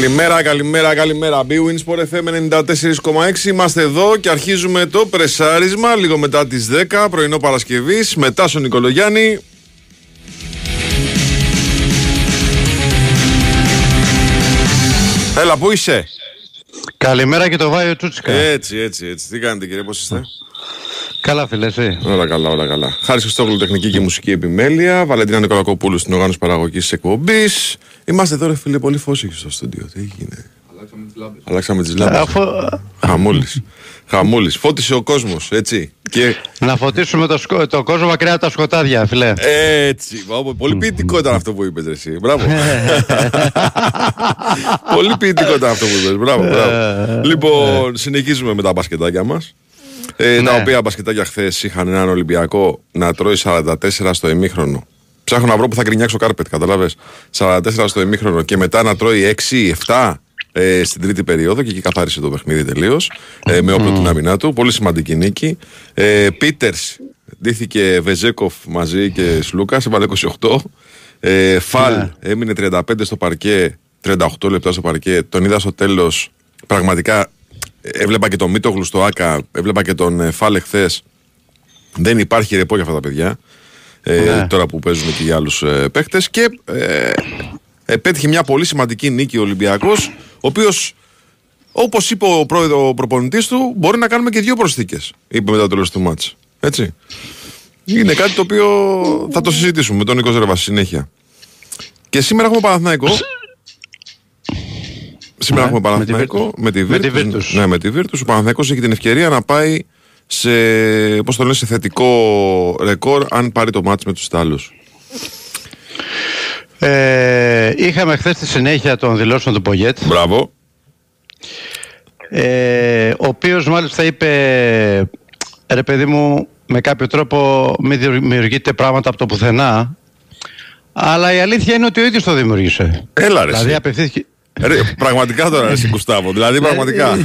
Καλημέρα, καλημέρα, καλημέρα. B-Win Sport FM 94,6. Είμαστε εδώ και αρχίζουμε το πρεσάρισμα λίγο μετά τις 10 πρωινό Παρασκευής. Μετά στον Νικολογιάννη. Έλα, πού είσαι; Καλημέρα και το Βάιο Τσούτσικα. Έτσι, έτσι, έτσι. Τι κάνετε κύριε, πώς είστε; Καλά, φίλε, εσύ. Όλα καλά, όλα καλά. Χάρης Χριστόγλου, τεχνική και μουσική επιμέλεια. Βαλεντίνα Νικολακοπούλου στην οργάνωση παραγωγής της εκπομπής. Είμαστε τώρα, φίλε, πολύ φώσικοι στο στούντιο. Τι έγινε; Αλλάξαμε τις λάμπες. Αφού... Χαμούλης. Χαμούλης. Φώτισε ο κόσμος, έτσι. Και... Να φωτίσουμε το, σκο... το κόσμο μακριά από τα σκοτάδια, φιλέ. Έτσι. Πολύ ποιητικό ήταν αυτό που είπες, εσύ. Μπράβο. πολύ ποιητικό ήταν αυτό που είπες. Μπράβο, μπράβο. λοιπόν, συνεχίζουμε με τα μπασκετάκια μας. Ε, Τα Ναι. οποία μπασκετάκια χθες είχαν έναν Ολυμπιακό να τρώει 44 στο ημίχρονο. Ψάχνω να βρω που θα γκρινιάξω κάρπετ, καταλάβες. 44 στο ημίχρονο και μετά να τρώει 6-7 ε, στην τρίτη περίοδο και εκεί καθάρισε το παιχνίδι τελείως. Ε, με όπλο την άμυνά του. Πολύ σημαντική νίκη. Ε, Πίτερς ντύθηκε Βεζέκοφ μαζί και Σλούκας, έβαλε 28. Ε, Φαλ Ναι. έμεινε 35 στο παρκέ, 38 λεπτά στο παρκέ. Τον είδα στο τέλος. Πραγματικά έβλεπα και τον Μίτογλου στο Άκα, έβλεπα και τον ε, Φάλ εχθέ. Δεν υπάρχει ρεπό για αυτά τα παιδιά. Ε, Ναι. Τώρα που παίζουν και για άλλους ε, παίχτε. Και ε, ε, πέτυχε μια πολύ σημαντική νίκη ο Ολυμπιακός, ο οποίος, όπως είπε ο πρόεδρο προπονητής του, μπορεί να κάνουμε και δύο προσθήκες. Είπε μετά το τέλος του μάτς. Έτσι. Είναι κάτι το οποίο θα το συζητήσουμε με τον Νίκο Ζερβα στη συνέχεια. Και σήμερα έχουμε Παναθηναϊκό. Σήμερα Ναι, έχουμε με τη Παναθηναϊκό με τη Με τη Virtus. Virtus. Ναι, με τη Virtus. Ο Παναθηναϊκός έχει την ευκαιρία να πάει σε, πώς το λένε, σε θετικό ρεκόρ αν πάρει το μάτς με τους Ιταλούς. Ε, είχαμε χθες τη συνέχεια των δηλώσεων του Πογέτ, Μπράβο. ε, ο οποίος μάλιστα είπε, ρε παιδί μου, με κάποιο τρόπο μην δημιουργείτε πράγματα από το πουθενά, αλλά η αλήθεια είναι ότι ο ίδιος το δημιούργησε. Έλα ρε. δηλαδή εσύ. απευθύνθηκε... Ρε, πραγματικά τώρα εσύ Κουστάβο. Δηλαδή πραγματικά.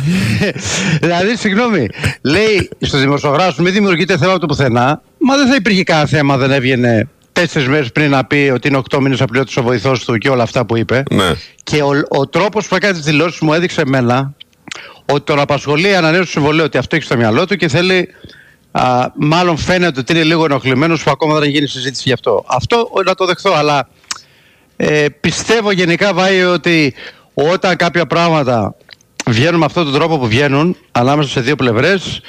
δηλαδή, συγγνώμη, λέει στους δημοσιογράφους, μην δημιουργείτε θέμα από το πουθενά. Μα δεν θα υπήρχε κανένα θέμα, δεν έβγαινε τέσσερις μέρες πριν να πει ότι είναι 8 μήνες απλήρωτο ο βοηθός του και όλα αυτά που είπε. ναι. Και ο, ο τρόπος που έκανε τις δηλώσεις μου έδειξε εμένα ότι τον απασχολεί η ανανέωση του συμβολέου, ότι αυτό έχει στο μυαλό του και θέλει. Α, μάλλον φαίνεται ότι είναι λίγο ενοχλημένος που ακόμα δεν γίνει συζήτηση γι' αυτό. Αυτό να το δεχθώ, αλλά ε, πιστεύω γενικά βάει ότι όταν κάποια πράγματα βγαίνουν με αυτόν τον τρόπο που βγαίνουν ανάμεσα σε δύο πλευρές,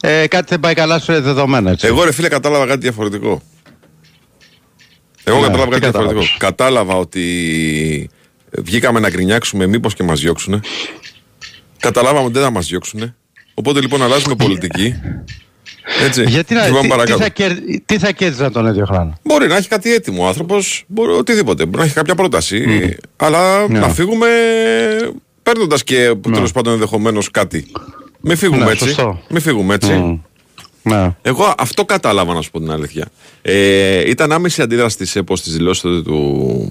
ε, κάτι δεν πάει καλά σε δεδομένα. Έτσι. Εγώ ρε φίλε κατάλαβα κάτι διαφορετικό. Εγώ Ναι, κατάλαβα τι κάτι διαφορετικό. κατάλαβες; Κατάλαβα ότι βγήκαμε να γκρινιάξουμε μήπως και μας διώξουνε. Καταλάβαμε ότι δεν θα μας διώξουνε. Οπότε λοιπόν αλλάζουμε πολιτική. Έτσι. Γιατί να, Και πάμε τι, τι, παρακάτω. θα κερ, τι θα κέρδιζαν τον ίδιο χρόνο; Μπορεί να έχει κάτι έτοιμο ο άνθρωπος, μπορεί οτιδήποτε. Μπορεί να έχει κάποια πρόταση. Αλλά Ναι. να φύγουμε παίρνοντας και τέλος πάντων ενδεχομένως κάτι. Μην φύγουμε Ναι, έτσι. σωστό. Μην φύγουμε έτσι. Μμ. Ναι. Εγώ αυτό κατάλαβα να σου πω την αλήθεια. Ε, ήταν άμεση αντίδραση της ΕΠΟ στις δηλώσεις τότε του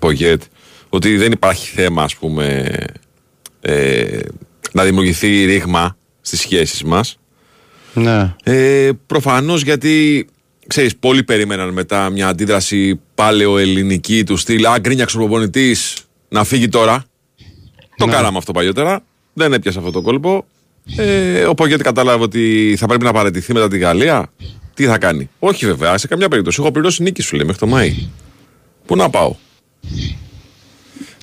Πογέτ ότι δεν υπάρχει θέμα, ας πούμε, ε, να δημιουργηθεί ρήγμα στις σχέσεις μας. Ναι. Ε, Προφανώς γιατί ξέρεις, πολλοί περίμεναν μετά μια αντίδραση παλαιοελληνική του στυλ. Α, γκρίνιαξε ο προπονητής να φύγει τώρα. Το Ναι. κάναμε αυτό παλιότερα. Δεν έπιασε αυτό το κόλπο. Ε, ο Πογέτη κατάλαβε ότι θα πρέπει να παραιτηθεί μετά τη Γαλλία. Τι θα κάνει. Όχι βέβαια, σε καμιά περίπτωση. Έχω πληρώσει νίκη σου λέει μέχρι το Μάη. Πού να πάω;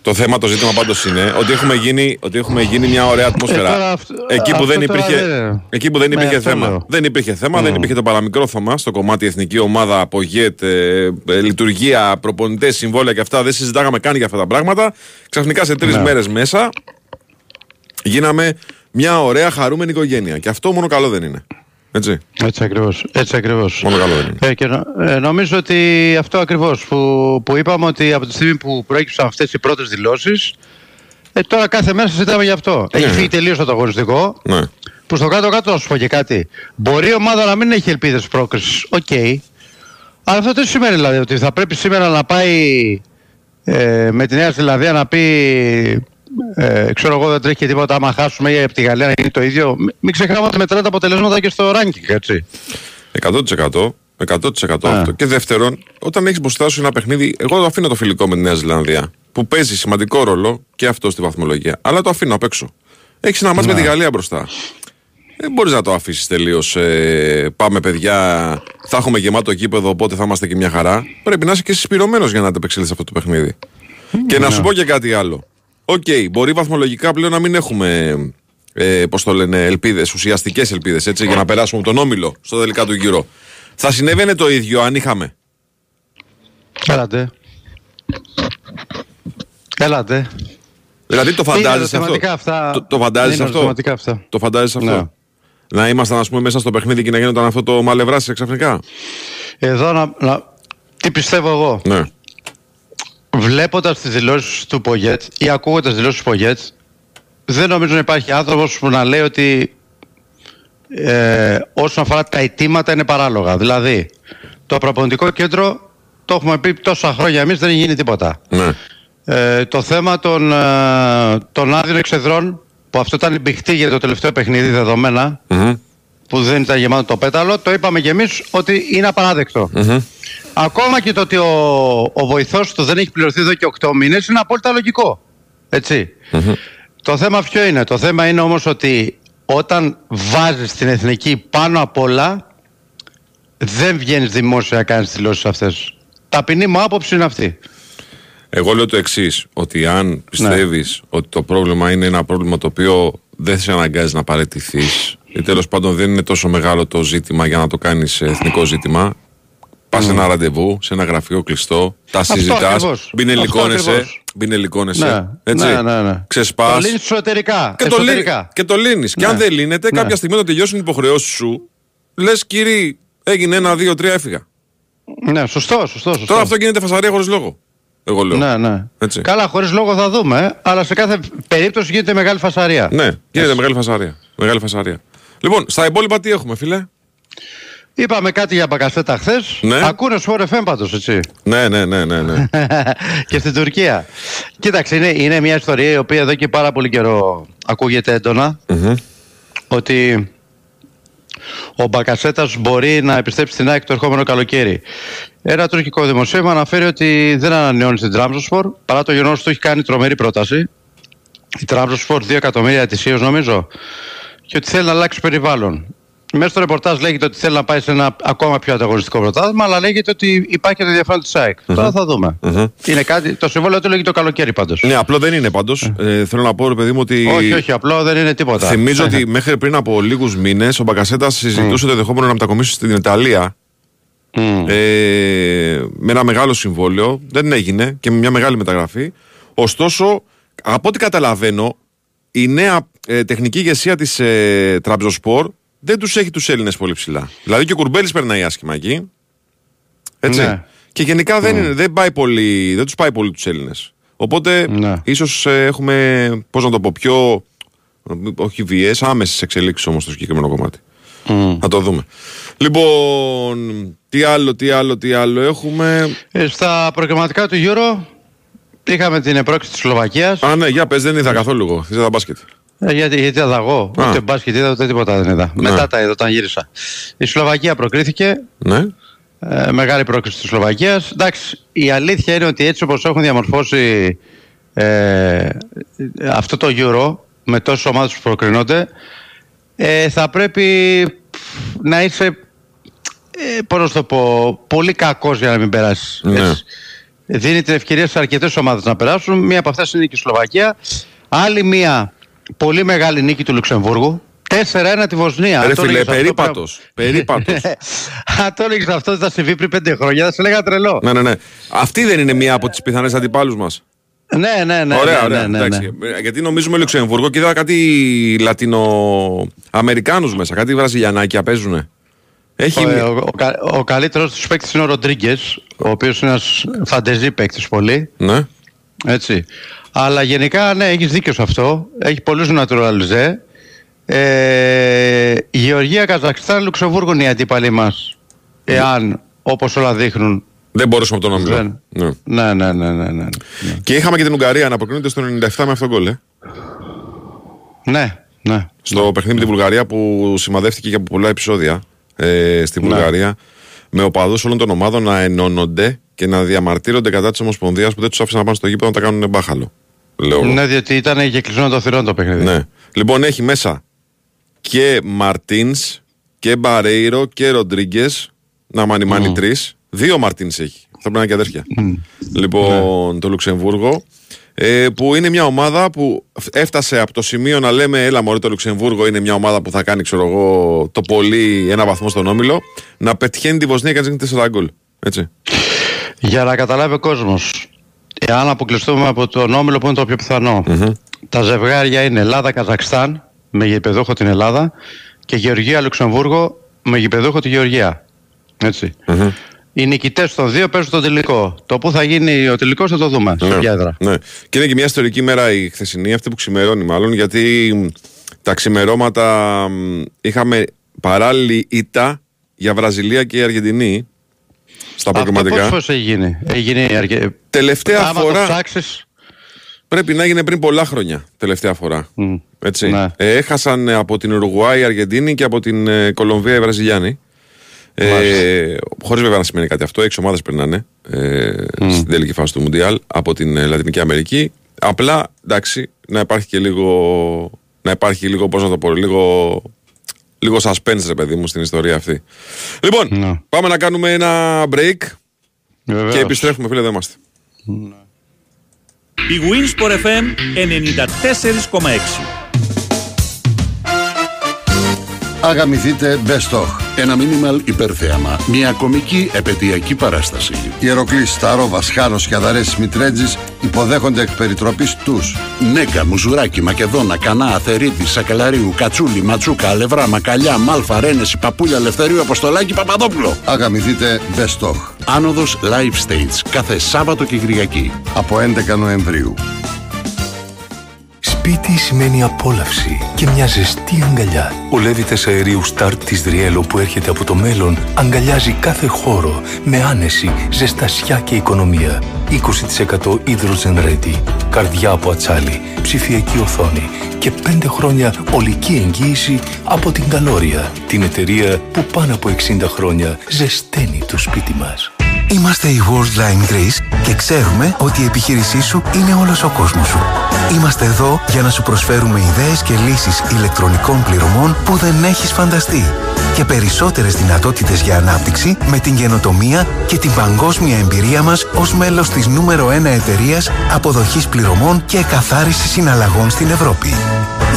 Το θέμα, το ζήτημα πάντως είναι ότι έχουμε γίνει, ότι έχουμε γίνει μια ωραία ατμόσφαιρα. Ε, τώρα αυτό- εκεί, που αυτό δεν τώρα υπήρχε, δεν- εκεί που δεν Ναι, υπήρχε αυτό θέμα. λέω. Δεν υπήρχε θέμα, δεν υπήρχε το παραμικρό θέμα στο κομμάτι εθνική ομάδα, απογέτ, ε, ε, λειτουργία, προπονητές, συμβόλαια και αυτά. Δεν συζητάγαμε καν για αυτά τα πράγματα. Ξαφνικά σε τρεις Ναι. μέρες μέσα γίναμε μια ωραία χαρούμενη οικογένεια. Και αυτό μόνο καλό δεν είναι. Έτσι. Έτσι ακριβώς. Έτσι ακριβώς. Μόνο καλό δεν είναι. Ε, και νο- ε, νομίζω ότι αυτό ακριβώς που, που είπαμε ότι από τη στιγμή που προέκυψαν αυτές οι πρώτες δηλώσεις ε, τώρα κάθε μέρα συζητάμε γι' αυτό. Έχει Ναι. φύγει τελείως το αγωνιστικό Ναι. που στο κάτω-κάτω να σου πω και κάτι. Μπορεί η ομάδα να μην έχει ελπίδες πρόκρισης. Οκ. Αλλά αυτό τι σημαίνει δηλαδή ότι θα πρέπει σήμερα να πάει ε, με τη Νέα Ζηλανδία να πει ε, ξέρω εγώ δεν τρέχει και τίποτα άμα χάσουμε ή από τη Γαλλία να γίνει το ίδιο. Μην μην ξεχνάμε ότι μετράνε τα αποτελέσματα και στο ranking, έτσι. 100%. 100% αυτό. Και δεύτερον, όταν έχεις μπροστά σου ένα παιχνίδι, εγώ το αφήνω το φιλικό με τη Νέα Ζηλανδία. Που παίζει σημαντικό ρόλο και αυτό στη βαθμολογία. Αλλά το αφήνω απ' έξω. Έχεις ένα ματς με τη Γαλλία μπροστά. Δεν μπορείς να το αφήσεις τελείως. Ε, πάμε, παιδιά, θα έχουμε γεμάτο γήπεδο, οπότε θα είμαστε και μια χαρά. Πρέπει να είσαι και συσπειρωμένος για να αντεπεξέλθει αυτό το παιχνίδι. Και να σου πω και κάτι άλλο. Οκ, μπορεί βαθμολογικά πλέον να μην έχουμε ε, πώς το λένε, ελπίδες, ουσιαστικές ελπίδες, έτσι, για να περάσουμε από τον Όμιλο στα τελικά του γύρο. Θα συνέβαινε το ίδιο αν είχαμε; Έλατε. Έλατε. Δηλαδή το φαντάζεσαι αυτό; Αυτά... Το, το φαντάζεσαι αυτό; Αυτά. Το φαντάζεσαι αυτό; Ναι. Να ήμασταν ας πούμε μέσα στο παιχνίδι και να γίνονταν αυτό το μαλευράσι ξαφνικά; Εδώ να, να... Τι πιστεύω εγώ; Ναι. Βλέποντας τις δηλώσεις του Πογέτς ή ακούγοντας τι δηλώσεις του Πογέτς, δεν νομίζω να υπάρχει άνθρωπος που να λέει ότι ε, όσον αφορά τα αιτήματα είναι παράλογα. Δηλαδή, το προπονητικό κέντρο το έχουμε πει τόσα χρόνια εμείς δεν έχει γίνει τίποτα. Ναι. Ε, το θέμα των, ε, των άδειων εξεδρών, που αυτό ήταν μπηχτή για το τελευταίο παιχνίδι που δεν ήταν γεμάτο το πέταλο, το είπαμε κι εμείς ότι είναι απαράδεκτο. Ακόμα και το ότι ο, ο βοηθός του δεν έχει πληρωθεί εδώ και 8 μήνες είναι απόλυτα λογικό. Το θέμα ποιο είναι; Το θέμα είναι όμως ότι όταν βάζεις την εθνική πάνω απ' όλα δεν βγαίνεις δημόσια να κάνεις δηλώσεις αυτές. Ταπεινή μου άποψη είναι αυτή. Εγώ λέω το εξής, ότι αν πιστεύεις ναι. ότι το πρόβλημα είναι ένα πρόβλημα το οποίο δεν σε αναγκάζει να παραιτηθεί ή τέλος πάντων δεν είναι τόσο μεγάλο το ζήτημα για να το κάνεις εθνικό ζήτημα, πας σε ένα ραντεβού, σε ένα γραφείο κλειστό, τα συζητάς, μπινελικώνεσαι, μπινελικώνεσαι. Ναι, έτσι. Ναι, ναι, ναι. Ξεσπάς. Το λύνεις εσωτερικά. Και, εσωτερικά. και το λύνεις. Και αν ναι. δεν λύνεται, ναι. κάποια στιγμή όταν τελειώσουν οι υποχρεώσεις σου, λες κύριε, έγινε ένα, δύο, τρία, έφυγα. Ναι, σωστό, σωστό. σωστό. Τώρα αυτό γίνεται φασαρία χωρίς λόγο. Εγώ λέω. Ναι, ναι. Έτσι. Καλά, χωρίς λόγο θα δούμε, αλλά σε κάθε περίπτωση γίνεται μεγάλη φασαρία. Ναι, γίνεται μεγάλη φασαρία. μεγάλη φασαρία. Λοιπόν, στα υπόλοιπα τι έχουμε, φίλε; Είπαμε κάτι για Μπακασέτα χθες. Ναι. Ακούνε Σπορ FM πάντως, έτσι. Ναι, ναι, ναι, ναι. ναι. και στην Τουρκία. Κοίταξε, είναι, είναι μια ιστορία η οποία εδώ και πάρα πολύ καιρό ακούγεται Ότι ο Μπακασέτα μπορεί να επιστρέψει στην ΑΕΚ το ερχόμενο καλοκαίρι. Ένα τουρκικό δημοσίευμα αναφέρει ότι δεν ανανεώνει την Τραμζοσπορ παρά το γεγονός ότι του έχει κάνει τρομερή πρόταση. Η Τραμζοσπορ 2 εκατομμύρια ετησίως νομίζω και ότι θέλει να αλλάξει περιβάλλον. Μέσα στο ρεπορτάζ λέγεται ότι θέλει να πάει σε ένα ακόμα πιο ανταγωνιστικό πρωτάθλημα, αλλά λέγεται ότι υπάρχει και το ενδιαφέρον της ΑΕΚ. Mm-hmm. Τώρα θα δούμε. Mm-hmm. Είναι κάτι, το συμβόλαιο του λέγεται το καλοκαίρι πάντως. Ναι, απλό δεν είναι πάντως. Ε. ε, θέλω να πω, ρε παιδί μου, ότι. Όχι, όχι, απλό δεν είναι τίποτα. Θυμίζω ότι μέχρι πριν από λίγους μήνες ο Μπακασέτα συζητούσε mm. το ενδεχόμενο να μετακομίσει στην Ιταλία. Mm. Ε, με ένα μεγάλο συμβόλαιο. Δεν έγινε και με μια μεγάλη μεταγραφή. Ωστόσο, από ό,τι καταλαβαίνω, η νέα ε, τεχνική ηγεσία της ε, Τραμπζοσπορ δεν τους έχει τους Έλληνες πολύ ψηλά. Δηλαδή και ο Κουρμπέλης περνάει άσχημα εκεί. Έτσι. Ναι. Και γενικά δεν, mm. δεν, πάει πολύ, δεν τους πάει πολύ τους Έλληνες. Οπότε ναι. ίσως ε, έχουμε, πώς να το πω, πιο. Όχι βίαιες, άμεσες εξελίξεις όμως στο συγκεκριμένο κομμάτι. Mm. Θα το δούμε. Λοιπόν, τι άλλο, τι άλλο, τι άλλο έχουμε; Ε, στα προγραμματικά του Euro είχαμε την επρόξη της Σλοβακίας. Α, ναι, για πες, δεν είδα καθόλου εγώ. Είδα μπάσκετ. Ε, γιατί, γιατί είδα εγώ. Α. Ούτε μπάσκετ είδα, ούτε τίποτα δεν είδα. Ναι. Μετά τα είδα όταν γύρισα. Η Σλοβακία προκρίθηκε. Ναι. Ε, μεγάλη πρόκληση της Σλοβακίας. Εντάξει, η αλήθεια είναι ότι έτσι όπως έχουν διαμορφώσει ε, αυτό το Euro με τόσες ομάδες που προκρινόνται, ε, θα πρέπει να είσαι. Ε, πώς να το πω, πολύ κακός για να μην περάσεις. Ναι. Δίνει την ευκαιρία σε αρκετές ομάδες να περάσουν. Μία από αυτές είναι και η Σλοβακία. Άλλη μία Πολύ μεγάλη νίκη του Λουξεμβούργου. 4-1 τη Βοσνία. Ρε φίλε, περίπατος. Περίπατος. Αν το έλεγες αυτό, θα συμβεί πριν 5 χρόνια, θα σε λέγα τρελό. Ναι, ναι, ναι. Αυτή δεν είναι μία από τις πιθανές αντιπάλους μας. Ναι, ναι, ναι. Ωραία, ναι, ωραία. Ναι, ναι, ναι. Γιατί νομίζουμε Λουξεμβούργο και είδα κάτι Λατινοαμερικάνους μέσα, κάτι Βραζιλιανάκια παίζουν. Έχει... Ο, ο, ο, ο καλύτερος τους παίκτης είναι ο Ροντρίγκες, ο οποίος είναι ένας φαντεζή παίκτης πολύ. Ναι. Έτσι. Αλλά γενικά, ναι, έχεις δίκιο σε αυτό. Έχει πολλούς naturalize. Ε, Γεωργία, Καζακστάν, Λουξεμβούργο είναι οι αντίπαλοι μας. Εάν, όπως όλα δείχνουν. Δεν μπορούσαμε να το νομίζουμε. Ναι. Ναι, ναι, ναι, ναι, ναι, Και είχαμε και την Ουγγαρία να αποκρίνεται στο 97 με αυτόν γκολ. Ε. Ναι, ναι. Στο ναι, παιχνίδι με την Βουλγαρία που σημαδεύτηκε και από πολλά επεισόδια ε, στη ναι. Βουλγαρία. με οπαδούς όλων των ομάδων να ενώνονται και να διαμαρτύρονται κατά της Ομοσπονδίας που δεν τους άφησαν να πάνε στο γήπεδο να τα κάνουν μπάχαλο. Λέω. Ναι, διότι ήταν και κλεισμένο το θηρόν το παιχνίδι. Ναι. Λοιπόν, έχει μέσα και Μαρτίνς και Μπαρέιρο και Ροντρίγκες. Να μάνι μάνι mm. τρεις. Δύο Μαρτίνς έχει. Θα πρέπει να είναι και αδέρφια. Mm. Λοιπόν, ναι. το Λουξεμβούργο. Ε, που είναι μια ομάδα που έφτασε από το σημείο να λέμε έλα μωρέ το Λουξεμβούργο είναι μια ομάδα που θα κάνει ξέρω εγώ το πολύ ένα βαθμό στον Όμιλο να πετυχαίνει τη Βοσνία και να γίνει 4 γκολ. Έτσι. Για να καταλάβει ο κόσμος, εάν αποκλειστούμε από τον Όμιλο που είναι το πιο πιθανο τα ζευγάρια είναι Ελλάδα-Καζακστάν με γηπεδούχο την Ελλάδα και Γεωργία-Λουξεμβούργο με γηπεδούχο τη Γεωργία. Έτσι. Mm-hmm. Οι νικητές των δύο παίζουν το τελικό. Το που θα γίνει ο τελικός θα το δούμε ναι, στην Ναι. Και είναι και μια ιστορική μέρα η χθεσινή, αυτή που ξημερώνει μάλλον, γιατί τα ξημερώματα είχαμε παράλληλη ήττα για Βραζιλία και η Αργεντινή στα προγραμματικά. Πώ έγινε, έγινε η Αργεντινή. Τελευταία Άμα φορά. Το Πρέπει να έγινε πριν πολλά χρόνια, τελευταία φορά. Έτσι. Ναι. Ε, έχασαν από την Ουρουγουάη η Αργεντίνη και από την ε, Κολομβία η Βραζιλιάνη. Ε, Χωρίς βέβαια να σημαίνει κάτι αυτό. Έξι ομάδες περνάνε ε, mm. στην τελική φάση του Μουντιάλ από την ε, Λατινική Αμερική. Απλά εντάξει, να υπάρχει και λίγο. Να υπάρχει λίγο, πώς να το πω, λίγο, λίγο suspense, ρε παιδί μου, στην ιστορία αυτή. Λοιπόν, ναι. πάμε να κάνουμε ένα break και επιστρέφουμε, φίλε, εδώ είμαστε. Ναι. Η Winsport FM 94,6 Αγαμηθείτε Best of. Ένα μήνυμα υπερθέαμα. Μια κομική επαιτειακή παράσταση. Ιεροκλή, Σταρό, Βασχάνο και Αδαρέ Μητρέτζης υποδέχονται εκ περιτροπής τους. Νέκα, Μουζουράκι, Μακεδόνα, Κανά, Αθερίτη, Σακελαρίου, Κατσούλη, Ματσούκα, Αλευρά, Μακαλιά, Μάλφα, Ρένεση, Παπούλια, Ελευθερίου, Αποστολάκη, Παπαδόπουλο. Αγαμηθείτε Best of. Άνοδος Live Stage κάθε Σάββατο και Κυριακή. Από 11 Νοεμβρίου. Σπίτι σημαίνει απόλαυση και μια ζεστή αγκαλιά. Ο Λέβητες αερίου Start της Δριέλο που έρχεται από το μέλλον αγκαλιάζει κάθε χώρο με άνεση, ζεστασιά και οικονομία. 20% hydrogen ready, καρδιά από ατσάλι, ψηφιακή οθόνη και 5 χρόνια ολική εγγύηση από την Καλόρια, την εταιρεία που πάνω από 60 χρόνια ζεσταίνει το σπίτι μας. Είμαστε η Worldline Greece και ξέρουμε ότι η επιχείρησή σου είναι όλος ο κόσμος σου. Είμαστε εδώ για να σου προσφέρουμε ιδέες και λύσεις ηλεκτρονικών πληρωμών που δεν έχεις φανταστεί και περισσότερες δυνατότητες για ανάπτυξη με την καινοτομία και την παγκόσμια εμπειρία μας ως μέλος της νούμερο 1 εταιρείας αποδοχής πληρωμών και καθάρισης συναλλαγών στην Ευρώπη.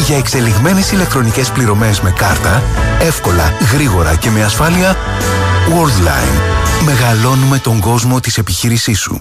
Για εξελιγμένες ηλεκτρονικές πληρωμές με κάρτα, εύκολα, γρήγορα και με ασφάλεια, Worldline Μεγαλώνουμε τον κόσμο της επιχείρησής σου.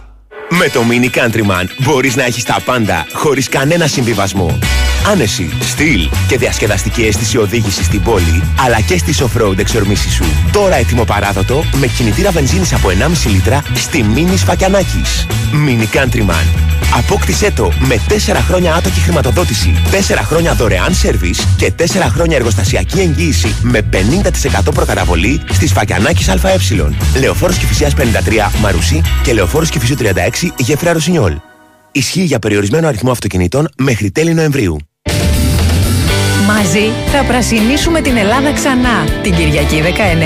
Με το Mini Countryman μπορείς να έχεις τα πάντα χωρίς κανένα συμβιβασμό. Άνεση, στυλ και διασκεδαστική αίσθηση οδήγησης στην πόλη, αλλά και στις off-road εξορμήσεις σου. Τώρα έτοιμο παράδοτο με κινητήρα βενζίνης από 1,5 λίτρα στη Mini Σφακιανάκης. Mini Countryman. Απόκτησέ το με 4 χρόνια άτοκη χρηματοδότηση, 4 χρόνια δωρεάν σερβις και 4 χρόνια εργοστασιακή εγγύηση με 50% προκαταβολή στη Σφακιανάκης ΑΕ. Λεωφόρος Κηφισίας 53 Μαρουσί και Λεωφόρος Κηφισίου 36 Γέφυρα Ρωσινιόλ. Ισχύει για περιορισμένο αριθμό αυτοκινήτων μέχρι τέλη Νοεμβρίου. Μαζί θα πρασινίσουμε την Ελλάδα ξανά. Την Κυριακή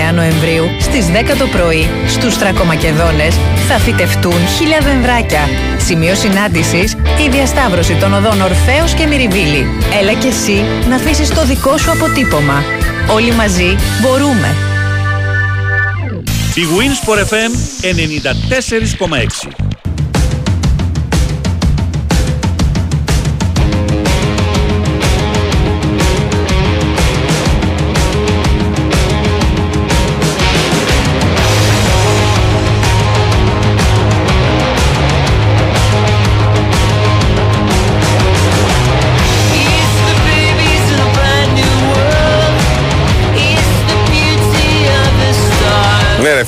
19 Νοεμβρίου στις 10 το πρωί στους Τρακομακεδόνες θα φυτευτούν χίλια δενδράκια. Σημείο συνάντησης η διασταύρωση των οδών Ορφέως και Μυριβίλη. Έλα και εσύ να αφήσεις το δικό σου αποτύπωμα. Όλοι μαζί μπορούμε. Η Wins for FM 94,6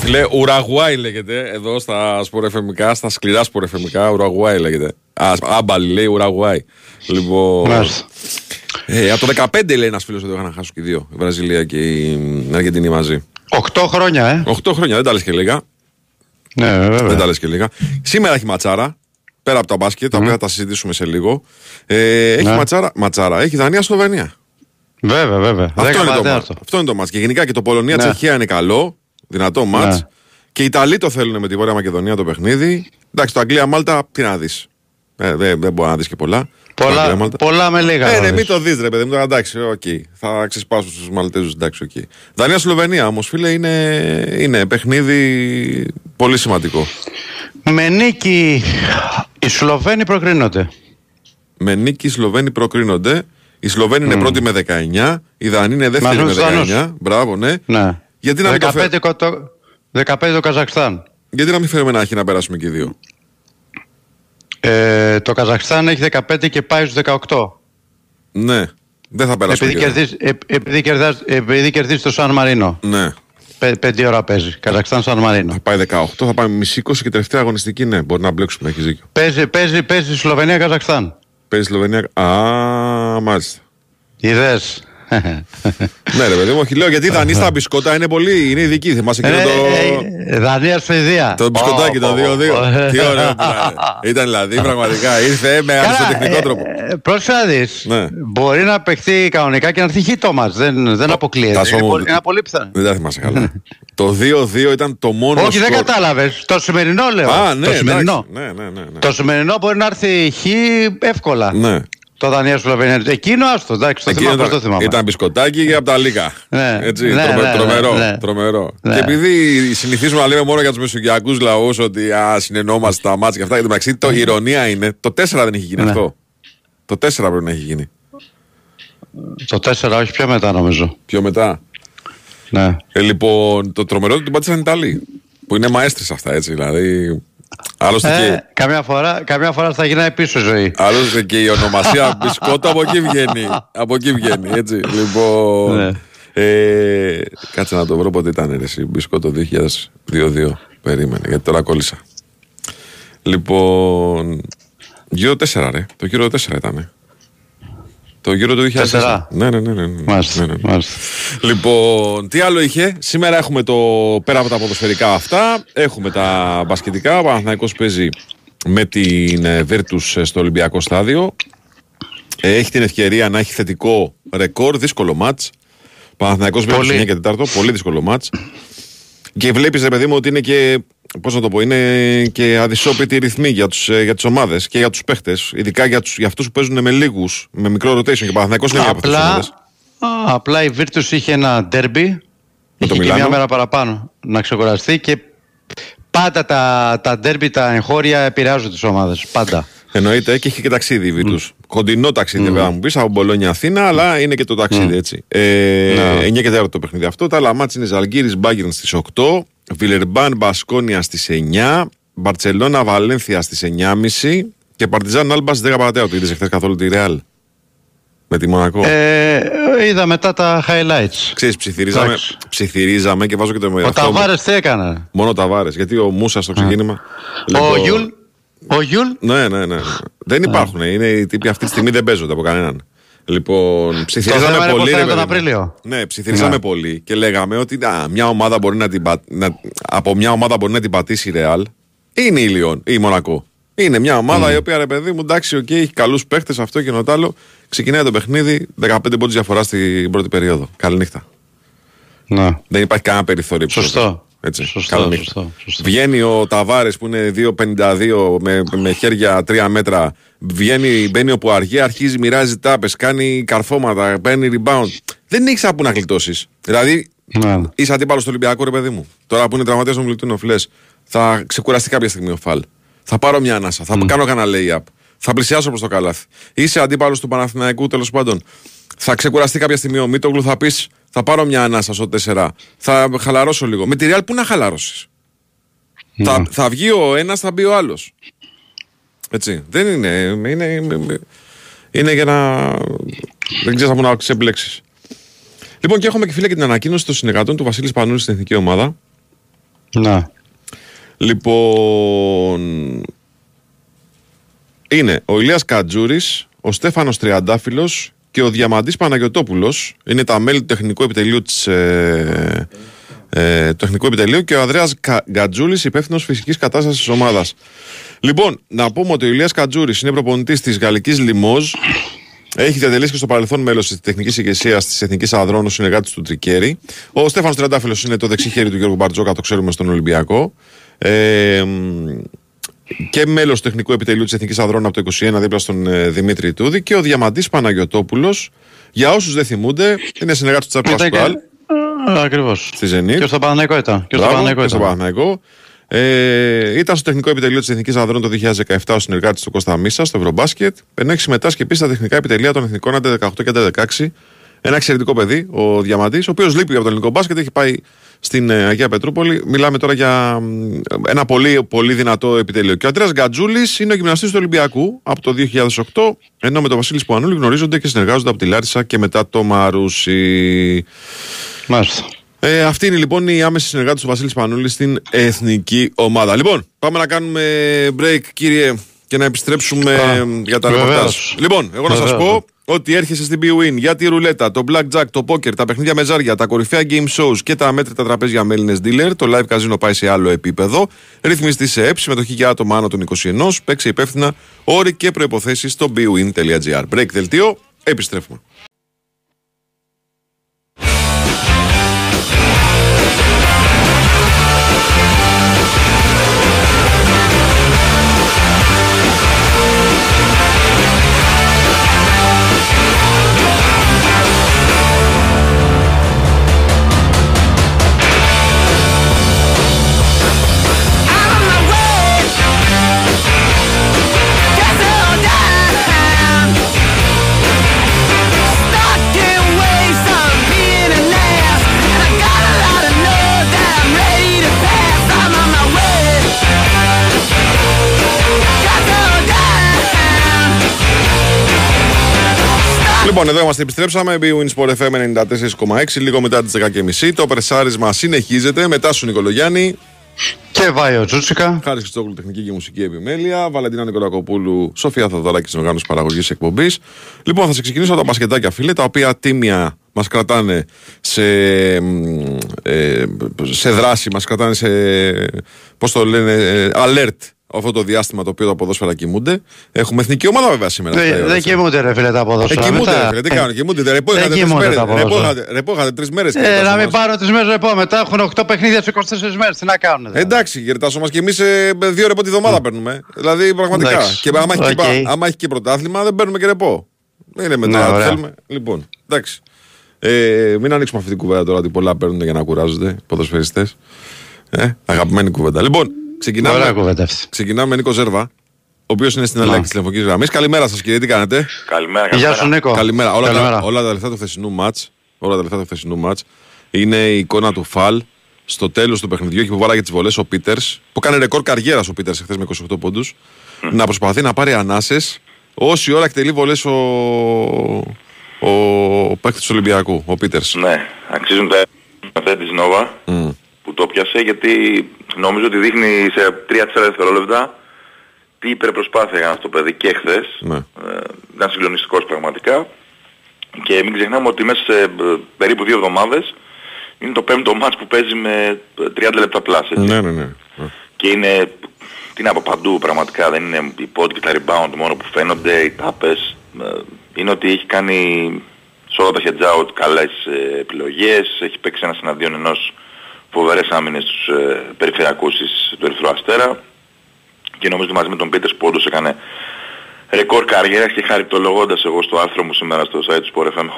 φιλέ, Ουραγουάη λέγεται εδώ στα σπορεφεμικά, στα σκληρά σπορεφεμικά. Ουραγουάη λέγεται. Α, άμπαλι λέει Ουραγουάη. Λοιπόν. Μάλιστα. Ε, από το 15 λέει ένας φίλος ότι είχαν χάσει και οι δύο. Η Βραζιλία και η Αργεντινή μαζί. 8 χρόνια, ε. 8 χρόνια, δεν τα λες και λίγα. Ναι, βέβαια. Δεν τα λες και λίγα. Σήμερα έχει ματσάρα. Πέρα από τα μπάσκετ, τα οποία θα τα συζητήσουμε σε λίγο. Ε, έχει Ναι. ματσάρα, ματσάρα. Έχει Δανία-Σλοβενία. Βέβαια, βέβαια. Αυτό είναι, το τέταρτο. μάτς. Αυτό είναι το μάτς. Και γενικά και το Πολωνία-Τσεχία είναι καλό. Δυνατό ματς. Ναι. Και οι Ιταλοί το θέλουν με τη Βόρεια Μακεδονία το παιχνίδι. Εντάξει, το Αγγλία-Μάλτα, τι να δεις. Ε, δεν, δεν μπορεί να δεις και πολλά. Το Πολλά, Αγγλία-Μάλτα. πολλά με λίγα. Ε, θα ναι, δεις. μην το δεις, ρε παιδί μου. Τώρα εντάξει, οκ. Θα ξεσπάσω στους Μαλτέζους, εντάξει, οκ. Δανία-Σλοβενία όμως, φίλε, είναι, είναι παιχνίδι πολύ σημαντικό. Με νίκη οι Σλοβένοι προκρίνονται. Με νίκη οι Σλοβένοι προκρίνονται. Οι Σλοβένοι είναι πρώτοι με 19, οι Δανοί είναι δεύτεροι με Μαζί με τους 19. Δανούς. Μπράβο, ναι. Ναι. Γιατί να μην το 15, φέρουμε. κο- το, 15 το Καζακστάν. Γιατί να μην φέρουμε ένα χι να περάσουμε και οι δύο; Ε, το Καζακστάν έχει 15 και πάει στους 18. Ναι. Δεν θα περάσουμε. Επειδή και δύο. κερδίζει, ε, επειδή, κερδάς- επειδή κερδίζεις το Σαν Μαρίνο. Ναι. Πέ, πέντε ώρα παίζεις. Καζακστάν Σαν Μαρίνο. Θα πάει 18, θα πάμε μισή 20 και τελευταία αγωνιστική. Ναι, μπορεί να μπλέξουμε, έχεις δίκιο. Παίζει, παίζει, παίζει Σλοβενία-Καζακστάν. Παίζει Σλοβενία. Α, μάλιστα. Ιδέες. Ναι, ρε παιδί μου, όχι λέω γιατί οι Δανείοι στα μπισκότα είναι πολύ. Είναι ειδικοί. Θυμάσαι εκείνο Ε, το. ε, Δανία Σουηδία. Το μπισκοτάκι, το 2-2. Τι ωραίο που ήταν. Ήταν δηλαδή πραγματικά. Ήρθε με αριστοτεχνικό τρόπο. Ε, Πρόσεχε να δεις. Ναι. Μπορεί να παιχτεί κανονικά και να έρθει χείτο μας. Δεν, δεν αποκλείεται. Τάσο Είναι, μου, πολύ, είναι πολύ πιθανό. Δεν τα θυμάσαι καλά. Το 2-2 ήταν το μόνο. Όχι, δεν σκορ. κατάλαβες. Το σημερινό λέω. Α, ναι, το σημερινό. εντάξει. Ναι, ναι, ναι. ναι. Το σημερινό μπορεί να έρθει χ εύκολα. Ναι. Το Δανία Σλοβενία. Εκείνο άστο. Εντάξει, το Εκείνο θυμάμαι. πώς ήταν, το θυμάμαι. ήταν μπισκοτάκι και από τα λίγα. Ναι. Έτσι, Ναι, τρομε- ναι, τρομερό. ναι, ναι. τρομερό. Ναι. Και επειδή συνηθίζουμε να λέμε μόνο για τους μεσογειακούς λαούς ότι α, συνεννόμαστε τα μάτια και αυτά, εν τω μεταξύ το ηρωνία είναι το 4 δεν έχει γίνει Ναι. αυτό. Το 4 πρέπει να έχει γίνει. Το 4, όχι πιο μετά νομίζω. Πιο μετά. Ναι. Ε, λοιπόν, το τρομερό ότι την πάτησαν οι Ιταλοί. Που είναι μαέστρες αυτά, έτσι. Δηλαδή. Άλλωστε, Ε, και, καμιά, φορά, καμιά φορά θα γυρνάει πίσω η ζωή. άλλωστε και η ονομασία μπισκότο από εκεί βγαίνει. από εκεί βγαίνει, έτσι. Λοιπόν. Ναι. Ε, κάτσε να το βρω πότε ήταν ρε, εσύ, μπισκότο 2002-2002. Περίμενε, γιατί τώρα κόλλησα. Λοιπόν. Γύρω 4, ρε. Το γύρο 4 ήταν. Το γύρο του 2004. Τέσσερα. Ναι, ναι, ναι. ναι, ναι. Μάλιστα, ναι, ναι. μάλιστα. Λοιπόν, τι άλλο είχε; Σήμερα έχουμε το πέρα από τα ποδοσφαιρικά αυτά. Έχουμε τα μπασκετικά. Ο Παναθηναϊκός παίζει με την ε, Virtus στο Ολυμπιακό στάδιο. Ε, Έχει την ευκαιρία να έχει θετικό ρεκόρ, δύσκολο μάτς. Παναθηναϊκός Πολύ. Virtus 9 και 4, πολύ δύσκολο μάτς. Και βλέπεις ρε παιδί μου ότι είναι και, πώς να το πω, είναι και αδυσόπιτη ρυθμή για, τους, ε, για τις ομάδες και για τους παίχτες. Ειδικά για, τους, για αυτούς που παίζουν με λίγους, με μικρό rotation. Και ο Παναθηναϊκός είναι μια από αυτές τις Απλά, ομάδες. α, απλά η Virtus είχε ένα ντέρμπι. το Είχε και Μιλάνο. μια μέρα παραπάνω να ξεκουραστεί και πάντα τα, τα ντέρμπι, τα εγχώρια επηρεάζουν τις ομάδες. Πάντα. Εννοείται και έχει και ταξίδι η Βίτου. Κοντινό ταξίδι, βέβαια, να μου πεις από Μπολόνια Αθήνα, αλλά είναι και το ταξίδι έτσι. Ε, Ναι. 9 και 4 το παιχνίδι αυτό. Τα άλλα μάτια είναι Ζαλγκύρης Μπάγκερν στις 8, Βιλερμπάν Μπασκόνια στις 9, Μπαρσελόνα Βαλένθια στις 9.30 και Παρτιζάν Άλμπας στι 10 παρατέταρτο. Είδες χθε καθόλου τη Ρεάλ. Με τη Μονακό; Ε, είδα μετά τα highlights. Ξέρεις, ψιθυρίζαμε, εντάξει. ψιθυρίζαμε και βάζω και το Ο αυτό μου. Ταβάρες τι έκανε; Μόνο Ταβάρες. Γιατί ο Μούσα στο ξεκίνημα. Ο Λοιπόν, Γιούλ. Ο Γιούλ; Ναι, ναι, ναι. Δεν υπάρχουν. Είναι οι τύποι αυτή τη στιγμή δεν παίζονται από κανέναν. Λοιπόν, θέμα ψιθυρίζαμε είναι πολύ. πώς θα ρε είναι τον παιδί μου. Απρίλιο. Ναι, ψιθυρίζαμε Ναι. πολύ και λέγαμε ότι α, μια ομάδα μπορεί να την πα- να, από μια ομάδα μπορεί να την πατήσει η Ρεάλ. Είναι η Λιόν ή η Μονακό. Είναι μια ομάδα η οποία ρε παιδί μου, εντάξει, οκ, έχει καλούς παίκτες, αυτό και το άλλο. Ξεκινάει το παιχνίδι, 15 πόντους διαφορά στην πρώτη περίοδο. Καληνύχτα. Ναι. Δεν υπάρχει κανένα περιθώριο. Σωστό. Επεισόδιο. Έτσι. Σωστό, Καληνύχτα. σωστό, σωστό. Βγαίνει ο Ταβάρες που είναι 2,52 με, με χέρια 3 μέτρα. Βγαίνει, μπαίνει ο Πουαριέ, αρχίζει, μοιράζει τάπες, κάνει καρφώματα, παίρνει rebound. Δεν έχεις από πού να γλιτώσεις. Δηλαδή, Ναι. είσαι αντίπαλος στο Ολυμπιακό, ρε παιδί μου. Τώρα που είναι τραυματίας ο Μιλουτίνοφ, λες, θα ξεκουραστεί κάποια στιγμή ο Φαλ. Θα πάρω μια ανάσα, θα κάνω κανένα lay-up. Θα πλησιάσω προς το καλάθι. Είσαι αντίπαλος του Παναθηναϊκού, τέλος πάντων. Θα ξεκουραστεί κάποια στιγμή ο Μίτογλου, θα πεις θα πάρω μια ανάσα στο 4. Θα χαλαρώσω λίγο. Με τη Real πού να χαλαρώσει. Θα, θα βγει ο ένας, θα μπει ο άλλος. Έτσι. Δεν είναι. Είναι, είναι για να. Δεν ξέρει από να ξεμπλέξει. Λοιπόν, και έχουμε και φίλε και την ανακοίνωση των συνεργατών του Βασίλης Πανούλης στην εθνική ομάδα. Να. Λοιπόν, είναι ο Ηλίας Κατζούρης, ο Στέφανος Τριαντάφυλλος και ο Διαμαντής Παναγιωτόπουλος. Είναι τα μέλη του τεχνικού επιτελείου της, ε, ε, του τεχνικού επιτελείου και ο Ανδρέας Κα- Γκατζούλης, υπεύθυνος φυσικής κατάστασης της ομάδας. Λοιπόν, να πούμε ότι ο Ηλίας Κατζούρης είναι προπονητής της Γαλλικής Λιμόζ. Έχει διατελέσει και στο παρελθόν μέλος της τεχνικής ηγεσίας της Εθνικής Αδρών, ο συνεργάτης του Τρικέρι. Ο Στέφανος Τρεντάφυλλο είναι το δεξί χέρι του Γιώργου Μπαρτζόκα, το ξέρουμε στον Ολυμπιακό. Ε, μ, και μέλος του τεχνικού επιτελείου της Εθνικής Αδρών από το 21 δίπλα στον ε, Δημήτρη Τούδη. Και ο Διαμαντής Παναγιοτόπουλος, για όσους δεν θυμούνται, είναι συνεργάτης του Τσάρλ Ήταν και- Πασκουάλ Ακριβώς. στη Zenit. Και στο Παναναϊκό ήταν. Και στο Μπράβο, Παναναϊκό και στο ήταν. Παναθηναϊκό. Ε, ήταν στο τεχνικό επιτελείο της Εθνικής Ανδρών το 2017 ο συνεργάτης του Κώστα Μίσα στο Ευρωμπάσκετ. Ενώ έχει συμμετάσχει επίσης στα τεχνικά επιτελεία των Εθνικών Άντε 18 και Άντε 16. Ένα εξαιρετικό παιδί, ο Διαμαντής, ο οποίος λείπει από το ελληνικό μπάσκετ, έχει πάει στην ε, Αγία Πετρούπολη. Μιλάμε τώρα για μ, ένα πολύ, πολύ δυνατό επιτελείο. Και ο Αντρέας Γκατζούλης είναι ο γυμναστής του Ολυμπιακού από το 2008, ενώ με τον Βασίλη Σπουανούλη γνωρίζονται και συνεργάζονται από τη Λάρισα και μετά το Μαρούσι. Μάλιστα. Ε, αυτή είναι λοιπόν η άμεση συνεργάτη του Βασίλη Πανούλη στην εθνική ομάδα. Λοιπόν, πάμε να κάνουμε break, κύριε, και να επιστρέψουμε Α, ε, για τα βεβαίως. ρεπορτάζ. Λοιπόν, εγώ να σας Βεβαίως. πω ότι έρχεσαι στην BWIN για τη ρουλέτα, το blackjack, το poker, τα παιχνίδια με ζάρια, τα κορυφαία game shows και τα αμέτρητα τραπέζια με Έλληνες dealer. Το live casino πάει σε άλλο επίπεδο. Ρυθμιστή σε ΕΠ, συμμετοχή για άτομα άνω των 21. Παίξε υπεύθυνα όροι και προποθέσει στο bwin.gr. Break δελτίο, επιστρέφουμε. Λοιπόν, εδώ είμαστε, επιστρέψαμε. BWIN Sport FM 94,6, λίγο μετά τις 10.30. Το πρεσάρισμα συνεχίζεται. Μετά σου Νικολογιάννη. Και Βάιο Τζούτσικα. Χάρη Χριστόγλου, τεχνική και μουσική επιμέλεια. Βαλεντίνα Νικολακοπούλου, Σοφία Θαδωράκη, οργάνωση παραγωγής εκπομπής. Λοιπόν, θα σε ξεκινήσω από τα μπασκετάκια, φίλε, τα οποία τίμια μας κρατάνε σε, μ, ε, σε δράση, μας κρατάνε σε. Πώς το λένε, ε, alert αυτό το διάστημα το οποίο τα ποδόσφαιρα κοιμούνται. Έχουμε εθνική ομάδα βέβαια σήμερα. Δεν- Αυτά η ώρα, Δεν έτσι. κοιμούνται ρε φίλε τα Ε, ποδόσφαιρα. κοιμούνται, Μετά- ρε φίλε, τι κάνουν, κοιμούνται. Ρεπό Δεν είχατε τρεις κοιμούνται μέρες. τα Ρεπό ποδόσφαιρα. είχατε- Ρεπό είχατε τρεις μέρες. Ε, κύριε να μην Τάσο μας. πάρω τι μέρες ρεπό μετά. Έχουν 8 παιχνίδια σε 24 μέρες. Τι να κάνουν. δηλαδή. Εντάξει, κύριε Τάσο μα και εμείς δύο ρεπό τη βδομάδα παίρνουμε. Δηλαδή πραγματικά. Εντάξει. Και άμα έχει, και, Οκ. άμα έχει και πρωτάθλημα δεν παίρνουμε και ρεπό. Δεν είναι μετά. Ναι, τι ωραία. θέλουμε. Λοιπόν, εντάξει. Ε, μην ανοίξουμε αυτή την κουβέντα τώρα ότι πολλά παίρνουν για να κουράζονται οι ποδοσφαιριστές. Ε, αγαπημένη κουβέντα. Λοιπόν, Ωραία ξεκινάμε, κουβέντα αυτή. ξεκινάμε με Νίκο Ζέρβα, ο οποίος είναι στην Να. αλλαγή της τηλεφωνική γραμμής. Καλημέρα σας, κύριε, τι κάνετε; Καλημέρα, Γεια καλημέρα. σου Νίκο. Καλημέρα. Όλα, Καλημέρα. Τα, όλα τα λεφτά του χθεσινού μάτς, όλα τα λεφτά του χθεσινού μάτς είναι η εικόνα του Φαλ στο τέλος του παιχνιδιού εκεί που βάλαγε τις βολές ο Πίτερς, που κάνει ρεκόρ καριέρας ο Πίτερς χθες με 28 πόντους, να προσπαθεί να πάρει ανάσες όση ώρα εκτελεί βολές ο, ο, ο παίκτης του Ολυμπιακού, ο Πίτερς. Ναι, αξίζουν τα αυτά της Νόβα που το πιάσε γιατί νομίζω ότι δείχνει σε 3-4 δευτερόλεπτα τι υπερπροσπάθεια έκανε αυτό το παιδί και χθες. Ναι. Ε, ήταν συγκλονιστικός πραγματικά. Και μην ξεχνάμε ότι μέσα σε ε, περίπου δύο εβδομάδες είναι το πέμπτο μάτς που παίζει με ε, 30 λεπτά πλάς. έτσι. Ναι, ναι, ναι. Και είναι, τι να πω παντού πραγματικά, δεν είναι οι πόντοι και τα rebound μόνο που φαίνονται, οι τάπες. Ε, Είναι ότι έχει κάνει σε όλα τα heads out καλές ε, επιλογές, έχει παίξει ένα εναντίον ενός φοβερές άμυνες στους ε, περιφερειακούς της- του Ερυθρού Αστέρα. Και νομίζω ότι μαζί με τον Πίτερς που όντως έκανε ρεκόρ καριέρας και χαριτολογώντας εγώ στο άρθρο μου σήμερα στο site του Sport FM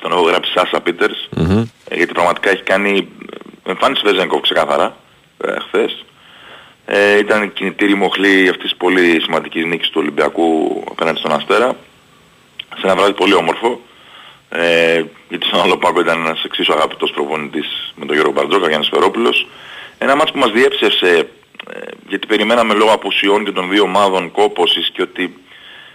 τον έχω γράψει Σάσα Πίτερς. Ε, γιατί πραγματικά έχει κάνει ε, εμφάνιση Βεζένκοφ ξεκάθαρα ε, χθες. Ε, ήταν κινητήρη μοχλή αυτής της πολύ σημαντικής νίκης του Ολυμπιακού απέναντι στον Αστέρα. Σε ένα βράδυ πολύ όμορφο ε, γιατί στον άλλο πάγκο ήταν ένας εξίσου αγαπητός προπονητής με τον Γιώργο Μπαρτζόκα, Γιάννης Φερόπουλος ένα μάτς που μας διέψευσε ε, γιατί περιμέναμε λόγω απουσιών και των δύο ομάδων κόπωσης και ότι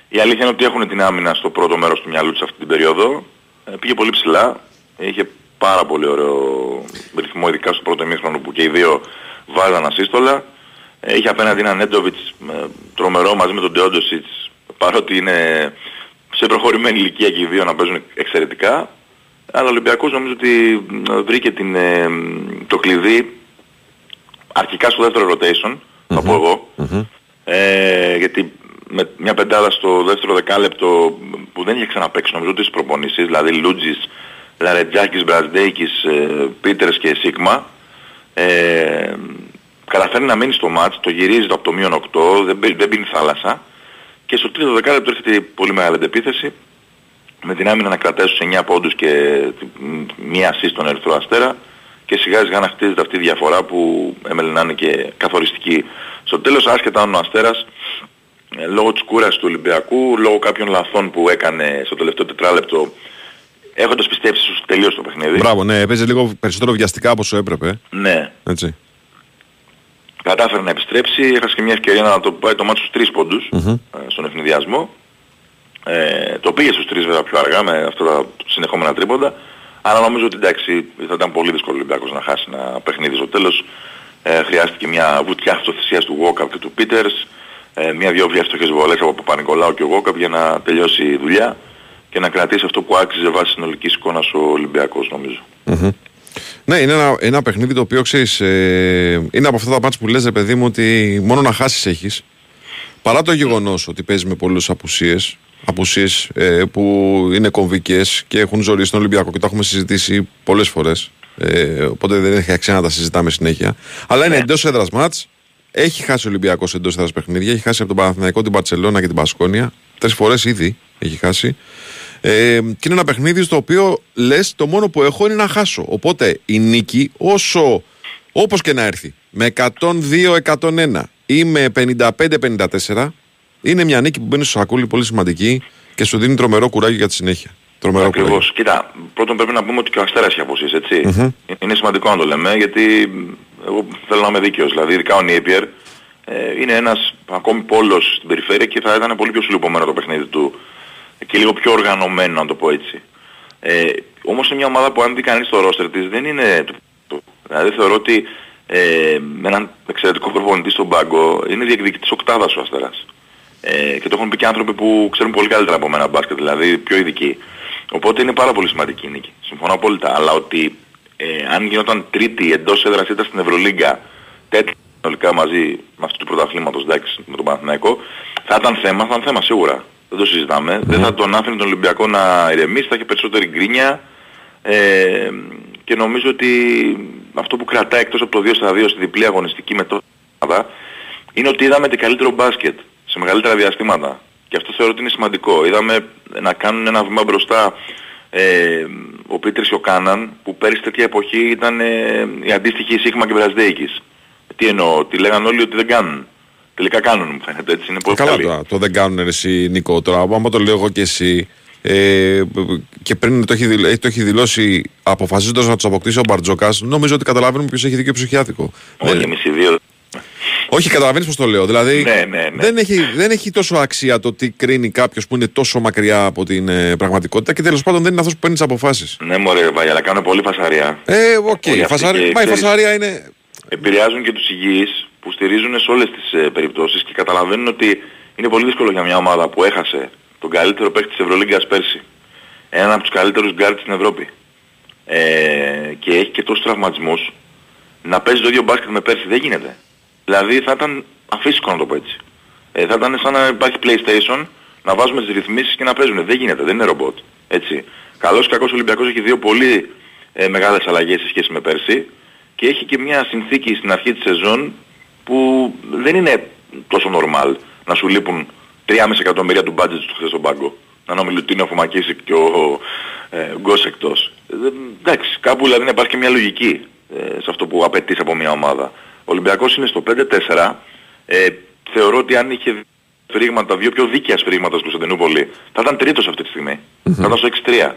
η αλήθεια είναι ότι έχουν την άμυνα στο πρώτο μέρος του μυαλού τους αυτή την περίοδο. Ε, πήγε πολύ ψηλά. Είχε πάρα πολύ ωραίο ρυθμό, ειδικά στο πρώτο ημίχρονο που και οι δύο βάζαν ασύστολα. Ε, Είχε απέναντι έναν Νέντοβιτς ε, τρομερό μαζί με τον Ντεόντοσιτς παρότι είναι σε προχωρημένη ηλικία και οι δύο να παίζουν εξαιρετικά. Αλλά ο Ολυμπιακός νομίζω ότι ε, βρήκε την, ε, το κλειδί αρχικά στο δεύτερο rotation, θα πω εγώ. Ε, γιατί με μια πεντάδα στο δεύτερο δεκάλεπτο που δεν είχε ξαναπαίξει νομίζω τις προπονήσεις, δηλαδή Λούτζης, Λαρετζάκης, Μπραζντέικης, ε, Πίτερς και Σίγμα, ε, καταφέρνει να μείνει στο μάτς, το γυρίζει από το μείον 8, δεν, μπει- δεν πίνει θάλασσα και στο τρίτο δεκάλεπτο έρχεται η πολύ μεγάλη αντεπίθεση με την άμυνα να κρατάει στους 9 πόντους και μ, μία assist στον Ερυθρό Αστέρα και σιγά σιγά να χτίζεται αυτή η διαφορά που έμελε να είναι και καθοριστική. Στο τέλος άσχετα αν ο Αστέρας ε, λόγω της κούρασης του Ολυμπιακού, λόγω κάποιων λαθών που έκανε στο τελευταίο τετράλεπτο έχοντας πιστέψει στους τελείως το παιχνίδι. Μπράβο, ναι, παίζει λίγο περισσότερο βιαστικά από όσο έπρεπε. Ναι, Έτσι. Κατάφερε να επιστρέψει, έχασε και μια ευκαιρία να το πάει το μάτι στους τρεις πόντους Μμμ. ε, στον ευνηδιασμό. Ε, το πήγε στους τρεις βέβαια πιο αργά με αυτά τα συνεχόμενα τρίποντα. Αλλά νομίζω ότι εντάξει θα ήταν πολύ δύσκολο ο Ολυμπιακός να χάσει ένα παιχνίδι στο τέλος. Ε, χρειάστηκε μια βουτιά αυτοθυσίας του Walkup και του Peters. Ε, μια-δυο εύστοχες βολές από Παπα-Νικολάου και ο Walkup για να τελειώσει η δουλειά και να κρατήσει αυτό που άξιζε βάσει συνολικής εικόνας ο Ολυμπιακός νομίζω. Μμμ. Ναι, είναι ένα, ένα παιχνίδι το οποίο ξέρεις. Ε, είναι από αυτά τα μάτια που λες, ρε παιδί μου, ότι μόνο να χάσεις έχεις. Παρά το γεγονός ότι παίζεις με πολλέ απουσίες, απουσίες ε, που είναι κομβικές και έχουν ζωήσει στον Ολυμπιακό και τα έχουμε συζητήσει πολλές φορές. Ε, οπότε δεν έχει αξία να τα συζητάμε συνέχεια. Αλλά είναι εντός έδρας μάτς. Έχει χάσει ο Ολυμπιακός εντός έδρας παιχνίδια. Έχει χάσει από τον Παναθηναϊκό, την Παρσελώνα και την Πασκόνια. Τρεις φορές ήδη έχει χάσει. Ε, και είναι ένα παιχνίδι στο οποίο λες το μόνο που έχω είναι να χάσω. Οπότε η νίκη, όσο όπως και να έρθει, με 102-101 ή με 55-54, είναι μια νίκη που μπαίνει στο σακούλι πολύ σημαντική και σου δίνει τρομερό κουράγιο για τη συνέχεια. Τρομερό κουράγιο. Ακριβώς. Κοίτα, πρώτον πρέπει να πούμε ότι και ο Αστέρας έχει αποσύσει, έτσι. Είναι σημαντικό να το λέμε, γιατί εγώ θέλω να είμαι δίκαιος. Δηλαδή, ειδικά ο Νιέπιερ ε, είναι ένας ακόμη πόλος στην περιφέρεια και θα ήταν πολύ πιο συλλουπωμένο το παιχνίδι του και λίγο πιο οργανωμένο, να το πω έτσι. Ε, όμως είναι μια ομάδα που αν δει κανείς το ρόστερ της δεν είναι... το- το- Δηλαδή θεωρώ ότι ε, με έναν εξαιρετικό προπονητή στον πάγκο είναι διεκδικητής οκτάδας ο Αστέρας. Ε, και το έχουν πει και άνθρωποι που ξέρουν πολύ καλύτερα από μένα μπάσκετ, δηλαδή πιο ειδικοί. Οπότε είναι πάρα πολύ σημαντική η νίκη. Συμφωνώ απόλυτα. Αλλά ότι ε, αν γινόταν τρίτη εντός έδρας ήταν στην Ευρωλίγκα, τέτοια συνολικά μαζί με αυτού του πρωταθλήματος, εντάξει, με τον Παναθηναϊκό, θα ήταν θέμα, θα ήταν θέμα σίγουρα. Δεν το συζητάμε. Δεν θα τον άφηνε τον Ολυμπιακό να ηρεμήσει, θα είχε περισσότερη γκρίνια. Ε, και νομίζω ότι αυτό που κρατάει εκτός από το 2 στα 2 στη διπλή αγωνιστική με το Ελλάδα είναι ότι είδαμε το καλύτερο μπάσκετ σε μεγαλύτερα διαστήματα. Και αυτό θεωρώ ότι είναι σημαντικό. Είδαμε να κάνουν ένα βήμα μπροστά ε, ο Πίτρης και ο Κάναν που πέρυσι τέτοια εποχή ήταν ε, η αντίστοιχη Σίγμα και Βρασδέικης. Τι εννοώ, τι λέγανε όλοι ότι δεν κάνουν. Τελικά κάνουν μου φαίνεται έτσι, είναι πολύ Καλά καλή. τώρα, το δεν κάνουν ρε εσύ Νίκο τώρα, άμα το λέω εγώ και εσύ ε, και πριν το έχει, δηλ- το έχει δηλώσει αποφασίζοντας να τους αποκτήσει ο Μπαρτζώκας νομίζω ότι καταλαβαίνουμε ποιος έχει δίκιο ψυχιάτικο. Όχι εμείς οι δύο. Όχι, καταλαβαίνεις πώς το λέω. Δηλαδή Ναι, ναι, ναι. Δεν, έχει, δεν έχει τόσο αξία το τι κρίνει κάποιος που είναι τόσο μακριά από την ε, πραγματικότητα και τέλος πάντων δεν είναι αυτός που παίρνει τις αποφάσεις. Ναι μωρέ Βάγια, αλλά κάνουν πολύ φασαρία. Ε, οκ, Όλοι αυτοί φασαρία, και μα η ξέρεις, φασαρία είναι... επηρεάζουν και τους υγιείς που στηρίζουν σε όλες τις ε, περιπτώσεις και καταλαβαίνουν ότι είναι πολύ δύσκολο για μια ομάδα που έχασε τον καλύτερο παίκτη της Ευρωλίγκας πέρσι. Έναν από τους καλύτερους γκαρντ στην Ευρώπη. Ε, και έχει και τόσους τραυματισμούς. Να παίζει το ίδιο μπάσκετ με πέρσι δεν γίνεται. Δηλαδή θα ήταν αφύσικο να το πω έτσι. Ε, θα ήταν σαν να υπάρχει PlayStation, να βάζουμε τις ρυθμίσεις και να παίζουν. Δεν γίνεται, δεν είναι ρομπότ. Έτσι. Καλός ή κακός ο Ολυμπιακός έχει δύο πολύ ε, μεγάλες αλλαγές σε σχέση με πέρσι και έχει και μια συνθήκη στην αρχή της σεζόν που δεν είναι τόσο normal να σου λείπουν 3,5 εκατομμύρια του budget του χθες στον πάγκο. Να είναι ο Μιλουτίνο, ο Φωμακίσικ και ο ε, Γκος εκτός. Ε, δεν- εντάξει, κάπου δηλαδή να υπάρχει και μια λογική ε, σε αυτό που απαιτείς από μια ομάδα. Ο Ολυμπιακός είναι στο 5-4. Ε, θεωρώ ότι αν είχε σφυρίγματα, δύο πιο δίκαια σφυρίγματα στην Κωνσταντινούπολη, θα ήταν τρίτος αυτή τη στιγμή. Θα ήταν στο 6-3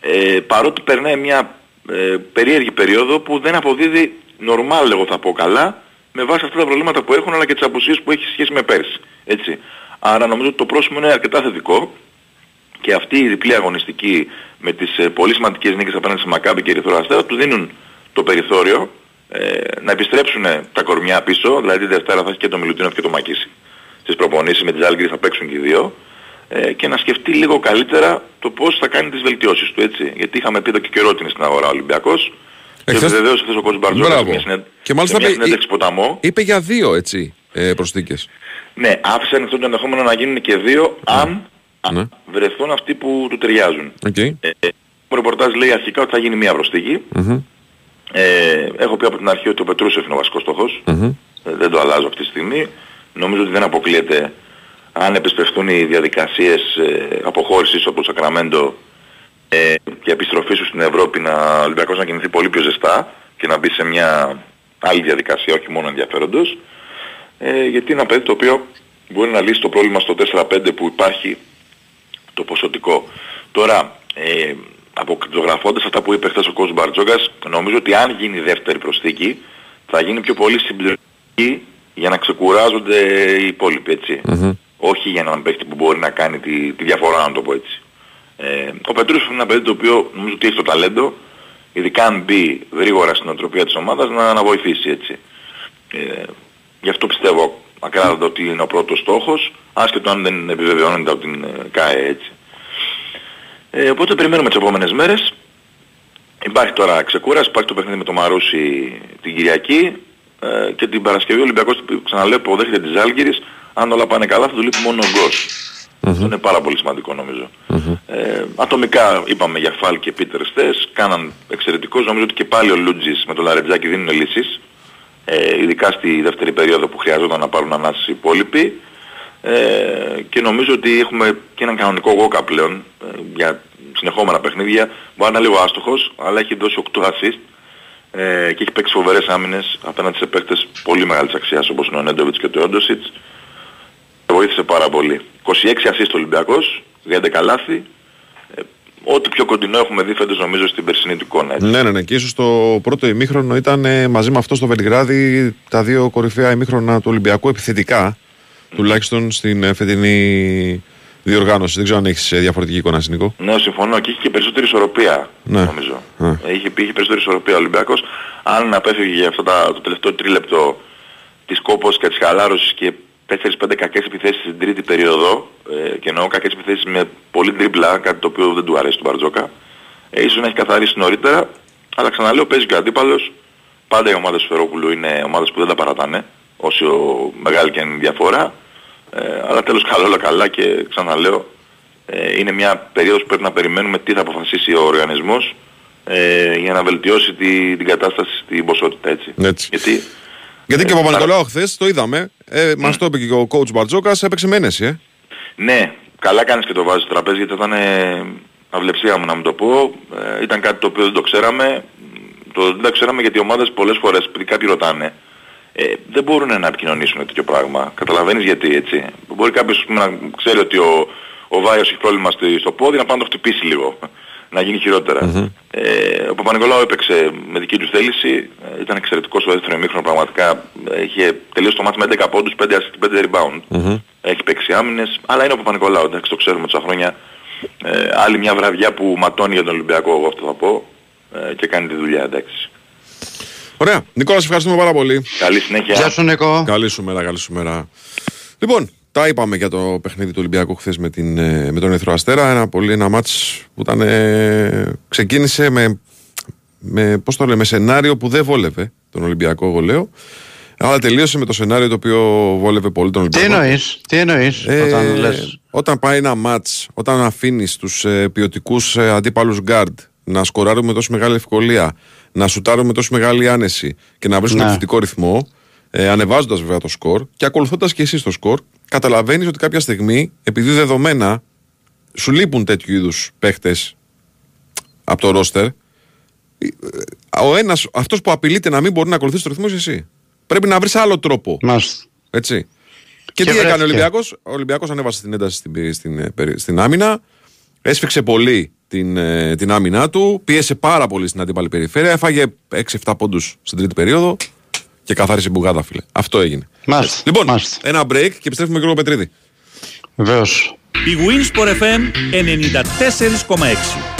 ε, παρότι περνάει μια ε, περίεργη περίοδο που δεν αποδίδει normal εγώ θα πω καλά με βάση αυτά τα προβλήματα που έχουν αλλά και τις απουσίες που έχει σχέση με πέρσι. Έτσι. Άρα νομίζω ότι το πρόσημο είναι αρκετά θετικό και αυτή η διπλή αγωνιστική με τις ε, πολύ σημαντικές νίκες απέναντι σε Μακάμπη και Ερυθρό Αστέρα τους δίνουν το περιθώριο ε, να επιστρέψουν τα κορμιά πίσω, δηλαδή τη Δευτέρα θα έχει και το Μιλουτίνοφ και το Μακίσικ. Στις προπονήσεις με τη Ζαλγκίρις θα παίξουν και οι δύο ε, και να σκεφτεί λίγο καλύτερα το πώς θα κάνει τις βελτιώσεις του, έτσι. Γιατί είχαμε πει εδώ και καιρό ότι είναι στην αγορά ο Ολυμπιακός και Εχθές- βεβαίως χθες ο κ. Μπαρτζόκας σε Μπράβο. μια, συνέ... Και μάλιστα σε μια είπε- συνέντευξη ποταμό Είπε για δύο έτσι ε, προσθήκες. ναι, άφησε ανοιχτό το ενδεχόμενο να γίνουν και δύο αν Ναι. βρεθούν αυτοί που του ταιριάζουν. Οκ. Ε, ε, το ρεπορτάζ λέει αρχικά ότι θα γίνει μία προσθήκη. Μμμ. Ε, έχω πει από την αρχή ότι ο Πετρούσεφ είναι ο βασικός στόχος. Μμμ. Ε, δεν το αλλάζω αυτή τη στιγμή. Νομίζω ότι δεν αποκλείεται αν επισπευτούν οι διαδικασίες ε, αποχώρησης από το Σακραμέντο ε, και επιστροφή σου στην Ευρώπη να ο Ολυμπιακός να κινηθεί πολύ πιο ζεστά και να μπει σε μια άλλη διαδικασία, όχι μόνο ενδιαφέροντος. Ε, γιατί είναι ένα παιδί το οποίο μπορεί να λύσει το πρόβλημα στο 4-5 που υπάρχει το ποσοτικό. Τώρα, ε, αποκρυπτογραφώντας αυτά που είπε χθες ο κ. Μπαρτζόκας, νομίζω ότι αν γίνει η δεύτερη προσθήκη, θα γίνει πιο πολύ συμπληρωματική για να ξεκουράζονται οι υπόλοιποι, έτσι. Όχι για έναν παίχτη που μπορεί να κάνει τη, τη διαφορά, να το πω έτσι. Ε, ο Πετρούς είναι ένα παιδί το οποίο νομίζω ότι έχει το ταλέντο, ειδικά αν μπει γρήγορα στην οτροπία της ομάδας, να, να βοηθήσει, έτσι. Ε, γι' αυτό πιστεύω ακράδαντα ότι είναι ο πρώτος στόχος, άσχετο αν δεν επιβεβαιώνεται από την ε, ΚΑΕ έτσι. Ε, οπότε περιμένουμε τις επόμενες μέρες. Υπάρχει τώρα ξεκούραση, υπάρχει το παιχνίδι με το Μαρούσι την Κυριακή ε, και την Παρασκευή ο Ολυμπιακός ξαναλέω υποδέχεται της Ζάλγκυρης. Αν όλα πάνε καλά θα του λείπει μόνο ο Γκος. Αυτό είναι πάρα πολύ σημαντικό νομίζω. Ε, ατομικά είπαμε για Φάλ και Πίτερ Στες, κάναν εξαιρετικούς. Νομίζω ότι και πάλι ο Λούτζης με το Λαρετζάκι δίνουν λύσεις. Ε, ειδικά στη δεύτερη περίοδο που χρειαζόταν να πάρουν ανάσες οι υπόλοιποι. Ε, και νομίζω ότι έχουμε και έναν κανονικό γόκα πλέον ε, για συνεχόμενα παιχνίδια. Μπορεί να είναι λίγο άστοχος, αλλά έχει δώσει 8 assist ε, και έχει παίξει φοβερές άμυνες απέναντι σε παίκτες πολύ μεγάλης αξίας όπως είναι ο Νέντοβιτς και το Όντοσιτς. Βοήθησε πάρα πολύ. 26 assist ο Ολυμπιακός, 11 λάθη. Ε, ό,τι πιο κοντινό έχουμε δει φέτος νομίζω στην περσινή του εικόνα. έτσι. Ναι, ναι, ναι. Και ίσως το πρώτο ημίχρονο ήταν ε, μαζί με αυτό στο Βελιγράδι τα δύο κορυφαία ημίχρονα του Ολυμπιακού επιθετικά. Τουλάχιστον στην ε, φετινή διοργάνωση. Δεν ξέρω αν έχεις διαφορετική εικόνα, Νίκο. Ναι, συμφωνώ και είχε και περισσότερη ισορροπία Ναι. νομίζω. Ναι. Ε, Είχε, είχε περισσότερη ισορροπία ο Ολυμπιακός. Αν απέφυγε για αυτό τα, το τελευταίο τρίλεπτο της κόπος και της χαλάρωσης και 4-5 κακές επιθέσεις στην τρίτη περίοδο ε, και εννοώ κακές επιθέσεις με πολύ τριπλά, κάτι το οποίο δεν του αρέσει τον Μπαρτζόκα, ε, ίσως να έχει καθαρίσει νωρίτερα, αλλά ξαναλέω παίζει και ο αντίπαλος. Πάντα οι ομάδες του Φερόπουλου είναι ομάδες που δεν τα παρατάνε, όσο μεγάλη και αν είναι η διαφορά. Ε, αλλά τέλος καλό όλα καλά και ξαναλέω ε, είναι μια περίοδος που πρέπει να περιμένουμε τι θα αποφασίσει ο οργανισμός ε, για να βελτιώσει τη, την κατάσταση στην ποσότητα έτσι. Έτσι. Γιατί Γιατί και ο Ε, Παπα-Νικολάου χθες το είδαμε. Ε, Μας το είπε και ο coach Μπαρτζόκας, έπαιξε με ένεση, ε. Ναι, καλά κάνεις και το βάζεις στο τραπέζι γιατί ήταν ε, αυλεψία μου να μου το πω. Ε, ήταν κάτι το οποίο δεν το ξέραμε. Το, δεν το ξέραμε γιατί οι ομάδες πολλές φορές, επειδή κάποιοι ρωτάνε, ε, δεν μπορούν να επικοινωνήσουν τέτοιο πράγμα. Καταλαβαίνεις γιατί έτσι. Μπορεί κάποιος ας πούμε, να ξέρει ότι ο, ο Βάιος έχει πρόβλημα στη- στο πόδι να πάει να το χτυπήσει λίγο. Να γίνει χειρότερα. Ε, ο Παπα-Νικολάου έπαιξε με δική του θέληση. Ε, ήταν εξαιρετικός στο δεύτερο ημίχρονο πραγματικά. Ε, Είχε τελείωσει το μάτι με 11 πόντους, 5 assist, 5 rebound. Έχει παίξει άμυνες, αλλά είναι ο Παπα-Νικολάου, εντάξει, το ξέρουμε τόσα χρόνια. Ε, άλλη μια βραδιά που ματώνει για τον Ολυμπιακό, εγώ αυτό θα πω, ε, και κάνει τη δουλειά, εντάξει. Ωραία. Νικόλα, σε ευχαριστούμε πάρα πολύ. Καλή συνέχεια. Γεια σου Νίκο. Καλή σου μέρα, καλή σου μέρα. Λοιπόν, τα είπαμε για το παιχνίδι του Ολυμπιακού χθες με, την, ε, με τον Ερυθρό Αστέρα. Ένα, πολύ, ένα μάτς που ήταν, ε, ξεκίνησε με, με, πώς το λέμε, με σενάριο που δεν βόλευε τον Ολυμπιακό, εγώ λέω. Αλλά τελείωσε με το σενάριο το οποίο βόλευε πολύ τον Τι Ολυμπιακό. εννοείς, τι εννοείς Ε, όταν λες; Όταν πάει ένα ματς, όταν αφήνεις τους ε, ποιοτικούς ε, αντίπαλους γκαρντ να σκοράρουν με τόση μεγάλη ευκολία, να σουτάρουν με τόση μεγάλη άνεση και να βρίσκουν Ναι. επιθετικό ρυθμό, ε, ανεβάζοντας βέβαια το σκορ και ακολουθώντας και εσύ το σκορ, καταλαβαίνεις ότι κάποια στιγμή, επειδή δεδομένα σου λείπουν τέτοιου είδους παίχτες από το ρόστερ, ε, ο ένας, αυτός που απειλείται να μην μπορεί να ακολουθήσει το ρυθμό είσαι εσύ. Πρέπει να βρεις άλλο τρόπο. Μάλιστα. Έτσι. Και, Και τι έκανε ο βρέθηκε. Ολυμπιακός; Ο Ολυμπιακός ανέβασε την ένταση στην, στην, ε, περι- στην άμυνα. Έσφιξε πολύ την, ε, την άμυνά του. Πίεσε πάρα πολύ στην αντίπαλη περιφέρεια. Έφαγε 6-7 πόντους στην τρίτη περίοδο. Και καθάρισε μπουγάδα, φίλε. Αυτό έγινε. Μάλιστα. Λοιπόν, Μάλιστα. ένα break και επιστρέφουμε με Γιώργο Πετρίδη. Βεβαίως. Η Winsport FM 94,6.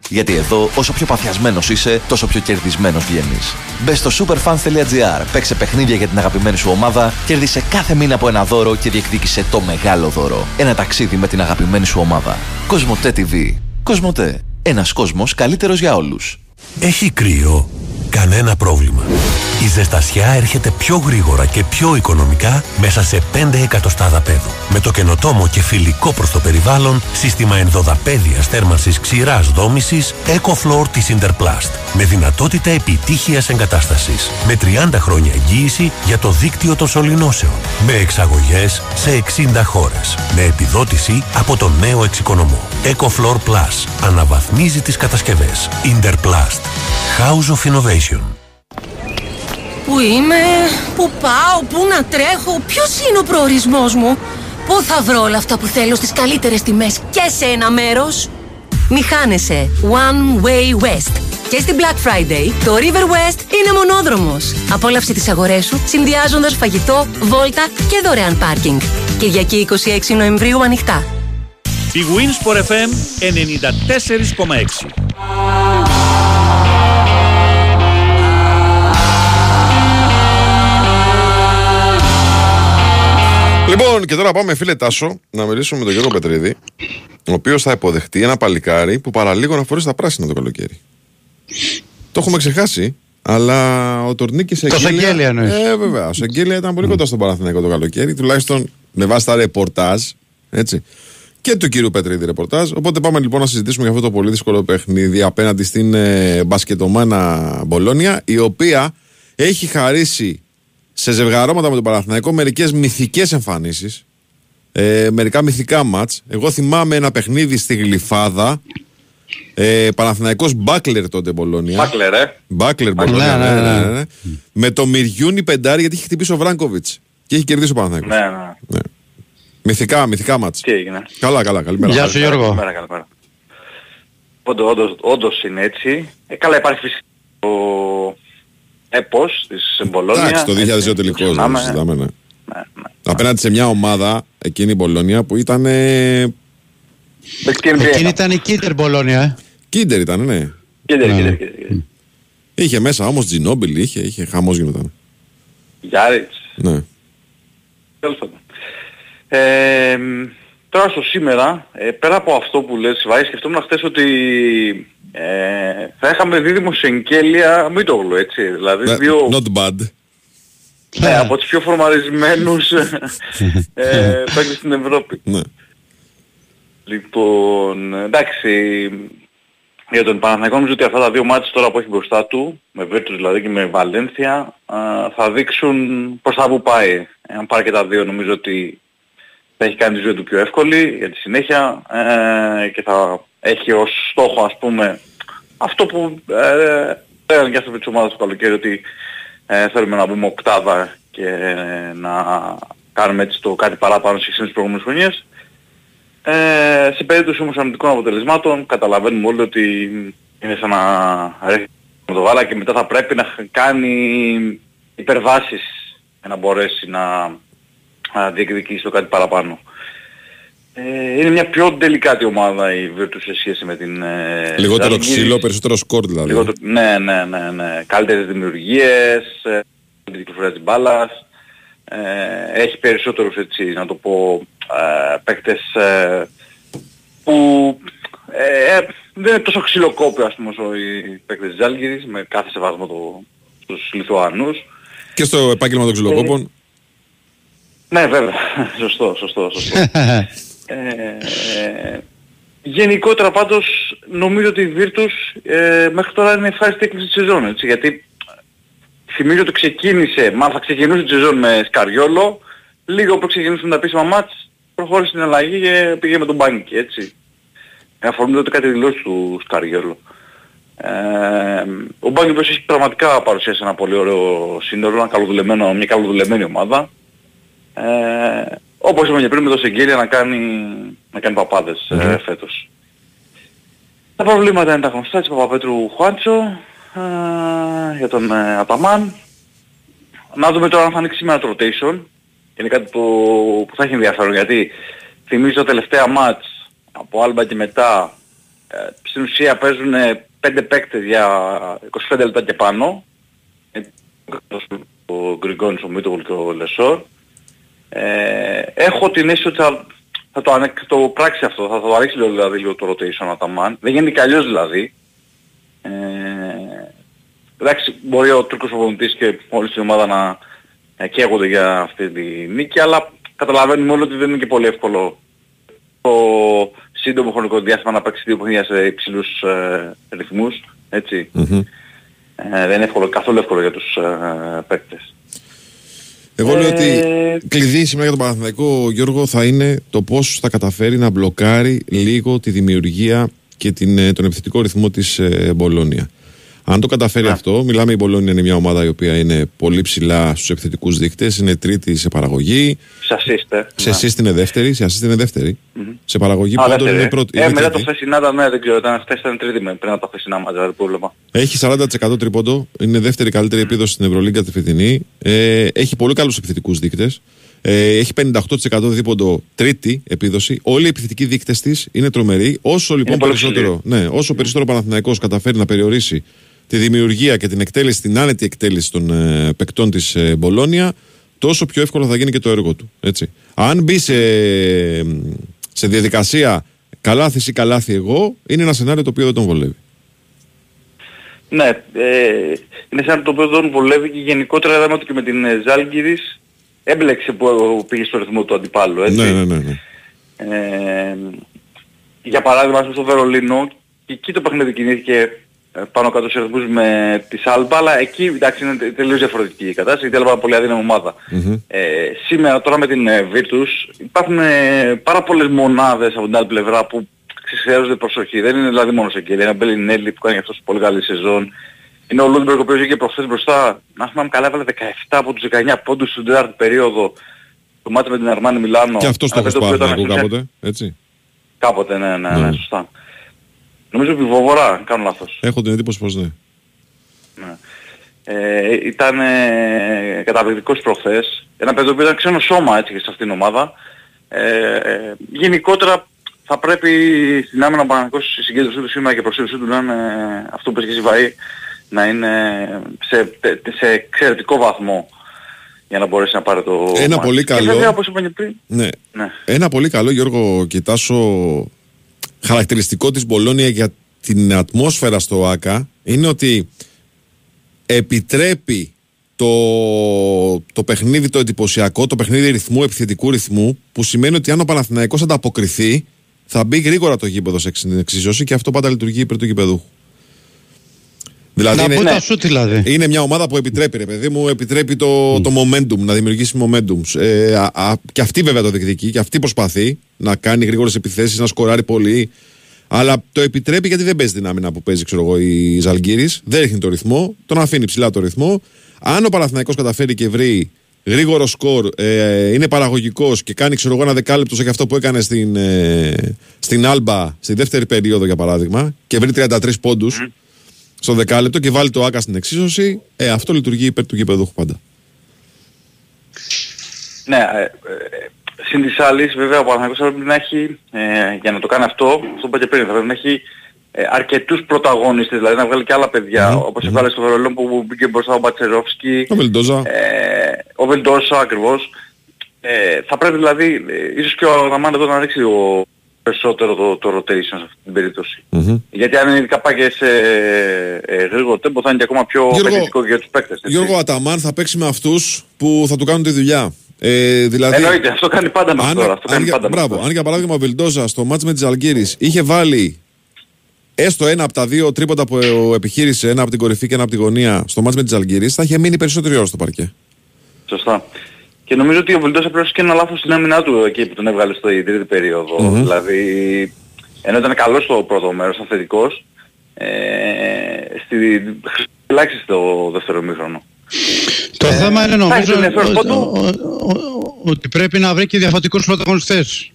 Γιατί εδώ, όσο πιο παθιασμένος είσαι, τόσο πιο κερδισμένος βγαίνεις. Μπες στο superfans.gr, παίξε παιχνίδια για την αγαπημένη σου ομάδα, κέρδισε κάθε μήνα από ένα δώρο και διεκδίκησε το μεγάλο δώρο. Ένα ταξίδι με την αγαπημένη σου ομάδα. Κοσμοτέ TV. Κοσμοτέ. Ένας κόσμος καλύτερος για όλους. Έχει κρύο. Κανένα πρόβλημα. Η ζεστασιά έρχεται πιο γρήγορα και πιο οικονομικά μέσα σε 5 εκατοστάδα πέδου. Με το καινοτόμο και φιλικό προς το περιβάλλον σύστημα ενδοδαπέδιας θέρμανσης ξηράς δόμησης EcoFloor της Interplast. Με δυνατότητα επιτύχειας εγκατάστασης. Με 30 χρόνια εγγύηση για το δίκτυο των σωληνώσεων. Με εξαγωγές σε 60 χώρες. Με επιδότηση από το νέο εξοικονομό. EcoFloor Plus. Αναβαθμίζει τις κατασκευές. Interplast. House of Innovation. Πού είμαι, πού πάω, πού να τρέχω, ποιος είναι ο προορισμός μου; Πού θα βρω όλα αυτά που θέλω στις καλύτερες τιμές και σε ένα μέρος; Μη χάνεσαι. One Way West. Και στην Black Friday, το River West είναι μονόδρομος. Απόλαυσε τις αγορές σου, συνδυάζοντας φαγητό, βόλτα και δωρεάν πάρκινγκ. Κυριακή 26 Νοεμβρίου ανοιχτά. Η Winsport FM 94,6. Λοιπόν, και τώρα πάμε, φίλε Τάσο, να μιλήσουμε με τον Γιώργο Πετρίδη, ο οποίος θα υποδεχτεί ένα παλικάρι που παραλίγο να φορέσει τα πράσινα το καλοκαίρι. Το έχουμε ξεχάσει, αλλά ο Τορνίκης σε Το Σεγγέλια εννοείς. Ε, βέβαια. Ο Σεγγέλια ήταν πολύ κοντά στον Παναθηναϊκό το καλοκαίρι, τουλάχιστον με βάση τα ρεπορτάζ. Έτσι. Και του κύριου Πετρίδη ρεπορτάζ. Οπότε πάμε λοιπόν να συζητήσουμε για αυτό το πολύ δύσκολο παιχνίδι απέναντι στην ε, μπασκετομάνα Μπολόνια, η οποία έχει χαρίσει σε ζευγαρώματα με τον Παναθηναϊκό μερικές μυθικές εμφανίσεις. Ε, μερικά μυθικά μάτς. Εγώ θυμάμαι ένα παιχνίδι στη Γλυφάδα. Ε, Παναθηναϊκός Μπάκλερ τότε Μπολόνια. Μπάκλερ, ε. Μπάκλερ Μπολόνια. Ναι, ναι, ναι, ναι. Με το Μυριούνι πεντάρι γιατί είχε χτυπήσει ο Βράνκοβιτ. Και έχει κερδίσει ο Παναθηναϊκός. Ναι, ναι. Ναι. Μυθικά, μυθικά μάτς. Τι έγινε. Καλά, καλά, καλημέρα. Γεια σου Γιώργο. Καλημέρα, καλημέρα. Όντως, όντως, όντως είναι έτσι. Ε, καλά υπάρχει φυσικά το έπος της Μπολόνια. Εντάξει, το 2002 τελικός. Δεν ξεχνάμε. συζητάμε, ναι. Ναι, ναι. Απέναντι σε μια ομάδα, εκείνη η Μπολόνια, που ήταν. Ε, Εκείνη ήταν η Κίτερ Μπολόνια, ε. Κίντερ ήταν, ναι. Κοίτα, Ναι. κοίτα, κοίτα, κοίτα. Είχε μέσα όμως Τζινόμπιλ, είχε, είχε χαμός γινόταν. Γιάριτς. Ναι. Τέλος πάντων. Ε, μ, τώρα στο σήμερα, ε, πέρα από αυτό που λες Βάης, σκεφτόμουν χθες ότι ε, θα είχαμε δίδυμο σε εγγέλια Μήτογλου, έτσι. Δηλαδή Ναι, δύο Not bad. ναι, από τους πιο φορμαρισμένους ε, παίκτες στην Ευρώπη. Ναι. Λοιπόν, εντάξει, για τον Παναθηναϊκό νομίζω ότι αυτά τα δύο μάτια τώρα που έχει μπροστά του, με Βέρτους δηλαδή και με Βαλένθια, α, θα δείξουν προς τα που πάει. Αν πάρει και τα δύο νομίζω ότι θα έχει κάνει τη ζωή του πιο εύκολη για τη συνέχεια ε, και θα έχει ως στόχο ας πούμε αυτό που ε, λέγανε και άνθρωποι της ομάδας του καλοκαίρι ότι ε, θέλουμε να μπούμε οκτάδα και να κάνουμε έτσι το κάτι παράπανω σε σχέση με τις προηγούμενες χρονιές. Ε, σε περίπτωση όμως αμυντικών αποτελεσμάτων καταλαβαίνουμε όλοι ότι είναι σαν να ρίχνει με το γάλα και μετά θα πρέπει να κάνει υπερβάσεις για να μπορέσει να, να διεκδικήσει το κάτι παραπάνω. Ε, είναι μια πιο τελικάτη ομάδα η Virtus σε σχέση με την ε, Λιγότερο Ζαλγκύρης. ξύλο, περισσότερο σκορ δηλαδή. Λιγότερο, ναι, ναι, ναι, ναι. Καλύτερες δημιουργίες, ε, την κυκλοφορία της μπάλας. Ε, έχει περισσότερους έτσι να το πω ε, παίκτες ε, που ε, ε, δεν είναι τόσο ξυλοκόπιο ας πούμε όσο οι παίκτες της Ζάλγκυρης με κάθε σεβασμό το, στους Λιθουανούς. Και στο επάγγελμα των ξυλοκόπων. Ναι βέβαια, σωστό, σωστό, σωστό. ε, γενικότερα πάντως νομίζω ότι η Virtus ε, μέχρι τώρα είναι ευχάριστη έκκληση της σεζόν έτσι γιατί θυμίζω ότι ξεκίνησε, μάλλον θα ξεκινούσε τη σεζόν με Σκαριόλο λίγο πριν ξεκινήσουν τα επίσημα μάτς προχώρησε στην αλλαγή και πήγε με τον Μπάνικ έτσι. Με αφορμή τότε κάτι δηλώσεις του Σκαριόλο. Ε, ο Μπάγκεβος έχει πραγματικά παρουσιάσει ένα πολύ ωραίο σύνολο, ένα καλοδουλεμένο, μια καλοδουλεμένη ομάδα. Ε, όπως είπαμε και πριν με το Σεγγέλια να κάνει, να κάνει παπάδες ε, φέτος. Τα προβλήματα είναι τα γνωστά της Παπαπέτρου Χουάντσο ε, για τον ε, Αταμάν. Να δούμε τώρα αν θα ανοίξει σήμερα το rotation. Είναι κάτι που, που θα έχει ενδιαφέρον γιατί θυμίζω τα τελευταία μάτς από Άλμπα και μετά ε, στην ουσία παίζουν πέντε παίκτες για 25 λεπτά και πάνω. Ε, ο Γκριγκόνης, ο Μίτοβολ και ο Λεσόρ. Ε, έχω την αίσθηση ότι θα, θα το, ανε- το πράξει αυτό, θα, θα το ανοίξει λίγο, δηλαδή λίγο το rotation Αταμάν. Δεν γίνεται και αλλιώς δηλαδή. Ε, εντάξει, μπορεί ο Τούρκος προπονητής και όλη την ομάδα να ε, καίγονται για αυτή τη νίκη, αλλά καταλαβαίνουμε όλοι ότι δεν είναι και πολύ εύκολο το σύντομο χρονικό διάστημα να παίξει δύο παιχνίδια σε υψηλούς ε, ρυθμούς, έτσι. Ε, δεν είναι εύκολο, καθόλου εύκολο για τους ε, παίκτες. Εγώ λέω Ε, ότι κλειδί σήμερα για τον Παναθηναϊκό Γιώργο θα είναι το πώς θα καταφέρει να μπλοκάρει λίγο τη δημιουργία και την, ε, τον επιθετικό ρυθμό της ε, Μπολόνια. Αν το καταφέρει αυτό, μιλάμε η Μπολόνια είναι μια ομάδα η οποία είναι πολύ ψηλά στους επιθετικούς δείκτες, είναι τρίτη σε παραγωγή, Σε assist, ε. σε assist είναι δεύτερη, σε assist είναι δεύτερη, σε παραγωγή Α, πόντων δεύτερη, είναι ε. πρώτη. Ε, είναι μετά τρίτη. το χθεσινά ήταν, ναι, δεν ξέρω, ήταν χθες ήταν τρίτη με, πριν από τα χθεσινά μάτια, δηλαδή που έβλεπα. Έχει 40% τρίποντο, είναι δεύτερη καλύτερη επίδοση στην Ευρωλίγκα τη φετινή. Ε, έχει πολύ καλούς επιθετικούς δείκτες. Ε, έχει 58% δίποντο τρίτη επίδοση. Όλοι οι επιθετικοί δείκτες της είναι τρομεροί. Όσο λοιπόν πολύ περισσότερο, ναι, όσο περισσότερο ο Παναθηναϊκός καταφέρει να περιορίσει τη δημιουργία και την εκτέλεση, την άνετη εκτέλεση των ε, παικτών της ε, Μπολόνια, τόσο πιο εύκολο θα γίνει και το έργο του. Έτσι. Αν μπει σε, σε διαδικασία καλάθι ή καλάθι εγώ, είναι ένα σενάριο το οποίο δεν τον βολεύει. Ναι, ε, είναι σαν το οποίο δεν βολεύει και γενικότερα είδαμε ότι και με την ε, Ζάλγκυρης έμπλεξε που πήγε στο ρυθμό του αντιπάλου, έτσι. Ναι, ναι, ναι. ναι. Ε, για παράδειγμα, ας πούμε, στο Βερολίνο, και εκεί το παιχνίδι κινήθηκε ε, πάνω κάτω σε ρυθμούς με τη Σάλμπα, αλλά εκεί εντάξει είναι τε- τελείως διαφορετική η κατάσταση, γιατί έλαβα πολύ αδύναμη ομάδα. Ε, σήμερα τώρα με την ε, Virtus υπάρχουν ε, πάρα πολλές μονάδες από την άλλη πλευρά που ξεχαίρονται προσοχή. Δεν είναι δηλαδή μόνο σε Κελία, είναι ο Μπελινέλη που κάνει αυτός πολύ καλή σεζόν. Είναι ο Λούντμπεργκ ο οποίος βγήκε προχθές μπροστά. Να θυμάμαι καλά έβαλε 17 από τους 19 πόντους στην τέταρτη περίοδο. Το ματς με την Αρμάνι Μιλάνο. Και αυτός το Αλλά έχω το οποίο ήταν σπάσει στην- κάποτε. Έτσι. Κάποτε, ναι, ναι, Ναι. ναι, σωστά. Νομίζω επί Βοβορά, αν κάνω λάθος. Έχω την εντύπωση πως ναι. Ναι. Ε, ήταν ε, καταπληκτικός προχθές. Ένα παιδί που ήταν ξένο σώμα έτσι και σε αυτήν την ομάδα. Ε, ε, γενικότερα θα πρέπει στην άμυνα ο Παναγικός η συγκέντρωσή του σήμερα και η προσήλωσή του να είναι αυτό που πες και εσύ Βαΐ, να είναι σε, σε εξαιρετικό βαθμό για να μπορέσει να πάρει το Ένα μάτς. πολύ Και καλό- βέβαια όπως είπα και πριν, ναι. ναι. Ένα πολύ καλό Γιώργο Κιτάσο χαρακτηριστικό της Μπολόνια για την ατμόσφαιρα στο ΆΚΑ είναι ότι επιτρέπει το, το παιχνίδι το εντυπωσιακό, το παιχνίδι ρυθμού, επιθετικού ρυθμού που σημαίνει ότι αν ο Παναθηναϊκός ανταποκριθεί θα μπει γρήγορα το γήπεδο σε εξ- εξίσωση και αυτό πάντα λειτουργεί υπέρ του γηπεδούχου. Να είναι, μπουν τα σουτ δηλαδή. είναι μια ομάδα που επιτρέπει, ρε παιδί μου, επιτρέπει το, το momentum, να δημιουργήσει momentum. Ε, α, α, και αυτή βέβαια το διεκδικεί, και αυτή προσπαθεί να κάνει γρήγορες επιθέσεις, να σκοράρει πολύ. Αλλά το επιτρέπει γιατί δεν παίζει την άμυνα που παίζει, ξέρω εγώ, η Ζαλγκύρης. Δεν ρίχνει το ρυθμό, τον αφήνει ψηλά το ρυθμό. Αν ο Παναθηναϊκός καταφέρει και βρει γρήγορο σκορ, ε, είναι παραγωγικός και κάνει, ξέρω εγώ, ένα δεκάλεπτο σε αυτό που έκανε στην, ε, στην Άλμπα στη δεύτερη περίοδο, για παράδειγμα, και βρει 33 πόντους στο δεκάλεπτο και βάλει το άκα στην εξίσωση, ε, αυτό λειτουργεί υπέρ του γηπεδούχου πάντα. Ναι, ε, ε, συν της άλλης βέβαια ο Παναθηναϊκός θα πρέπει να έχει, ε, για να το κάνει αυτό, αυτό που είπα και πριν, θα πρέπει να έχει ε, αρκετούς πρωταγωνιστές, δηλαδή να βγάλει και άλλα παιδιά, όπως έβγαλε στο Βερολίνο που μπήκε μπροστά ο Μπατσερόφσκι, Ο Βελντόζα. ε, ο Βελντόσα ακριβώς. Ε, θα πρέπει δηλαδή, ε, ίσως και ο Ραμάν εδώ να ρίξει ο, περισσότερο το, το rotation σε αυτή την περιπτωση Γιατί αν είναι ειδικά πάει και σε ε, γρήγορο τέμπο θα είναι και ακόμα πιο Γιώργο, απαιτητικό και για τους παίκτες. έτσι. Γιώργο Αταμάν θα παίξει με αυτούς που θα του κάνουν τη δουλειά. Ε, δηλαδή, Εννοείται, αυτό κάνει πάντα μέχρι αν, τώρα. Αυτό αν, κάνει για, πάντα μέχρι μπράβο, τώρα. αν για παράδειγμα ο Βελντόζα στο μάτς με τις Αλγύρης είχε βάλει έστω ένα από τα δύο τρίποτα που επιχείρησε, ένα από την κορυφή και ένα από τη γωνία στο μάτς με τις Αλγύρης, θα είχε μείνει περισσότερη ώρα στο παρκέ. Σωστά. Και νομίζω ότι ο Βελντός έπρεπε και ένα λάθος στην άμυνά του εκεί που τον έβγαλε στο τρίτη περίοδο. Μμμ. Δηλαδή, ενώ ήταν καλός στο πρώτο μέρος, αθλητικός, ε, στη, ελάχιστη το δεύτερο ημίχρονο. Το θέμα είναι νομίζω έχει ενδιαφέρον. ο- ο- ο- ο- ότι πρέπει να βρει και διαφορετικούς πρωταγωνιστές.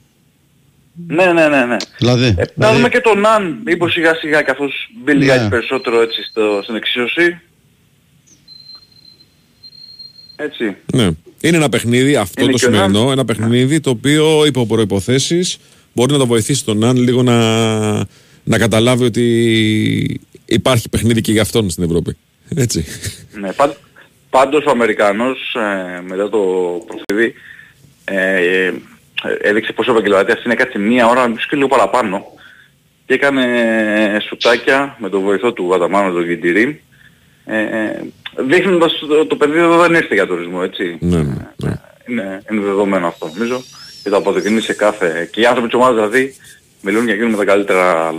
Ναι, ναι, ναι, ναι. Δηλαδή, Ε, να δηλαδή- δούμε και τον Ναν, μήπως σιγά σιγά καθώς μπει Ναι. λιγάκι περισσότερο έτσι στο, στην εξίσωση. Έτσι. Ναι. Είναι ένα παιχνίδι, αυτό Είναι το και ο σημερινό, ένα παιχνίδι το οποίο υπό προϋποθέσεις μπορεί να το βοηθήσει τον Αν λίγο να, να καταλάβει ότι υπάρχει παιχνίδι και για αυτόν στην Ευρώπη. Έτσι. Ναι, παν- πάντως ο Αμερικανός ε, μετά το προφίδι ε, ε, έδειξε πόσο επαγγελματίας είναι κάτσε μία ώρα, μισό και λίγο παραπάνω και έκανε ε, σουτάκια με τον βοηθό του Βαταμάνου, τον Κιντηρή ε, ε, δείχνοντας το, το παιδί εδώ δεν ήρθε για τουρισμό, έτσι. ναι, ναι, ναι. Είναι, είναι δεδομένο αυτό νομίζω και το αποδεικνύει σε κάθε... και οι άνθρωποι της ομάδας δηλαδή μιλούν για εκείνο με τα καλύτερα...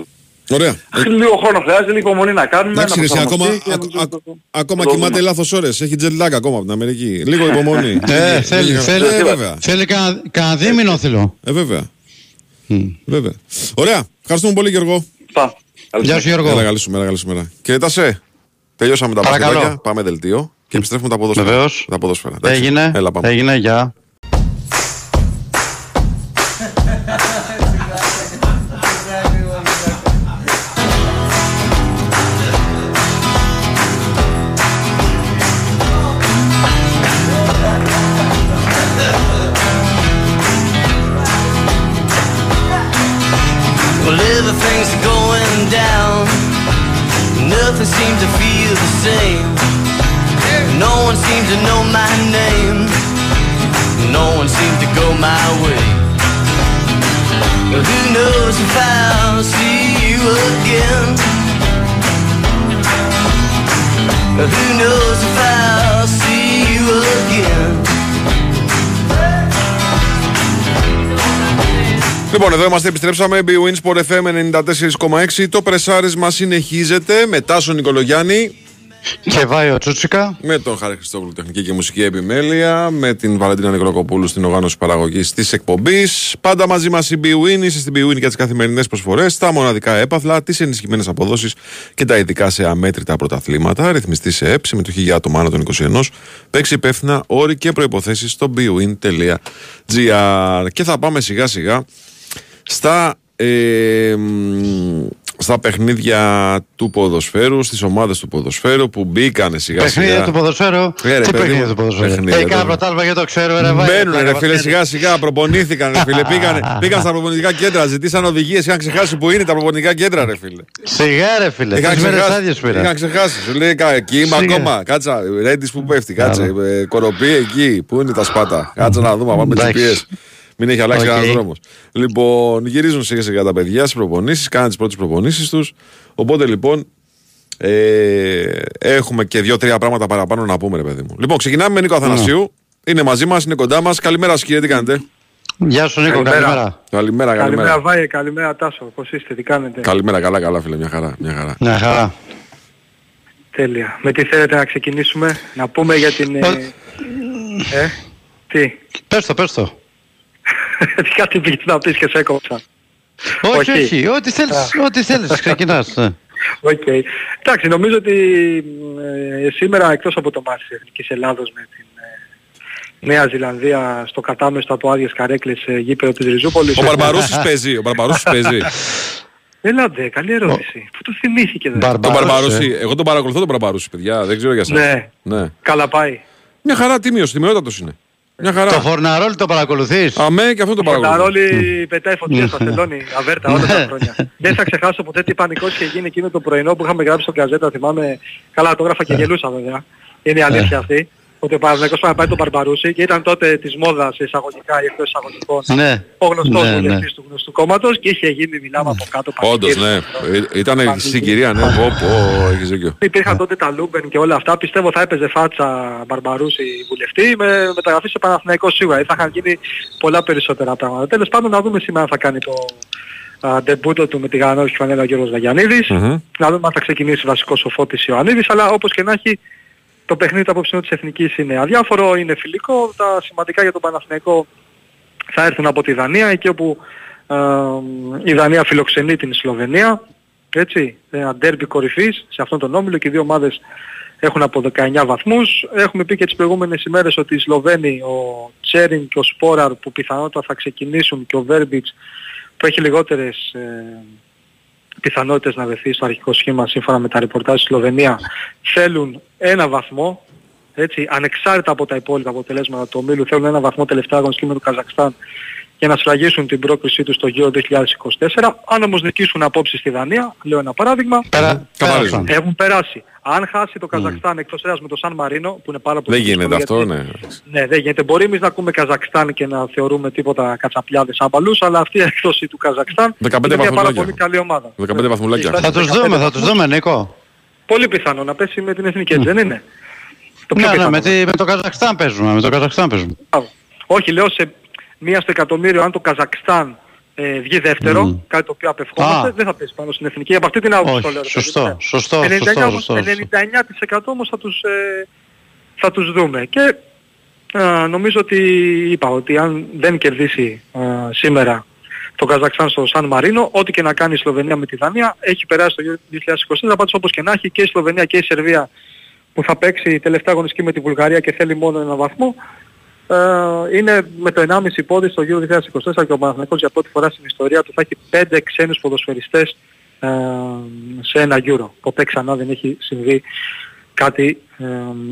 Ωραία. Λίγο χρόνο χρειάζεται, λίγο υπομονή να κάνουμε, Εντάξει, να ρε, εσύ, ακόμα, προσαρμοστεί και α- νομίζω α- το- το- ακόμα το κοιμάται δούμε. λάθος ώρες. Έχει jet lag ακόμα από την Αμερική. Λίγο υπομονή. Ε, θέλει, Λίγα- θέλει, Ε, βέβαια. θέλει κανένα κανένα δίμηνο θέλω. Ε, βέβαια. Βέβαια. Ωραία. Ευχαριστούμε πολύ Γιώργο. Πα. Γεια σου Γιώργο. Έλα, καλή σου μέρα, καλή σου μέρα. Και τάσε. Τελειώσαμε τα Παρακαλώ. παθητάκια. Πάμε δελτίο και επιστρέφουμε τα ποδόσφαιρα. Βεβαίως. Τα ποδόσφαιρα. εντάξει. Έγινε, Έλα, πάμε. έγινε, γεια. Λοιπόν, εδώ είμαστε, επιστρέψαμε. B-Win Sport FM 94,6. Το πρεσάρισμα συνεχίζεται με Τάσο Νικολογιάννη. Και Βάιο Τσούτσικα. Με τον Χάρη Χριστόγλου τεχνική και μουσική επιμέλεια. Με την Βαλεντίνα Νικολακοπούλου στην οργάνωση παραγωγής της εκπομπής. Πάντα μαζί μας η B-Win. Είστε στην B-Win για τις καθημερινές προσφορές, τα μοναδικά έπαθλα, τις ενισχυμένες αποδόσεις και τα ειδικά σε αμέτρητα πρωταθλήματα. Ρυθμιστή σε ΕΠ, συμμετοχή για άτομα άνω των 21. Παίξει υπεύθυνα όροι και προποθέσει στο bwin.gr. Και θα πάμε σιγά σιγά στα, ε, μ, στα παιχνίδια του ποδοσφαίρου, στις ομάδες του ποδοσφαίρου που μπήκανε σιγά Παιχνίδια σιγά. του ποδοσφαίρου; Ε, ρε, Τι παιδί παιχνίδια μου, του ποδοσφαίρου; παιχνίδια Ε, του- κάνα πρωτάλμα γιατί το ξέρω, ρε Βάιο. Μπαίνουν ρε Πλάκα φίλε μας σιγά σιγά, προπονήθηκαν ρε φίλε. Πήγαν, πήγαν στα προπονητικά κέντρα, ζητήσαν οδηγίες, είχαν ξεχάσει που είναι τα προπονητικά κέντρα ρε φίλε. Σιγά ρε φίλε. Είχαν Τρεις μέρες ξεχάσει, άδειες πήρα. είχαν ξεχάσει. Σου λέει κα- εκεί είμαι Σιγά. ακόμα. Κάτσα, ρέντις που πέφτει. Κάτσε, ε, Κορωπί εκεί. Πού είναι τα Σπάτα; Κάτσε να δούμε. Πάμε Εντάξει. GPS. Μην έχει αλλάξει Οκ. κανένας δρόμος. Λοιπόν, γυρίζουν σιγά σιγά τα παιδιά στις προπονήσεις, κάνουν τις πρώτες προπονήσεις τους. Οπότε λοιπόν ε, έχουμε και δύο-τρία πράγματα παραπάνω να πούμε, ρε παιδί μου. Λοιπόν, ξεκινάμε με Νίκο Αθανασίου. Είναι μαζί μας, είναι κοντά μας. Καλημέρα σας, κύριε, τι κάνετε; Γεια σου Νίκο, Καλημέρα. καλημέρα. Καλημέρα, καλημέρα. Καλημέρα Βάιε, καλημέρα Τάσο. Πώς είστε, τι κάνετε; Καλημέρα, καλά, καλά, φίλε. Μια χαρά. Μια χαρά. Μια χαρά. Τέλεια. Με τι θέλετε να ξεκινήσουμε. Να πούμε για την... ε, ε, τι; Πες το, πες το. Τι κάτι πήγες να πεις και σε έκοψα. Όχι, Όχι. όχι, ό,τι θέλεις, ό,τι θέλεις, ξεκινάς. ναι. Οκ. Εντάξει, νομίζω ότι ε, σήμερα εκτός από το ματς της Εθνικής Ελλάδος με την ε, Νέα Ζηλανδία στο κατάμεστο από άδειες καρέκλες ε, γήπεδο της Ριζούπολης. Ο Μπαρμπαρούσης παίζει. Ο Μπαρμπαρούσης παίζει. Έλατε, καλή ερώτηση. Πού το θυμήθηκε δε. τον Μπαρμπαρούση. Εγώ τον παρακολουθώ τον Μπαρμπαρούση, παιδιά. Δεν ξέρω για εσάς. Ναι. ναι. Καλά πάει. Μια χαρά τίμιος, τιμιότατος είναι. Μια χαρά. Το Φορναρόλ το παρακολουθείς; Αμέ και αυτό το Ο παρακολουθώ. Φονταρόλη πετάει φωτιές στα Θελώνη, αβέρτα όλα τα χρόνια. Δεν θα ξεχάσω ποτέ τι πανικός είχε γίνει εκείνο το πρωινό που είχαμε γράψει στο καζέτα, θυμάμαι, καλά το έγραφα και γελούσα βέβαια. Είναι η αλήθεια αυτή. Ότι ο Παναθηναϊκός πάει να πάει τον Μπαρμπαρούση και ήταν τότε της μόδας εισαγωγικά ή εκτός εισαγωγικών Ναι. ο γνωστός Ναι, ναι. βουλευτής του γνωστού κόμματος και είχε γίνει μιλάμε από κάτω Όντως, πανηγύρι. ναι. Ε, Ήταν συγκυρία, ναι. Πω, πω, έχεις δίκιο. Υπήρχαν τότε τα Λούμπεν και όλα αυτά. Πιστεύω θα έπαιζε φάτσα Μπαρμπαρούση βουλευτή με μεταγραφή σε Παναθηναϊκό σίγουρα. Ή Θα είχαν γίνει πολλά περισσότερα πράγματα. Τέλος πάντων να δούμε σήμερα αν θα κάνει το α, ντεμπούτο του με τη γαλανόλευκη φανέλα ο Γιώργος Βαγιανίδης. Μμμ. Να δούμε αν θα ξεκινήσει βασικός ο Φώτης Ιωαννίδης. Αλλά όπως και να έχει το παιχνίδι του αποψινό της Εθνικής είναι αδιάφορο, είναι φιλικό. Τα σημαντικά για τον Παναθηναϊκό θα έρθουν από τη Δανία, εκεί όπου α, η Δανία φιλοξενεί την Σλοβενία. έτσι, ένα ντέρμπι κορυφής σε αυτόν τον όμιλο και οι δύο ομάδες έχουν από 19 βαθμούς. Έχουμε πει και τις προηγούμενες ημέρες ότι οι Σλοβαίνοι, ο Τσέριν και ο Σπόραρ που πιθανότατα θα ξεκινήσουν και ο Βέρμπιτς που έχει λιγότερες ε, πιθανότητες να δεθεί στο αρχικό σχήμα σύμφωνα με τα ρεπορτάζ στη Σλοβενία θέλουν ένα βαθμό έτσι, ανεξάρτητα από τα υπόλοιπα αποτελέσματα του ομίλου θέλουν ένα βαθμό τελευταία αγωνιστική με το Καζακστάν για να σφραγίσουν την πρόκρισή τους στο γύρο 2024. Αν όμως νικήσουν απόψη στη Δανία, λέω ένα παράδειγμα, Πέρα, έχουν περάσει. Αν χάσει το Καζακστάν εκτός έδρας με το Σαν Μαρίνο, που είναι πάρα πολύ Δεν γίνεται δύσκολο, αυτό, γιατί- ναι. ναι, δεν γίνεται. Μπορεί εμείς να ακούμε Καζακστάν και να θεωρούμε τίποτα κατσαπλιάδες άμπαλους, αλλά αυτή η έκδοση του Καζακστάν 15 είναι μια πάρα βαθμουλάκια. πολύ καλή ομάδα. 15 βαθμουλάκια. Θα τους δούμε, θα τους δούμε Νίκο. Πολύ πιθανό να πέσει με την εθνική, έτσι δεν είναι; Το πιο Ναι, ναι, πιθανό. με, τη, με το Καζακστάν παίζουμε, με το Καζακστάν παίζουμε. Μπράβο. Όχι, λέω σε μία στο εκατομμύριο αν το Καζακστάν ε, βγει δεύτερο, Μμ. κάτι το οποίο απευχόμαστε, Α. δεν θα πέσει πάνω στην εθνική. Από αυτή την άποψη Όχι, το λέω. ρε σωστό, παιδί μου. σωστό, 99 σωστό, όμως- σωστό, σωστό. 99% όμως θα τους, ε, θα τους δούμε. Και α, νομίζω ότι είπα ότι αν δεν κερδίσει α, σήμερα το Καζακστάν στο Σαν Μαρίνο, ό,τι και να κάνει η Σλοβενία με τη Δανία, έχει περάσει το 2024, πάντως όπως και να έχει και η Σλοβενία και η Σερβία που θα παίξει η τελευταία αγωνιστική με τη Βουλγαρία και θέλει μόνο ένα βαθμό, ε, είναι με το 1,5 πόδι στο Euro 2024 και ο Παναθηναϊκός για πρώτη φορά στην ιστορία του θα έχει 5 ξένους ποδοσφαιριστές ε, σε ένα Euro. Ποτέ ξανά δεν έχει συμβεί κάτι ε,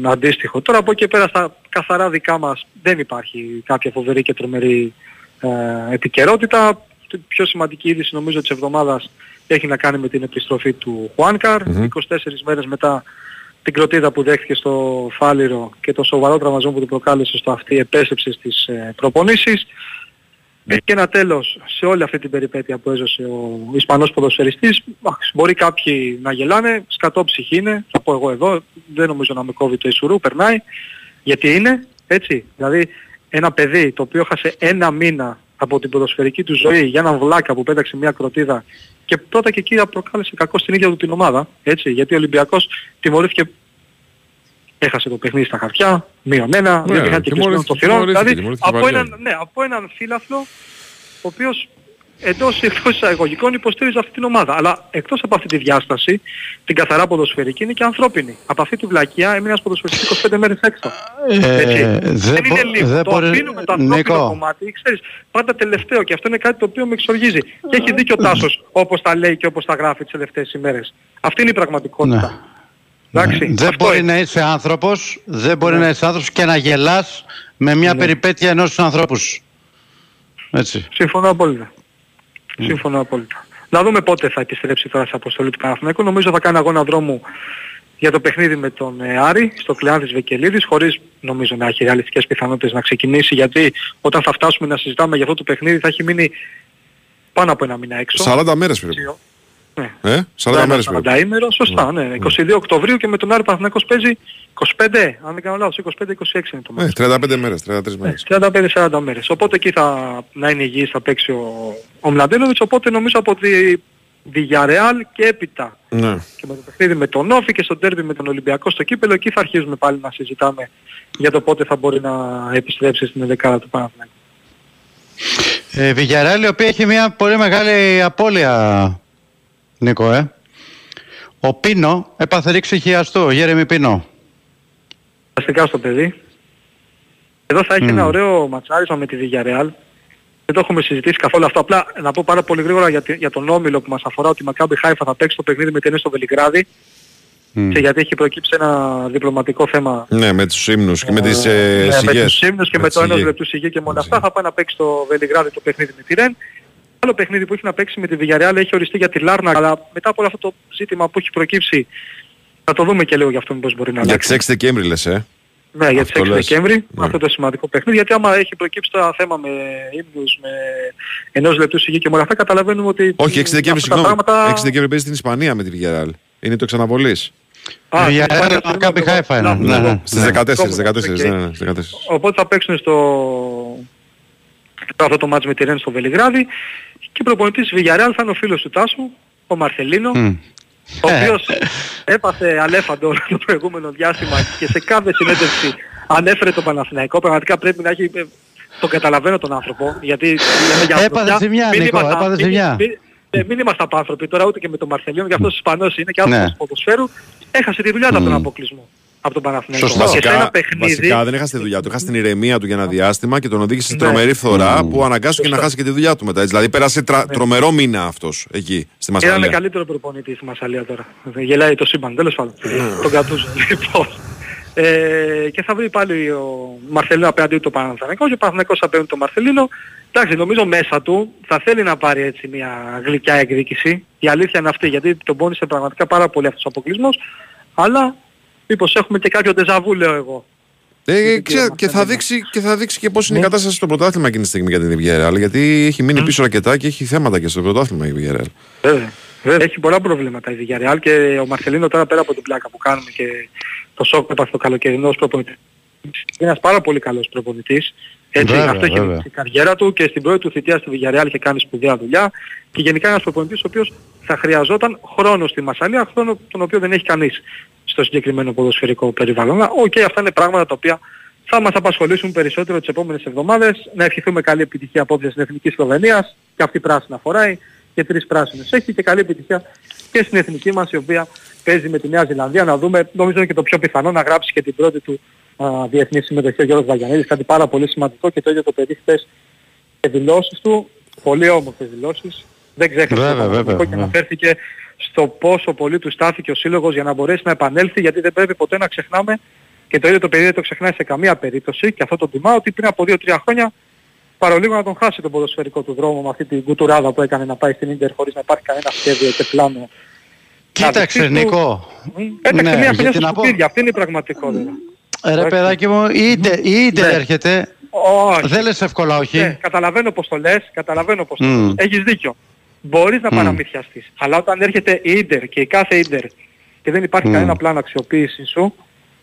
αντίστοιχο. Τώρα από εκεί και πέρα στα καθαρά δικά μας δεν υπάρχει κάποια φοβερή και τρομερή ε, επικαιρότητα. Η πιο σημαντική είδηση νομίζω της εβδομάδας έχει να κάνει με την επιστροφή του Χουάνκαρ. 24 μέρες μετά την κροτίδα που δέχτηκε στο Φάληρο και το σοβαρό τραυματισμό που του προκάλεσε στο αυτή επέστρεψε στις ε, προπονήσεις. Έχει και ένα τέλος σε όλη αυτή την περιπέτεια που έζωσε ο Ισπανός ποδοσφαιριστής. Εντάξει, Μπορεί κάποιοι να γελάνε, σκατό ψυχή είναι, θα πω εγώ εδώ, δεν νομίζω να με κόβει το Ισουρού, περνάει, γιατί είναι έτσι. Δηλαδή ένα παιδί το οποίο χάσε ένα μήνα από την ποδοσφαιρική του ζωή για έναν βλάκα που πέταξε μια κροτίδα και πρώτα και κύρια προκάλεσε κακό στην ίδια του την ομάδα, έτσι, γιατί ο Ολυμπιακός τιμωρήθηκε έχασε το παιχνίδι στα χαρτιά, μείον ένα, Ναι, δεν είχαν και τιμωρήθηκε, κλεισμένο το θυρών. τιμωρήθηκε, Δηλαδή τιμωρήθηκε από βαριά. έναν, ναι, από έναν φύλαθλο ο οποίος εντός ή εκτός εισαγωγικών υποστήριζε αυτή την ομάδα. Αλλά εκτός από αυτή τη διάσταση, την καθαρά ποδοσφαιρική είναι και ανθρώπινη. Από αυτή τη βλακιά έμεινε ένας ποδοσφαιριστής 25 μέρες έξω. Ε, Έτσι. δεν δεν είναι μπο- λίγο. δεν το μπορεί- αφήνουμε το ανθρώπινο Νίκο. κομμάτι, ξέρεις, πάντα τελευταίο και αυτό είναι κάτι το οποίο με εξοργίζει. Και έχει δίκιο ο Τάσος όπως τα λέει και όπως τα γράφει τις τελευταίες ημέρες. Αυτή είναι η πραγματικότητα. Εντάξει, Δεν αυτό μπορεί είναι. να είσαι άνθρωπος, δεν μπορεί Ναι. να είσαι άνθρωπος και να γελάς με μια Ναι. περιπέτεια ενός ανθρώπους σου. Έτσι. Συμφωνώ απόλυτα. Συμφωνώ απόλυτα. Να δούμε πότε θα επιστρέψει τώρα σε αποστολή του Παναθηναϊκού. Νομίζω θα κάνει αγώνα δρόμου για το παιχνίδι με τον ε, Άρη στο κλειάν της Βεκελίδης χωρίς νομίζω να έχει ρεαλιστικές πιθανότητες να ξεκινήσει γιατί όταν θα φτάσουμε να συζητάμε για αυτό το παιχνίδι θα έχει μείνει πάνω από ένα μήνα έξω. 40 μέρες περίπου. Ναι. Ε, 40 μέρες περίπου. 40 ημέρο, σωστά, ναι. 22 Οκτωβρίου και με τον Άρη Παναθηναϊκός παίζει 25, αν δεν κάνω λάθος, 25-26 είναι το μάτς. Ε, 35 μέρες, 33 μέρες. 35-40 μέρες. Οπότε εκεί θα να είναι υγιής θα παίξει ο, ο Μλαντένοβιτς, οπότε νομίζω από τη Villarreal και έπειτα Ναι. και με το παιχνίδι με τον Όφη και στο τέρμι με τον Ολυμπιακό στο κύπελο, εκεί θα αρχίζουμε πάλι να συζητάμε για το πότε θα μπορεί να επιστρέψει στην 11 του Παναθηναϊκού. Ε, Villarreal, η οποία έχει μια πολύ μεγάλη απώλεια, Νίκο, ε. Ο Πίνο έπαθε ρήξη χιαστού, ο Γέρεμι Πίνο. Αστικά στο παιδί. Εδώ θα έχει Μμμ. ένα ωραίο ματσάρισμα με τη Villarreal. Δεν το έχουμε συζητήσει καθόλου αυτό. Απλά να πω πάρα πολύ γρήγορα για, τη- για τον Όμιλο που μας αφορά ότι η Μακάμπι Χάιφα θα παίξει το παιχνίδι με την ΕΝΕ στο Βελιγράδι. Και γιατί έχει προκύψει ένα διπλωματικό θέμα Ναι, με τους ύμνους και με τις ε, ε, ναι, με σιγές. τους ύμνους και με, τις το ένας σιγές. λεπτούς σιγή και με όλα αυτά θα πάει να παίξει το Βελιγράδι το παιχνίδι με τη Ρεν. Άλλο παιχνίδι που έχει να παίξει με τη Villarreal έχει οριστεί για τη Λάρνα αλλά μετά από όλο αυτό το ζήτημα που έχει προκύψει θα το δούμε και λίγο για αυτόν πώς μπορεί να Για αλλάξει. τις 6 Δεκέμβρη λες, ε; Ναι, για τις Αυτό 6 λες. Δεκέμβρη, Ναι. αυτό το σημαντικό παιχνίδι, γιατί άμα έχει προκύψει το θέμα με ύμνους, με ενός λεπτού σιγή και με όλα αυτά, καταλαβαίνουμε ότι... Όχι, 6 Δεκέμβρη, αυτά τα συγγνώμη. πράγματα- 6 Δεκέμβρη παίζει στην Ισπανία με τη Villarreal. Είναι το εξ αναβολής. Α, Villarreal, στην Ισπανία, Μακάμπι συγγνώμη, Χάιφα είναι. λάθος, Ναι, εγώ. ναι. Στις 14, 14, Οκ. ναι, ναι, στις 14. Οπότε θα παίξουν στο... αυτό το ματς με τη Ρεν στο Βελιγράδι και προπονητής της Villarreal θα είναι ο φίλος του Τάσου, ο Μαρσελίνο, Μμ. ο οποίος έπαθε αλέφαντο το προηγούμενο διάστημα και σε κάθε συνέντευξη ανέφερε το Παναθηναϊκό. Πραγματικά πρέπει να έχει... Το καταλαβαίνω τον άνθρωπο, γιατί λέμε για Έπαθε ανθρωπιά, ζημιά, Νίκο, μηνύματα- έπαθε μηνύ- ζημιά. μη- ε, μην είμαστε απάνθρωποι τώρα ούτε και με τον Μαρσελίνο, για αυτός ο Ισπανός είναι και άνθρωπος Ναι. του ποδοσφαίρου, έχασε τη δουλειά του από τον αποκλεισμό. Από τον Παναθηναϊκό. Σωστά. Και σε ένα Βασικά, παιχνίδι, βασικά δεν έχασε τη δουλειά του. Έχασε την ηρεμία του για ένα διάστημα και τον οδήγησε σε Ναι. τρομερή φθορά που αναγκάστηκε να χάσει και τη δουλειά του μετά. έτσι. Δηλαδή πέρασε τρα- τρομερό μήνα αυτός εκεί στη Ήταν Μασαλία. καλύτερο προπονητή στη Μασαλία τώρα. Γελάει το σύμπαν, τέλος πάντων. Τον κατούζω. Λοιπόν. Ε, και θα βρει πάλι ο Μαρσελίνο απέναντι του Παναθηναϊκό και ο Παναθηναϊκός απέναντι του Μαρσελίνο. Εντάξει, νομίζω μέσα του θα θέλει να πάρει έτσι μια γλυκιά εκδίκηση. Η αλήθεια είναι αυτή, γιατί τον πόνισε πραγματικά πάρα πολύ αυτός ο αποκλεισμός. Αλλά μήπως έχουμε και κάποιο ντεζαβού, λέω εγώ. Ε, ξέ- και, θα δείξει, και θα δείξει και πώς Ναι. είναι η κατάσταση στο πρωτάθλημα εκείνη τη στιγμή για την Villarreal. Γιατί έχει μείνει πίσω αρκετά και έχει θέματα και στο πρωτάθλημα η Villarreal. Βέβαια. Έχει πολλά προβλήματα η Villarreal και ο Μαρσελίνο τώρα πέρα από την πλάκα που κάνουμε και το σοκ που έπαθε ο καλοκαιρινός προπονητής. Είναι ένας πάρα πολύ καλός προπονητής. Έτσι, Βέβαια, αυτό έχει βέβαια. η καριέρα του και στην πρώτη του θητεία στη Villarreal είχε κάνει σπουδαία δουλειά και γενικά ένας προπονητής ο οποίος θα χρειαζόταν χρόνο στη Μασσαλία, χρόνο τον οποίο δεν έχει κανείς στο συγκεκριμένο ποδοσφαιρικό περιβάλλον. Αλλά, Οκ, αυτά είναι πράγματα τα οποία θα μας απασχολήσουν περισσότερο τις επόμενες εβδομάδες. Να ευχηθούμε καλή επιτυχία απόψε στην Εθνική Σλοβενίας και αυτή πράσινα φοράει και τρεις πράσινες έχει και καλή επιτυχία και στην Εθνική μας η οποία παίζει με τη Νέα Ζηλανδία να δούμε, νομίζω είναι και το πιο πιθανό να γράψει και την πρώτη του α, διεθνή συμμετοχή ο Γιώργος Βαγιανίδης, κάτι πάρα πολύ σημαντικό και το ίδιο το παιδί χθες και δηλώσεις του, πολύ όμορφες δηλώσεις, δεν ξέχασε Βέβαια, το Παναθηναϊκό βέβαια, και βέβαια. αναφέρθηκε στο πόσο πολύ του στάθηκε ο Σύλλογος για να μπορέσει να επανέλθει γιατί δεν πρέπει ποτέ να ξεχνάμε και το ίδιο το παιδί δεν το ξεχνάει σε καμία περίπτωση και αυτό το τιμά ότι πριν από 2-3 χρόνια παρολίγο να τον χάσει τον ποδοσφαιρικό του δρόμο με αυτή την κουτουράδα που έκανε να πάει στην Ίντερ χωρίς να υπάρχει κανένα σχέδιο και πλάνο. Κοίταξε, Να δειχτεί του- Νίκο. Έταξε Ναι, μια χρονιά γιατί στα να πω- σκουπίδια. Αυτή είναι η πραγματικότητα. Ε, Ρε παιδάκι μου, η Ίντερ- η Ίντερ Ναι. έρχεται. Όχι. Δεν λες εύκολα όχι. Ναι, καταλαβαίνω πως το λες, καταλαβαίνω πως το Μμ. λες. Έχεις δίκιο. Μπορείς να Μμ. παραμυθιαστείς. Αλλά όταν έρχεται η Ίντερ και η κάθε Ίντερ και δεν υπάρχει Μμ. κανένα πλάνο αξιοποίησης σου,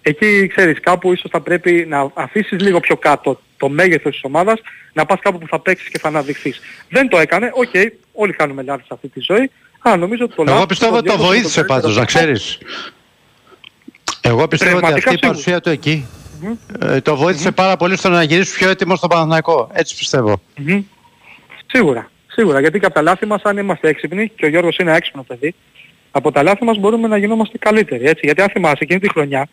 εκεί ξέρεις κάπου ίσως θα πρέπει να αφήσεις λίγο πιο κάτω το μέγεθος της ομάδας, να πας κάπου που θα παίξεις και θα αναδειχθείς. Δεν το έκανε, οκ, όλοι κάνουμε λάθη σε αυτή τη ζωή, αλλά νομίζω ότι το Εγώ λάθος πιστεύω ότι το διόρθωσε βοήθησε τον πάντως, να καλύτερο ξέρεις. Εγώ πιστεύω ότι Πνευματικά αυτή η σίγουρα. παρουσία του εκεί ε, το βοήθησε πάρα πολύ στο να γυρίσεις πιο έτοιμος στο Παναθηναϊκό. Έτσι πιστεύω. Μμμ. Σίγουρα. Σίγουρα. Γιατί και από τα λάθη μας, αν είμαστε έξυπνοι, και ο Γιώργος είναι έξυπνο παιδί, από τα λάθη μας μπορούμε να γινόμαστε καλύτεροι. Έτσι. Γιατί αν θυμάσαι εκείνη τη χρονιά,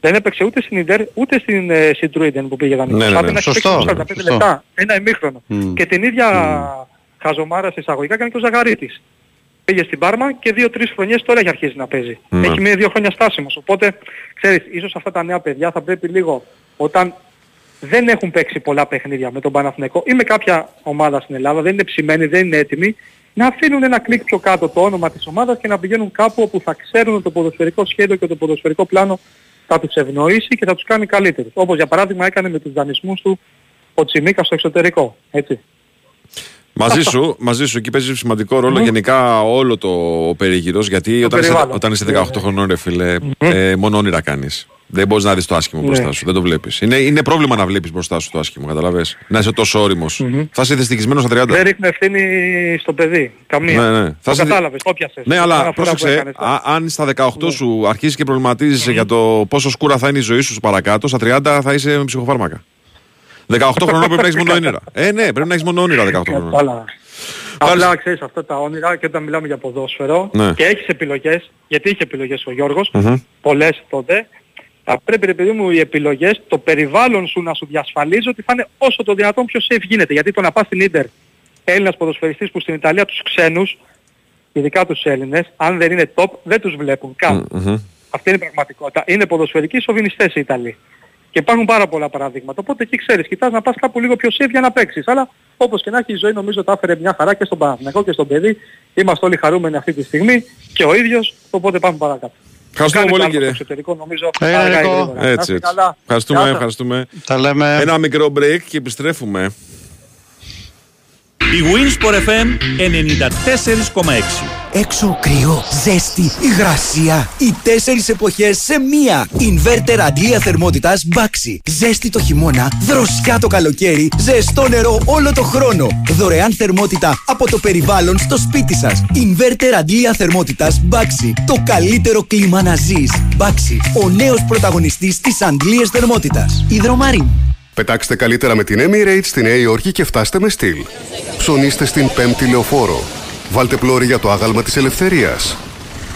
δεν έπαιξε ούτε στην Ιντερ, ούτε στην ε, Σιντρούιντεν που πήγε δανεικός. Ναι, ναι, ναι. Άντε να έχεις παίξει Σωστό, 45 σωστό. λεπτά, ένα ημίχρονο. Μμ. Και την ίδια χαζομάρα σε εισαγωγικά έκανε και ο Ζαγαρίτης. Πήγε στην Πάρμα και δύο-τρεις χρονιές τώρα έχει αρχίσει να παίζει. Ναι. Έχει μείνει δύο χρόνια στάσιμος. Οπότε, ξέρεις, ίσως αυτά τα νέα παιδιά θα πρέπει λίγο όταν δεν έχουν παίξει πολλά παιχνίδια με τον Παναθηναϊκό ή με κάποια ομάδα στην Ελλάδα, δεν είναι ψημένοι, δεν είναι έτοιμοι, να αφήνουν ένα κλικ πιο κάτω το όνομα της ομάδας και να πηγαίνουν κάπου όπου θα ξέρουν ότι το ποδοσφαιρικό σχέδιο και το ποδοσφαιρικό πλάνο θα τους ευνοήσει και θα τους κάνει καλύτερους. Όπως για παράδειγμα έκανε με τους δανεισμούς του ο Τσιμίκα στο εξωτερικό. Έτσι. Μαζί σου, μαζί σου, εκεί παίζει σημαντικό ρόλο γενικά όλο το περίγυρος. Γιατί όταν είσαι, περιβάλλον. όταν είσαι 18 χρονών, ρε φίλε, ε, μόνο όνειρα κάνεις. Δεν μπορείς να δεις το άσχημο Ναι. μπροστά σου. Δεν το βλέπεις. Είναι, είναι πρόβλημα να βλέπεις μπροστά σου το άσχημο, καταλαβες. Να είσαι τόσο όριμος. Θα είσαι δυστυχισμένος στα 30. Δεν ρίχνει ευθύνη στο παιδί. Καμία. Ναι, ναι. Το Θα σε- κατάλαβες, το πιάσες. Ναι, Την αλλά αναφορά που πρόσεξε, έκανες. α- αν στα 18 Ναι. σου αρχίζεις και προβληματίζεσαι για το πόσο σκούρα θα είναι η ζωή σου παρακάτω, στα 30 θα είσαι με ψυχοφάρμακα. 18 χρονών πρέπει να έχεις μόνο όνειρα. Ε, ναι, πρέπει να έχεις μόνο όνειρα 18 χρονών. Κατάλαβα. Απλά ξέρεις αυτά τα όνειρα και όταν μιλάμε για ποδόσφαιρο Ναι. και έχεις επιλογές, γιατί είχε επιλογές ο Γιώργος, Μμμ. πολλές τότε, θα πρέπει ρε παιδί μου οι επιλογές, το περιβάλλον σου να σου διασφαλίζει ότι θα είναι όσο το δυνατόν πιο safe γίνεται. Γιατί το να πας στην Ίντερ, Έλληνας ποδοσφαιριστής που στην Ιταλία τους ξένους, ειδικά τους Έλληνες, αν δεν είναι top, δεν τους βλέπουν καν. Μμμ. Αυτή είναι η πραγματικότητα. Είναι ποδοσφαιρικοί σοβινιστές οι Ιταλοί. Και υπάρχουν πάρα πολλά παραδείγματα. Οπότε εκεί ξέρεις, κοιτάς να πας κάπου λίγο πιο safe για να παίξεις. Αλλά όπως και να έχει η ζωή νομίζω τα έφερε μια χαρά και στον Παναθηναϊκό και στον παιδί. Είμαστε όλοι χαρούμενοι αυτή τη στιγμή και ο ίδιος, οπότε πάμε παρακάτω. Ευχαριστούμε Κάνει πολύ, το άλλο κύριε. στο εξωτερικό, νομίζω, Ε, αργά ή Νικό. γρήγορα. Να Έτσι, είστε έτσι. καλά. Ευχαριστούμε, Γεια σας. ευχαριστούμε. Τα λέμε. Ένα μικρό break και επιστρέφουμε. Η Winsport FM 94,6. Έξω κρύο, ζέστη, υγρασία. Οι τέσσερις εποχές σε μία. Inverter αντλία θερμότητας Baxi. Ζέστη το χειμώνα, δροσιά το καλοκαίρι, ζεστό νερό όλο το χρόνο. Δωρεάν θερμότητα από το περιβάλλον στο σπίτι σας. Inverter αντλία θερμότητας Baxi. Το καλύτερο κλίμα να ζεις. Baxi, ο νέος πρωταγωνιστής της αντλίας θερμότητας. Ιδρομάριν. Πετάξτε καλύτερα με την Emirates στη Νέα Υόρκη και φτάστε με στυλ. Ψωνίστε στην 5η λεωφόρο. Βάλτε πλώρη για το άγαλμα της ελευθερίας.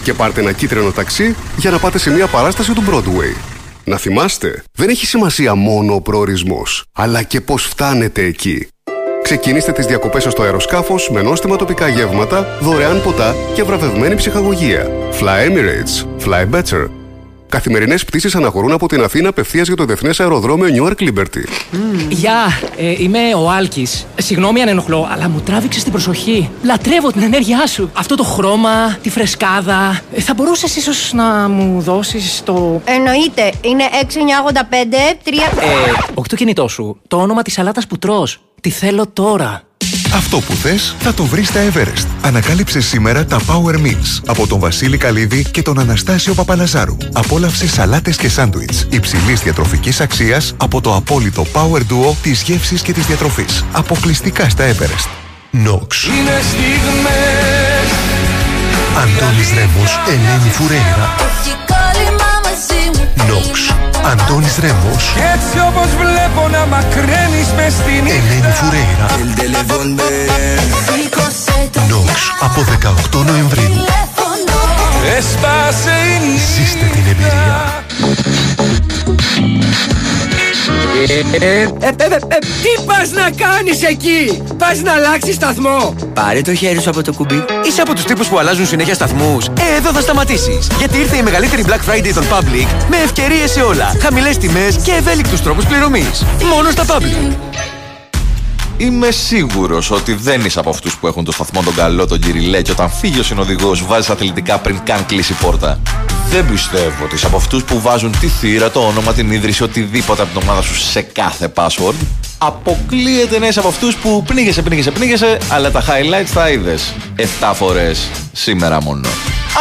Και πάρτε ένα κίτρινο ταξί για να πάτε σε μια παράσταση του Broadway. Να θυμάστε, δεν έχει σημασία μόνο ο προορισμός, αλλά και πώς φτάνετε εκεί. Ξεκινήστε τις διακοπές σας στο αεροσκάφος με νόστιμα τοπικά γεύματα, δωρεάν ποτά και βραβευμένη ψυχαγωγία. Fly Emirates. Fly better. Καθημερινές πτήσεις αναχωρούν από την Αθήνα απευθείας για το Διεθνές Αεροδρόμιο Newark Liberty. Γεια, ε, είμαι ο Άλκης. Συγγνώμη αν ενοχλώ, αλλά μου τράβηξες την προσοχή. Λατρεύω την ενέργειά σου. Αυτό το χρώμα, τη φρεσκάδα. Ε, θα μπορούσες ίσως να μου δώσεις το. Εννοείται. Είναι 6985 3. Ε, όχι το κινητό σου. Το όνομα της σαλάτα που τρως. Τη θέλω τώρα. Αυτό που θες θα το βρεις στα Everest. Ανακάλυψε σήμερα τα Power Meals από τον Βασίλη Καλίδη και τον Αναστάσιο Παπαλαζάρου. Απόλαυσε σαλάτες και σάντουιτς υψηλής διατροφικής αξίας από το απόλυτο Power Duo της γεύσης και της διατροφής. Αποκλειστικά στα Everest. Nox. Είναι στιγμές Αντώνης Ρέμος, Ελένη Φουρέιρα. Έχει κόλλημα μαζί μου Nox. Αντώνης Ρέμος, Κι έτσι όπως βλέπω να μακραίνεις μες στη Ελένη Φουρέιρα. Nox. Από 18 Νοεμβρίου. Έσπασε η νύχτα Ζήστε την εμπειρία. Ε, τι πας να κάνεις εκεί! Πας να αλλάξεις σταθμό! Πάρε το χέρι σου από το κουμπί. Είσαι από τους τύπους που αλλάζουν συνέχεια σταθμούς. Ε, εδώ θα σταματήσεις. Γιατί ήρθε η μεγαλύτερη Black Friday των Public με ευκαιρίες σε όλα. Χαμηλές τιμές και ευέλικτους τρόπους πληρωμής. Μόνο στα Public. Είμαι σίγουρος ότι δεν είσαι από αυτούς που έχουν το σταθμό τον καλό, τον κυριλέ, και όταν φύγει ο συνοδηγός βάζεις αθλητικά πριν καν κλείσει η πόρτα. Δεν πιστεύω ότι είσαι από αυτούς που βάζουν τη θύρα, το όνομα, την ίδρυση, οτιδήποτε από την ομάδα σου σε κάθε password. Αποκλείεται να είσαι από αυτούς που πνίγεσαι, πνίγεσαι, πνίγεσαι, αλλά τα highlights θα είδες 7 φορές σήμερα μόνο.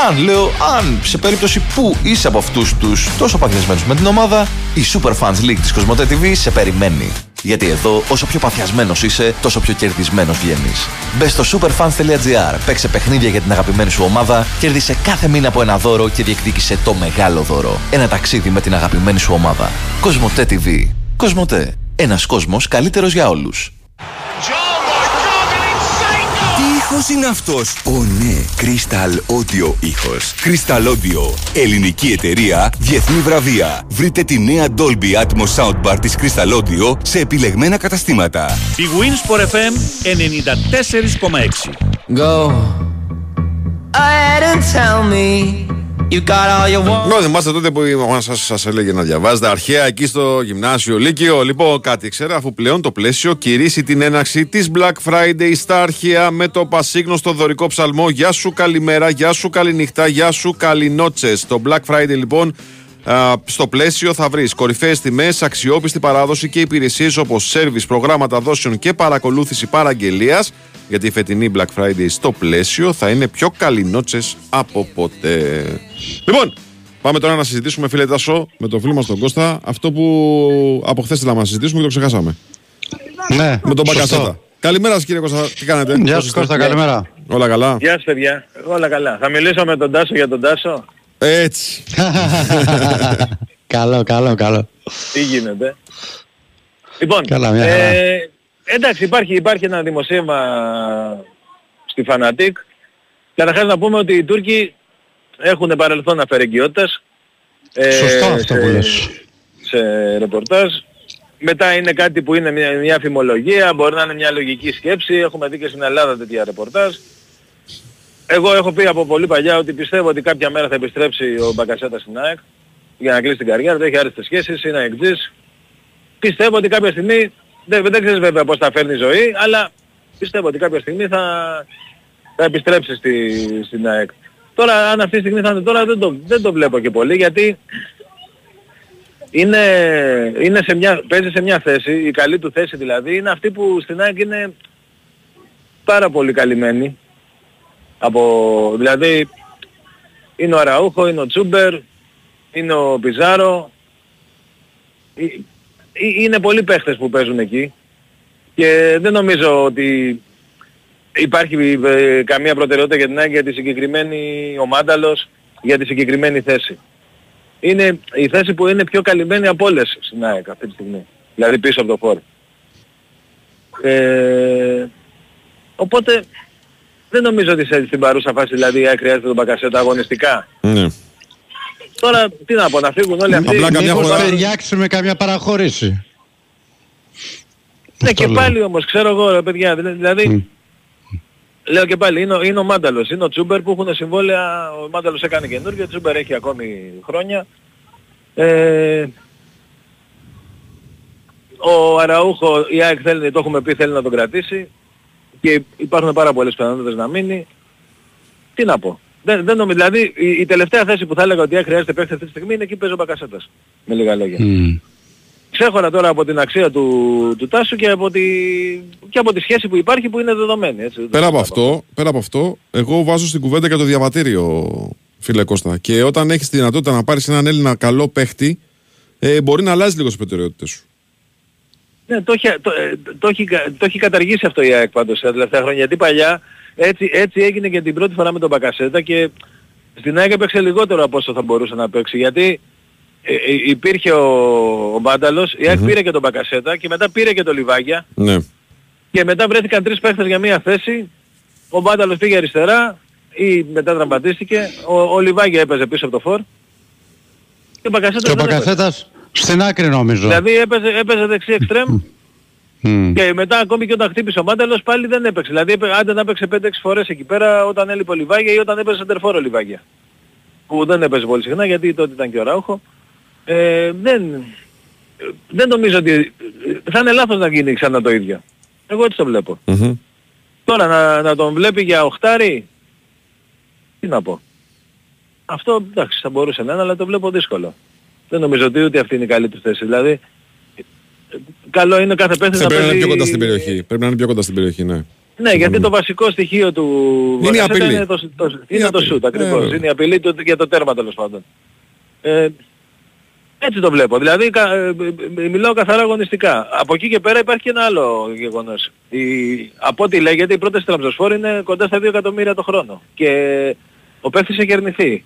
Αν λέω, αν σε περίπτωση που είσαι από αυτούς τους τόσο παθιασμένου με την ομάδα, η Super Fans League της Κοσμοτέ TV σε περιμένει. Γιατί εδώ, όσο πιο παθιασμένος είσαι, τόσο πιο κερδισμένος βγαίνεις. Μπες στο superfans.gr, παίξε παιχνίδια για την αγαπημένη σου ομάδα, κέρδισε κάθε μήνα από ένα δώρο και διεκδίκησε το μεγάλο δώρο. Ένα ταξίδι με την αγαπημένη σου ομάδα. Κοσμοτέ TV. Κοσμοτέ. Ένας κόσμος καλύτερος για όλους. Τι ήχος είναι αυτός; Ω ναι, Crystal Audio ήχος. Crystal Audio, ελληνική εταιρεία, διεθνή βραβεία. Βρείτε τη νέα Dolby Atmos Soundbar της Crystal Audio σε επιλεγμένα καταστήματα. Η Winsport FM 94,6. Go. Ahead and tell me you got all you want. Ναι, θυμάστε τότε που η μαμά σας σας έλεγε να διαβάζετε αρχαία εκεί στο γυμνάσιο Λύκειο. Λοιπόν, κάτι ξέρα, αφού πλέον το πλαίσιο κηρύσσει την έναρξη της Black Friday στα αρχαία με το πασίγνωστο δωρικό ψαλμό. Γεια σου, καλημέρα, γεια σου, καληνυχτά, γεια σου, καληνότσε. Το Black Friday λοιπόν α, στο πλαίσιο θα βρεις κορυφαίες τιμές, αξιόπιστη παράδοση και υπηρεσίες όπως σερβις, προγράμματα δόσεων και παρακολούθηση παραγγελίας. Γιατί η φετινή Black Friday στο πλαίσιο θα είναι πιο καληνότσε από ποτέ. Λοιπόν, πάμε τώρα να συζητήσουμε, φίλε Τάσο, με τον φίλο μας τον Κώστα, αυτό που από χθες να μα συζητήσουμε και το ξεχάσαμε. Ναι, Με τον σωστό. Μπακασέτα. Καλημέρα σας κύριε Κώστα, τι κάνετε; Γεια πώς σου είστε; Κώστα, καλημέρα. Όλα καλά; Γεια σας παιδιά, όλα καλά. Θα μιλήσω με τον Τάσο για τον Τάσο. Έτσι. καλό, καλό, καλό. Τι γίνεται; Λοιπόν, Καλά, μια χαρά. ε, εντάξει υπάρχει, υπάρχει ένα δημοσίευμα στη Fanatic. Καταρχάς να πούμε ότι οι Τούρκοι έχουν παρελθόν αφαιρεγγιότητας. Ε, Σωστό αυτό σε- που λες. σε ρεπορτάζ. Μετά είναι κάτι που είναι μια, μια φημολογία, μπορεί να είναι μια λογική σκέψη. Έχουμε δει και στην Ελλάδα τέτοια ρεπορτάζ. Εγώ έχω πει από πολύ παλιά ότι πιστεύω ότι κάποια μέρα θα επιστρέψει ο Μπακασέτα στην ΑΕΚ για να κλείσει την καριέρα του, έχει άριστες σχέσεις, είναι εκτζής. Πιστεύω ότι κάποια στιγμή, δεν, δεν ξέρεις βέβαια πώς θα φέρνει η ζωή, αλλά πιστεύω ότι κάποια στιγμή θα, θα επιστρέψει στη, στην ΑΕΚ. Τώρα αν αυτή τη στιγμή θα είναι τώρα δεν το, δεν το βλέπω και πολύ γιατί είναι, είναι σε μια, παίζει σε μια θέση, η καλή του θέση δηλαδή, είναι αυτή που στην ΑΕΚ είναι πάρα πολύ καλυμμένη. Από, δηλαδή είναι ο Αραούχο, είναι ο Τσούμπερ, είναι ο Πιζάρο. Ε, ε, Είναι πολλοί παίχτες που παίζουν εκεί και δεν νομίζω ότι υπάρχει ε, καμία προτεραιότητα για την ΑΕΚ για τη συγκεκριμένη ομάνταλος, για τη συγκεκριμένη θέση. Είναι η θέση που είναι πιο καλυμμένη από όλες στην ΑΕΚ αυτή τη στιγμή. Δηλαδή πίσω από το φόρ. Ε, οπότε δεν νομίζω ότι σε- στην παρούσα φάση δηλαδή η ΑΕΚ χρειάζεται τον Μπακασέτα αγωνιστικά. Ναι. Τώρα τι να πω, να φύγουν όλοι αυτοί. Μήπως ταιριάξει με καμιά παραχώρηση. Ναι και Αυτό λέω. πάλι όμως ξέρω εγώ ρε παιδιά, δηλα- δηλαδή λέω και πάλι είναι, ο- είναι ο Μάνταλος, είναι ο Τσούμπερ που έχουν συμβόλαια, ο Μάνταλος έκανε καινούργιο, ο Τσούμπερ έχει ακόμη χρόνια. Ε, ο Αραούχο, η ΑΕΚ θέλει, το έχουμε πει, θέλει να τον κρατήσει και υπάρχουν πάρα πολλές πιθανότητες να μείνει. Τι να πω. Δεν, δεν νομίζω, δηλαδή η, η τελευταία θέση που θα έλεγα ότι η ΑΕΚ χρειάζεται παίχτη αυτή τη στιγμή είναι εκεί που παίζει ο Μπακασέτας. Με λίγα λόγια. Ξέχωρα τώρα από την αξία του, του Τάσου και από, τη, και από τη σχέση που υπάρχει που είναι δεδομένη. Έτσι. Πέρα από αυτό, πέρα από αυτό, εγώ βάζω στην κουβέντα και το διαβατήριο, φίλε Κώστα. Και όταν έχεις τη δυνατότητα να πάρεις έναν Έλληνα καλό παίχτη, ε, μπορεί να αλλάζει λίγο τις προτεραιότητες σου. Ναι, το έχει, το, ε, το, έχει, κα- το έχει καταργήσει αυτό η ΑΕΚ πάντως τα τελευταία χρόνια. Γιατί παλιά έτσι, έτσι έγινε και την πρώτη φορά με τον Μπακασέτα και στην ΑΕΚ έπαιξε λιγότερο από όσο θα μπορούσε να παίξει. Γιατί ε, ε, υπήρχε ο, ο Μπάνταλος, η ΑΕΚ πήρε και τον Μπακασέτα και μετά πήρε και τον Λιβάγια Ναι. και μετά βρέθηκαν τρεις παίχτες για μία θέση. Ο Μπάνταλος πήγε αριστερά ή μετά τραυματίστηκε. Ο, ο Λιβάγια έπαιζε πίσω από το φόρ. Και ο Μπακασέτας Και ο δεν έπαιζε. Μπακασέτας στην άκρη νομίζω. Δηλαδή έπαιζε, έπαιζε δεξί εξτρέμ Μμ. και μετά ακόμη και όταν χτύπησε ο Μάνταλος πάλι δεν έπαιξε. Δηλαδή έπαι- άντε να έπαιξε 5-6 φορές εκεί πέρα όταν έλειπε ο Λιβάγια ή όταν έπαιζε σεντερφόρο Λιβάγια. Που δεν έπαιζε πολύ συχνά γιατί τότε ήταν και ο Ράουχο. Ε, δεν, δεν νομίζω ότι θα είναι λάθος να γίνει ξανά το ίδιο. Εγώ έτσι το βλέπω. Τώρα να, να τον βλέπει για οχτάρι, τι να πω. Αυτό εντάξει θα μπορούσε να είναι αλλά το βλέπω δύσκολο. Δεν νομίζω ότι ούτε αυτή είναι η καλή του θέση. Δηλαδή καλό είναι κάθε παίχτης να Πρέπει να είναι παίζει... πιο κοντά στην περιοχή. Πρέπει να είναι πιο κοντά στην περιοχή, ναι. Ναι, γιατί το βασικό στοιχείο του Είναι η Βακασέτα απειλή. είναι το, το, η είναι το απειλή. σουτ ακριβώς. Ε, είναι η απειλή του, για το τέρμα τέλος πάντων. Ε, έτσι το βλέπω. Δηλαδή κα, ε, ε, ε, μιλάω καθαρά αγωνιστικά. Από εκεί και πέρα υπάρχει και ένα άλλο γεγονός. Η, από ό,τι λέγεται η πρόταση τραμπζοσφόρη είναι κοντά στα 2 εκατομμύρια το χρόνο. Και ο παίχτης έχει αρνηθεί.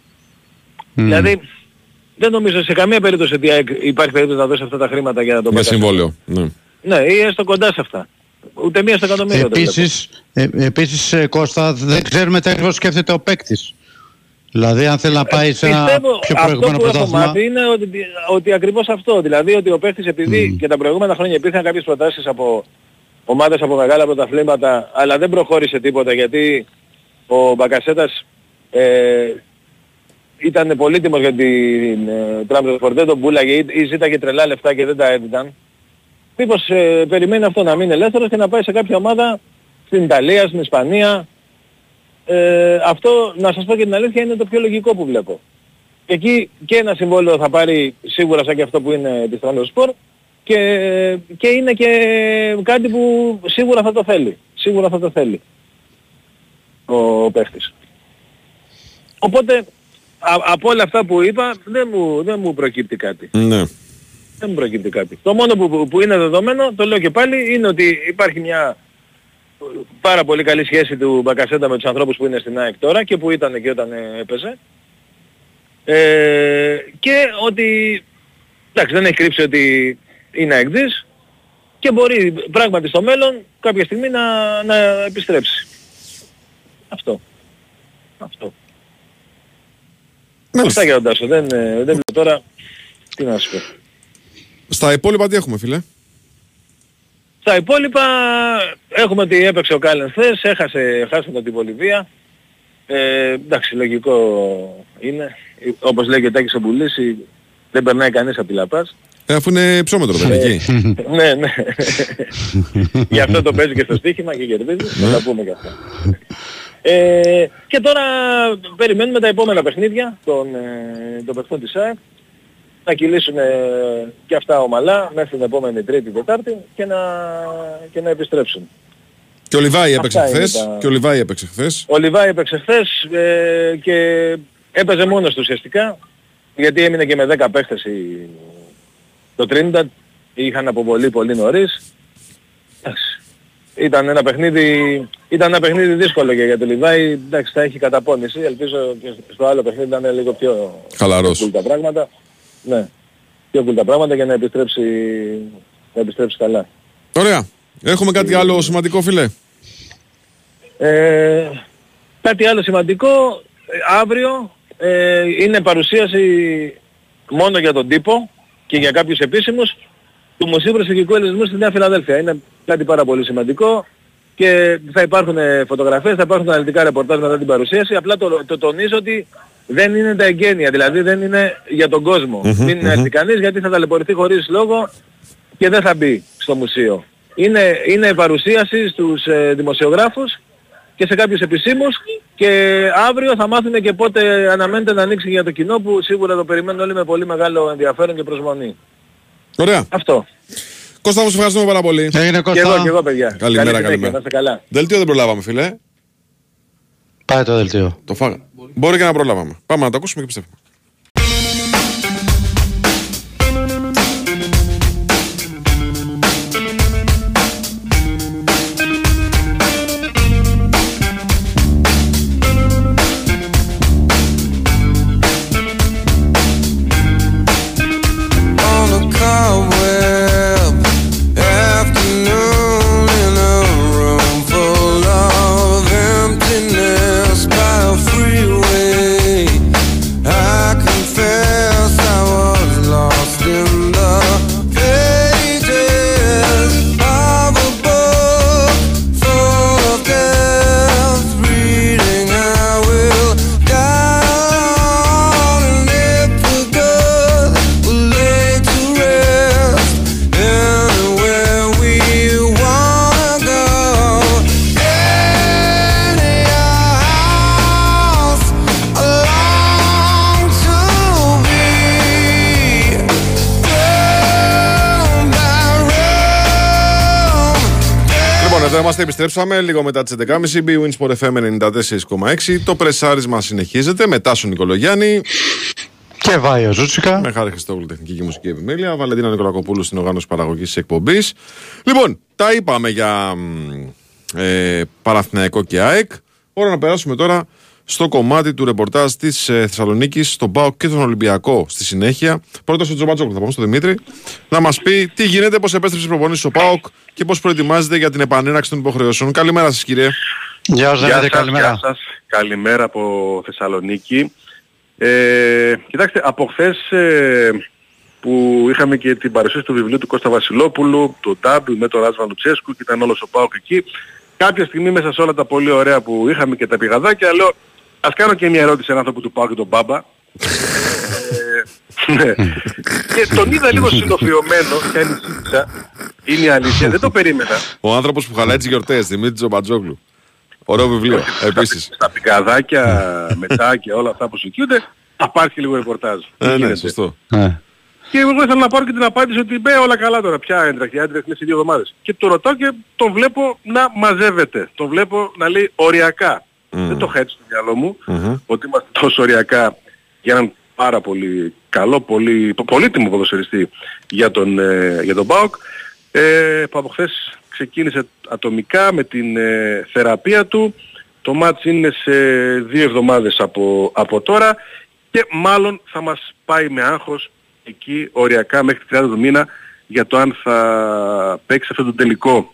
Δηλαδή δεν νομίζω σε καμία περίπτωση ότι η ΑΕΚ υπάρχει περίπτωση να δώσει αυτά τα χρήματα για να τον Για Μπακασέτα. συμβόλαιο. Ναι. Ναι, ή έστω κοντά σε αυτά. Ούτε μία στο εκατομμύριο δεν βλέπω. Επίσης, ε, επίσης ε, Κώστα, δεν ξέρουμε τι ακριβώς σκέφτεται ο παίκτης. Δηλαδή αν θέλει να πάει σε ένα Ε, Πιστεύω πιο αυτό προηγούμενο που έχω πρωτάθλημα. μάθει είναι ότι, ότι ακριβώς αυτό. Δηλαδή ότι ο παίχτης επειδή και τα προηγούμενα χρόνια υπήρχαν κάποιες προτάσεις από ομάδες από μεγάλα πρωταθλήματα αλλά δεν προχώρησε τίποτα γιατί ο Μπακασέτας ε, ήταν πολύτιμος για την ε, Τραμπζοσπορ, δεν τον πουλάγε ή, ή ζήταγε τρελά λεφτά και δεν τα έδιναν. Μήπως ε, περιμένει αυτό να μείνει ελεύθερος και να πάει σε κάποια ομάδα στην Ιταλία, στην Ισπανία. Ε, αυτό, να σας πω και την αλήθεια, είναι το πιο λογικό που βλέπω. Εκεί και ένα συμβόλαιο θα πάρει σίγουρα σαν και αυτό που είναι της Transport και, και είναι και κάτι που σίγουρα θα το θέλει. Σίγουρα θα το θέλει ο, ο παίχτης. Οπότε α, από όλα αυτά που είπα δεν μου, δεν μου προκύπτει κάτι. Ναι. Δεν μου προκύπτει κάτι. Το μόνο που, που- που είναι δεδομένο, το λέω και πάλι, είναι ότι υπάρχει μια πάρα πολύ καλή σχέση του Μπακασέτα με τους ανθρώπους που είναι στην ΑΕΚ τώρα και που ήταν και όταν ε, έπαιζε. Ε, και ότι, εντάξει δεν έχει κρύψει ότι είναι αεκτής και μπορεί πράγματι στο μέλλον κάποια στιγμή να, να επιστρέψει. Αυτό. Αυτό. Αυτά για τον Τάσο. Δεν, ε, δεν βλέπω τώρα τι να σου πω. Στα υπόλοιπα τι έχουμε, φίλε; Στα υπόλοιπα έχουμε ότι έπαιξε ο Κάλεν χθες, έχασε, χάσε τον την Βολιβία. Ε, εντάξει, λογικό είναι. Ε, Όπως λέει και ο Τάκης ο Μπουλής, δεν περνάει κανείς από τη Λαπάς. Ε, αφού είναι ψώμετρο, δεν είναι εκεί. ναι, ναι. Γι' αυτό το παίζει και στο στοίχημα και κερδίζει. Θα τα πούμε και αυτά. Ε, και τώρα περιμένουμε τα επόμενα παιχνίδια των, ε, των παιχτών της ΑΕΚ να κυλήσουν ε, και αυτά ομαλά μέχρι την επόμενη Τρίτη Τετάρτη και να, και να επιστρέψουν. Και ο Λιβάη έπαιξε Αυτά είναι χθες. τα- Και ο Λιβάη έπαιξε χθες. Ο Λιβάη έπαιξε χθες ε, και έπαιζε μόνος του ουσιαστικά γιατί έμεινε και με 10 παίχτες η... το Trinidad είχαν αποβολή πολύ νωρίς. Εντάξει. Ήταν ένα παιχνίδι, ήταν ένα παιχνίδι δύσκολο και για τον Λιβάη, εντάξει θα έχει καταπώνηση, ελπίζω και στο άλλο παιχνίδι να είναι λίγο πιο Χαλαρός. πιο cool τα πράγματα. Ναι, πιο cool τα πράγματα για να επιστρέψει, να επιστρέψει καλά. Ωραία. Έχουμε κάτι άλλο σημαντικό, φίλε; Ε, Κάτι άλλο σημαντικό, ε, αύριο ε, είναι παρουσίαση μόνο για τον τύπο και για κάποιους επίσημους του Μουσείου Προσφυγικού Ελληνισμού στη Νέα Φιλαδέλφια. Είναι κάτι πάρα πολύ σημαντικό και θα υπάρχουν ε, φωτογραφίες, θα υπάρχουν αναλυτικά ρεπορτάζ μετά την παρουσίαση. Απλά το, το τονίζω ότι δεν είναι τα εγγένεια, δηλαδή δεν είναι για τον κόσμο. Μμμ, Μην μμμ. έρθει κανείς γιατί θα ταλαιπωρηθεί χωρίς λόγο και δεν θα μπει στο μουσείο. Είναι, είναι παρουσίαση στους ε, δημοσιογράφους και σε κάποιους επισήμους και αύριο θα μάθουμε και πότε αναμένεται να ανοίξει για το κοινό που σίγουρα το περιμένουν όλοι με πολύ μεγάλο ενδιαφέρον και προσμονή. Ωραία. Αυτό. Κώστα, μου σε ευχαριστούμε πάρα πολύ. Έγινε Και εγώ, και εγώ παιδιά. Καλημέρα, Καλή συνέχεια, καλημέρα. Να είστε καλά. Δελτίο δεν προλάβαμε, φίλε. Πάει το δελτίο. Το φάγα. Μπορεί και να προλάβαμε. Πάμε να το ακούσουμε και πιστεύουμε. Επιστρέψαμε λίγο μετά τις 11.30. BWIN Sport FM 94,6. Το πρεσάρισμα συνεχίζεται με Τάσο Νικολογιάννη. Και Βάιο Ζούτσικα. Με χάρη Χριστόγλου τεχνική και μουσική επιμέλεια. Βαλεντίνα Νικολακοπούλου στην οργάνωση παραγωγής τη εκπομπής. Λοιπόν, τα είπαμε για μ, ε, Παραθυναϊκό και ΑΕΚ. Ώρα να περάσουμε τώρα στο κομμάτι του ρεπορτάζ της ε, Θεσσαλονίκης, στον ΠΑΟΚ και τον Ολυμπιακό στη συνέχεια. Πρώτα στο Τζομπάτζοκλου, θα πάμε στον Δημήτρη, να μας πει τι γίνεται, πώς επέστρεψε προπονήσει ο ΠΑΟΚ και πώς προετοιμάζεται για την επανέναξη των υποχρεώσεων. Καλημέρα σας, κύριε. Γεια σας, Δημήτρη, καλημέρα. Γεια σας. Καλημέρα από Θεσσαλονίκη. Ε, κοιτάξτε, από χθες ε, που είχαμε και την παρουσίαση του βιβλίου του Κώστα Βασιλόπουλου, το Double με τον Ράσβαν Λουτσέσκου και ήταν όλος ο Πάοκ εκεί. Κάποια στιγμή μέσα σε όλα τα πολύ ωραία που είχαμε και τα πηγαδάκια, λέω ας κάνω και μια ερώτηση σε έναν άνθρωπο του Πάοκ και τον Μπάμπα. Ε, ναι. και τον είδα λίγο συντοφιωμένο και ανησύχησα. Είναι η αλήθεια, δεν το περίμενα. Ο άνθρωπος που χαλάει τις γιορτές, Δημήτρης Τζομπατζόγλου. Ωραίο βιβλίο, επίσης. Στα πηγαδάκια μετά και όλα αυτά που σηκούνται, θα πάρει και λίγο ρεπορτάζ. Τι Ε, ναι, γίνεται. σωστό. Και εγώ ήθελα να πάρω και την απάντηση ότι μπε όλα καλά τώρα. Ποια έντραχτη, η έντραχτη είναι σε δύο εβδομάδες. Και το ρωτάω και τον βλέπω να μαζεύεται. Τον βλέπω να λέει οριακά. Δεν το είχα έτσι στο μυαλό μου. Ότι είμαστε τόσο οριακά για έναν πάρα πολύ καλό, πολύ, πολύτιμο ποδοσφαιριστή για τον, ε, για τον ΠΑΟΚ. Ε, που από χθες ξεκίνησε ατομικά με την ε, θεραπεία του. Το μάτς είναι σε δύο εβδομάδες από, από τώρα και μάλλον θα μας πάει με άγχος εκεί οριακά μέχρι 30 του μήνα για το αν θα παίξει αυτό το τελικό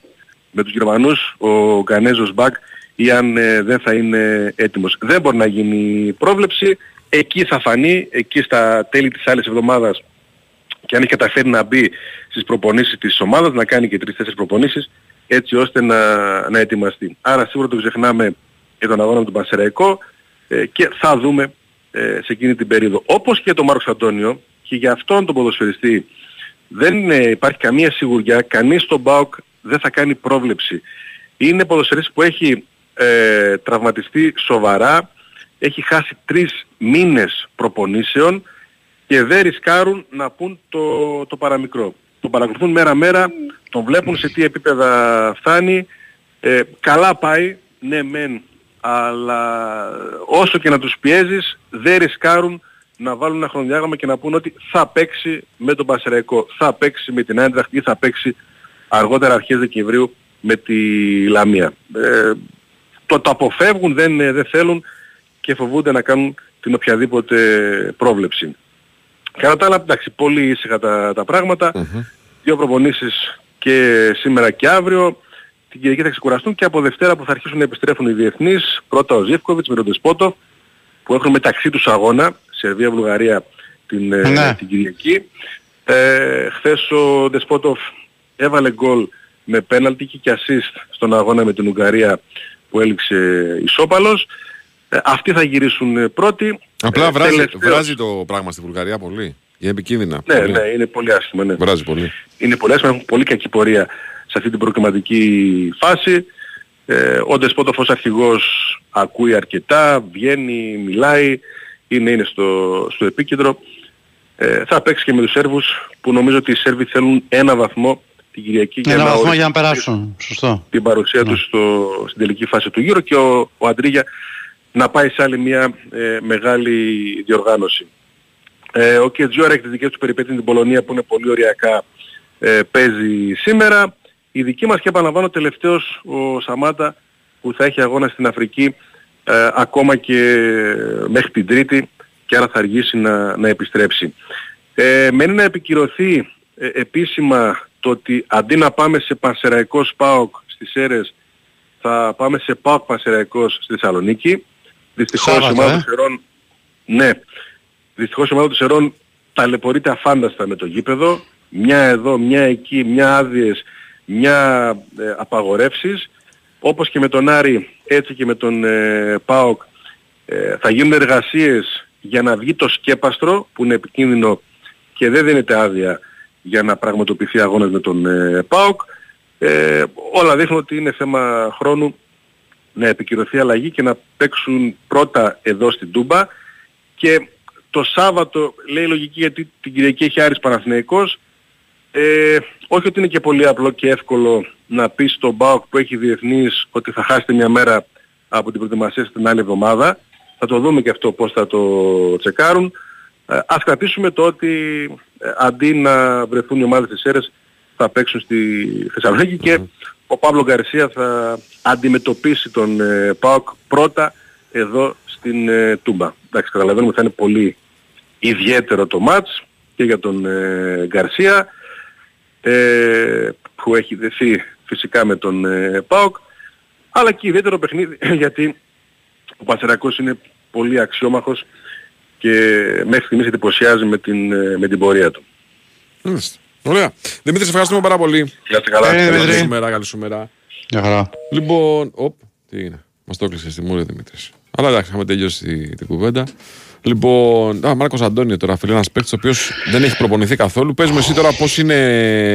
με τους Γερμανούς ο Γκανέζος Μπακ ή αν ε, δεν θα είναι έτοιμος. Δεν μπορεί να γίνει πρόβλεψη. Εκεί θα φανεί, εκεί στα τέλη της άλλης εβδομάδας και αν έχει καταφέρει να μπει στις προπονήσεις της ομάδας, να κάνει και τρεις-τέσσερις προπονήσεις, έτσι ώστε να, να ετοιμαστεί. Άρα σίγουρα το ξεχνάμε για τον αγώνα με τον Πανσεραϊκό ε, και θα δούμε ε, σε εκείνη την περίοδο. Όπως και τον Μάρκος Αντώνιο και για αυτόν τον ποδοσφαιριστή δεν ε, υπάρχει καμία σιγουριά, κανείς στον ΠΑΟΚ δεν θα κάνει πρόβλεψη. Είναι ποδοσφαιριστής που έχει ε, τραυματιστεί σοβαρά, έχει χάσει τρεις μήνες προπονήσεων και δεν ρισκάρουν να πούν το, το παραμικρό. Τον παρακολουθούν μέρα-μέρα, τον βλέπουν σε τι επίπεδα φτάνει. Ε, καλά πάει, ναι μεν, αλλά όσο και να τους πιέζεις δεν ρισκάρουν να βάλουν ένα χρονοδιάγραμμα και να πούν ότι θα παίξει με τον Πασεραϊκό, θα παίξει με την Έντραχτ ή θα παίξει αργότερα αρχές Δεκεμβρίου με τη Λαμία. Ε, το, το αποφεύγουν, δεν, ε, δεν θέλουν και φοβούνται να κάνουν την οποιαδήποτε πρόβλεψη. Κατά τα άλλα, εντάξει, πολύ ήσυχα τα, τα πράγματα. Δύο προπονήσεις και σήμερα και αύριο. την Κυριακή θα ξεκουραστούν και από Δευτέρα που θα αρχίσουν να επιστρέφουν οι διεθνείς. Πρώτα ο Ζεύκοβιτς με τον Τεσπότο που έχουν μεταξύ τους αγώνα, Σερβία-Βουλγαρία την, ε, Ναι. την Κυριακή. Ε, χθες ο Δεσπότοφ έβαλε γκολ με πέναλτι και και assist στον αγώνα με την Ουγγαρία που έληξε ισόπαλος. Ε, αυτοί θα γυρίσουν ε, πρώτοι. Απλά Ε, βράζει, τελευταίος- βράζει το πράγμα στη Βουλγαρία πολύ. Είναι επικίνδυνα. Ναι, πολύ. ναι, είναι πολύ άσχημο. Ναι. Βράζει πολύ. Είναι πολύ άσχημο, έχουν πολύ κακή πορεία σε αυτή την προκριματική φάση. Ε, ο Ντεσπότοφ ως αρχηγός ακούει αρκετά, βγαίνει, μιλάει, είναι, είναι στο, στο επίκεντρο. Ε, θα παίξει και με τους Σέρβους που νομίζω ότι οι Σέρβοι θέλουν ένα βαθμό την Κυριακή Ένα βαθμό ορίσουν για να περάσουν. Σωστό. την παρουσία τους στο, στην τελική φάση του γύρω και ο, ο Αντρίγια να πάει σε άλλη μια ε, μεγάλη διοργάνωση. Ε, ο Κετζιόρα έχει τις δικές του περιπέτειες την Πολωνία που είναι πολύ ωριακά ε, παίζει σήμερα. Η δική μας και επαναλαμβάνω τελευταίος ο Σαμάτα που θα έχει αγώνα στην Αφρική ε, ακόμα και μέχρι την Τρίτη και άρα θα αργήσει να, να επιστρέψει. Ε, μένει να επικυρωθεί ε, επίσημα το ότι αντί να πάμε σε Πανσεραϊκός ΣΠΑΟΚ στις αίρες θα πάμε σε ΠΑΟΚ Πανσεραϊκός στη Θεσσαλονίκη. Δυστυχώς η Σάββατο, ομάδα ε. του Σερών, ναι, δυστυχώς η ομάδα του Σερών ταλαιπωρείται αφάνταστα με το γήπεδο. Μια εδώ, μια εκεί, μια άδειες, μια ε, απαγορεύσεις. Όπως και με τον Άρη, έτσι και με τον ε, ΠΑΟΚ ε, θα γίνουν εργασίες για να βγει το σκέπαστρο που είναι επικίνδυνο και δεν δίνεται άδεια για να πραγματοποιηθεί αγώνας με τον ε, ΠΑΟΚ. Ε, όλα δείχνουν ότι είναι θέμα χρόνου να επικυρωθεί η αλλαγή και να παίξουν πρώτα εδώ στην Τούμπα και το Σάββατο λέει η λογική γιατί την Κυριακή έχει Άρης Παναθηναϊκός ε, όχι ότι είναι και πολύ απλό και εύκολο να πεις στον ΠΑΟΚ που έχει διεθνείς ότι θα χάσετε μια μέρα από την προετοιμασία στην άλλη εβδομάδα. Θα το δούμε και αυτό πώς θα το τσεκάρουν. Ε, ας κρατήσουμε το ότι ε, αντί να βρεθούν οι ομάδες της αίρες θα παίξουν στη Θεσσαλονίκη και ο Παύλο Γκαρσία θα αντιμετωπίσει τον ε, ΠΑΟΚ πρώτα εδώ στην ε, Τούμπα. Εντάξει, καταλαβαίνουμε ότι θα είναι πολύ ιδιαίτερο το μάτς και για τον ε, Γκαρσία ε, που έχει δεθεί φυσικά με τον ε, ΠΑΟΚ αλλά και ιδιαίτερο παιχνίδι γιατί ο Πασερακός είναι πολύ αξιόμαχος και μέχρι στιγμής εντυπωσιάζει με την, ε, με την πορεία του. Μάλιστα. Ωραία. Δημήτρη, σε ευχαριστούμε πάρα πολύ. Γεια σας καλά. Ε, Καλή Δημήτρη. σου μέρα, καλή σου μέρα. Μια χαρά. Λοιπόν, οπ, τι είναι. Μας το έκλεισε στη μούρη Δημήτρης. Αλλά εντάξει, είχαμε τελειώσει την, την κουβέντα. Λοιπόν, α, Μάρκος Αντώνιο τώρα, φίλε, ένας παίκτης ο οποίος δεν έχει προπονηθεί καθόλου. Πες μου εσύ τώρα πώς είναι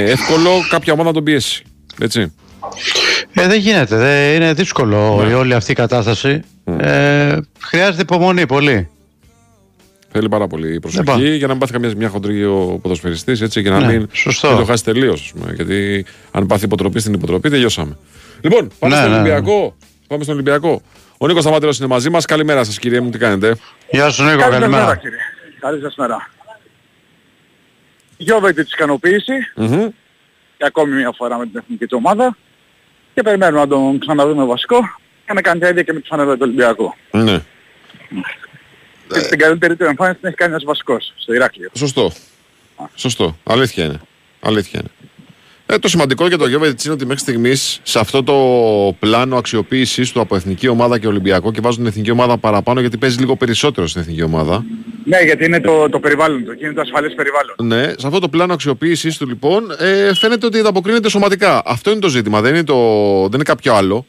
εύκολο κάποια ομάδα να τον πιέσει. Έτσι. Ε, δεν γίνεται. Δεν, είναι δύσκολο η όλη αυτή η κατάσταση. Ε, χρειάζεται υπομονή πολύ. Θέλει πάρα πολύ προσοχή Λοιπόν. για να μην πάθει καμιά μια χοντρή ο ποδοσφαιριστής έτσι και να Ναι, μην σωστό. μην το χάσει τελείως. Γιατί αν πάθει υποτροπή στην υποτροπή, τελειώσαμε. Λοιπόν, πάμε Ναι, στον ναι, ναι. Ολυμπιακό. Πάμε στον Ολυμπιακό. Ο Νίκος Σταμάτελο είναι μαζί μας. Καλημέρα σας, κύριε μου, τι κάνετε; Γεια σου Νίκο, καλημέρα. κύριε. Καλή σας μέρα. Γιώβεται της ικανοποίηση Μμμ. και ακόμη μια φορά με την εθνική του ομάδα και περιμένουμε να τον ξαναδούμε βασικό και να κάνει τα ίδια και με τη φανέλα του Ολυμπιακού. Ναι. Και στην καλύτερη του εμφάνιση την έχει κάνει ένας βασικός στο Ηράκλειο. Σωστό. Σωστό. Αλήθεια είναι. Αλήθεια είναι. Ε, το σημαντικό για το Γιώβετ είναι ότι μέχρι στιγμής σε αυτό το πλάνο αξιοποίησής του από εθνική ομάδα και Ολυμπιακό και βάζουν την εθνική ομάδα παραπάνω γιατί παίζει λίγο περισσότερο στην εθνική ομάδα. Ναι, γιατί είναι το, το περιβάλλον του και είναι το ασφαλές περιβάλλον. Ναι, σε αυτό το πλάνο αξιοποίησής του λοιπόν ε, φαίνεται ότι ανταποκρίνεται σωματικά. Αυτό είναι το ζήτημα, δεν είναι, το, δεν είναι κάποιο άλλο.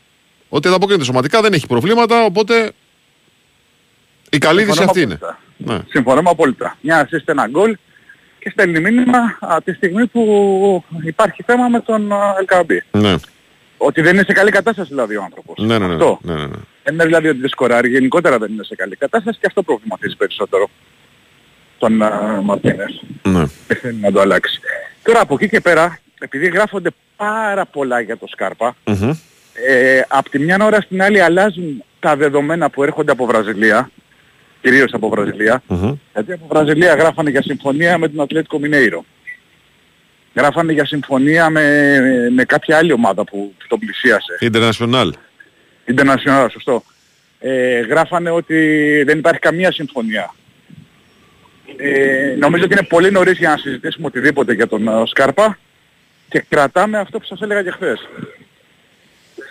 Ότι ανταποκρίνεται σωματικά, δεν έχει προβλήματα, οπότε η καλή είδηση Συμφωνώ αυτή είναι. απόλυτα. Ναι. Συμφωνούμε απόλυτα. Μια assist, ένα γκολ και στέλνει μήνυμα από τη στιγμή που υπάρχει θέμα με τον Ελκαμπή. Ναι. Ότι δεν είναι σε καλή κατάσταση δηλαδή ο άνθρωπος. Ναι, ναι, ναι, Αυτό. ναι, ναι, ναι. Δεν είναι δηλαδή ότι δεν σκοράρει, γενικότερα δεν είναι σε καλή κατάσταση και αυτό προβληματίζει περισσότερο τον uh, Μαρτίνες. ναι. Δεν θέλει να το αλλάξει. Τώρα από εκεί και πέρα, επειδή γράφονται πάρα πολλά για το Σκάρπα, Μμμ. ε, από τη μια ώρα στην άλλη αλλάζουν τα δεδομένα που έρχονται από Βραζιλία, κυρίως από Βραζιλία, Μμμ. γιατί από Βραζιλία γράφανε για συμφωνία με τον Ατλέτικο Μινέιρο. Γράφανε για συμφωνία με, με κάποια άλλη ομάδα που τον πλησίασε. International. International, σωστό. Ε, γράφανε ότι δεν υπάρχει καμία συμφωνία. Ε, νομίζω ότι είναι πολύ νωρίς για να συζητήσουμε οτιδήποτε για τον ε, Σκάρπα και κρατάμε αυτό που σας έλεγα και χθες.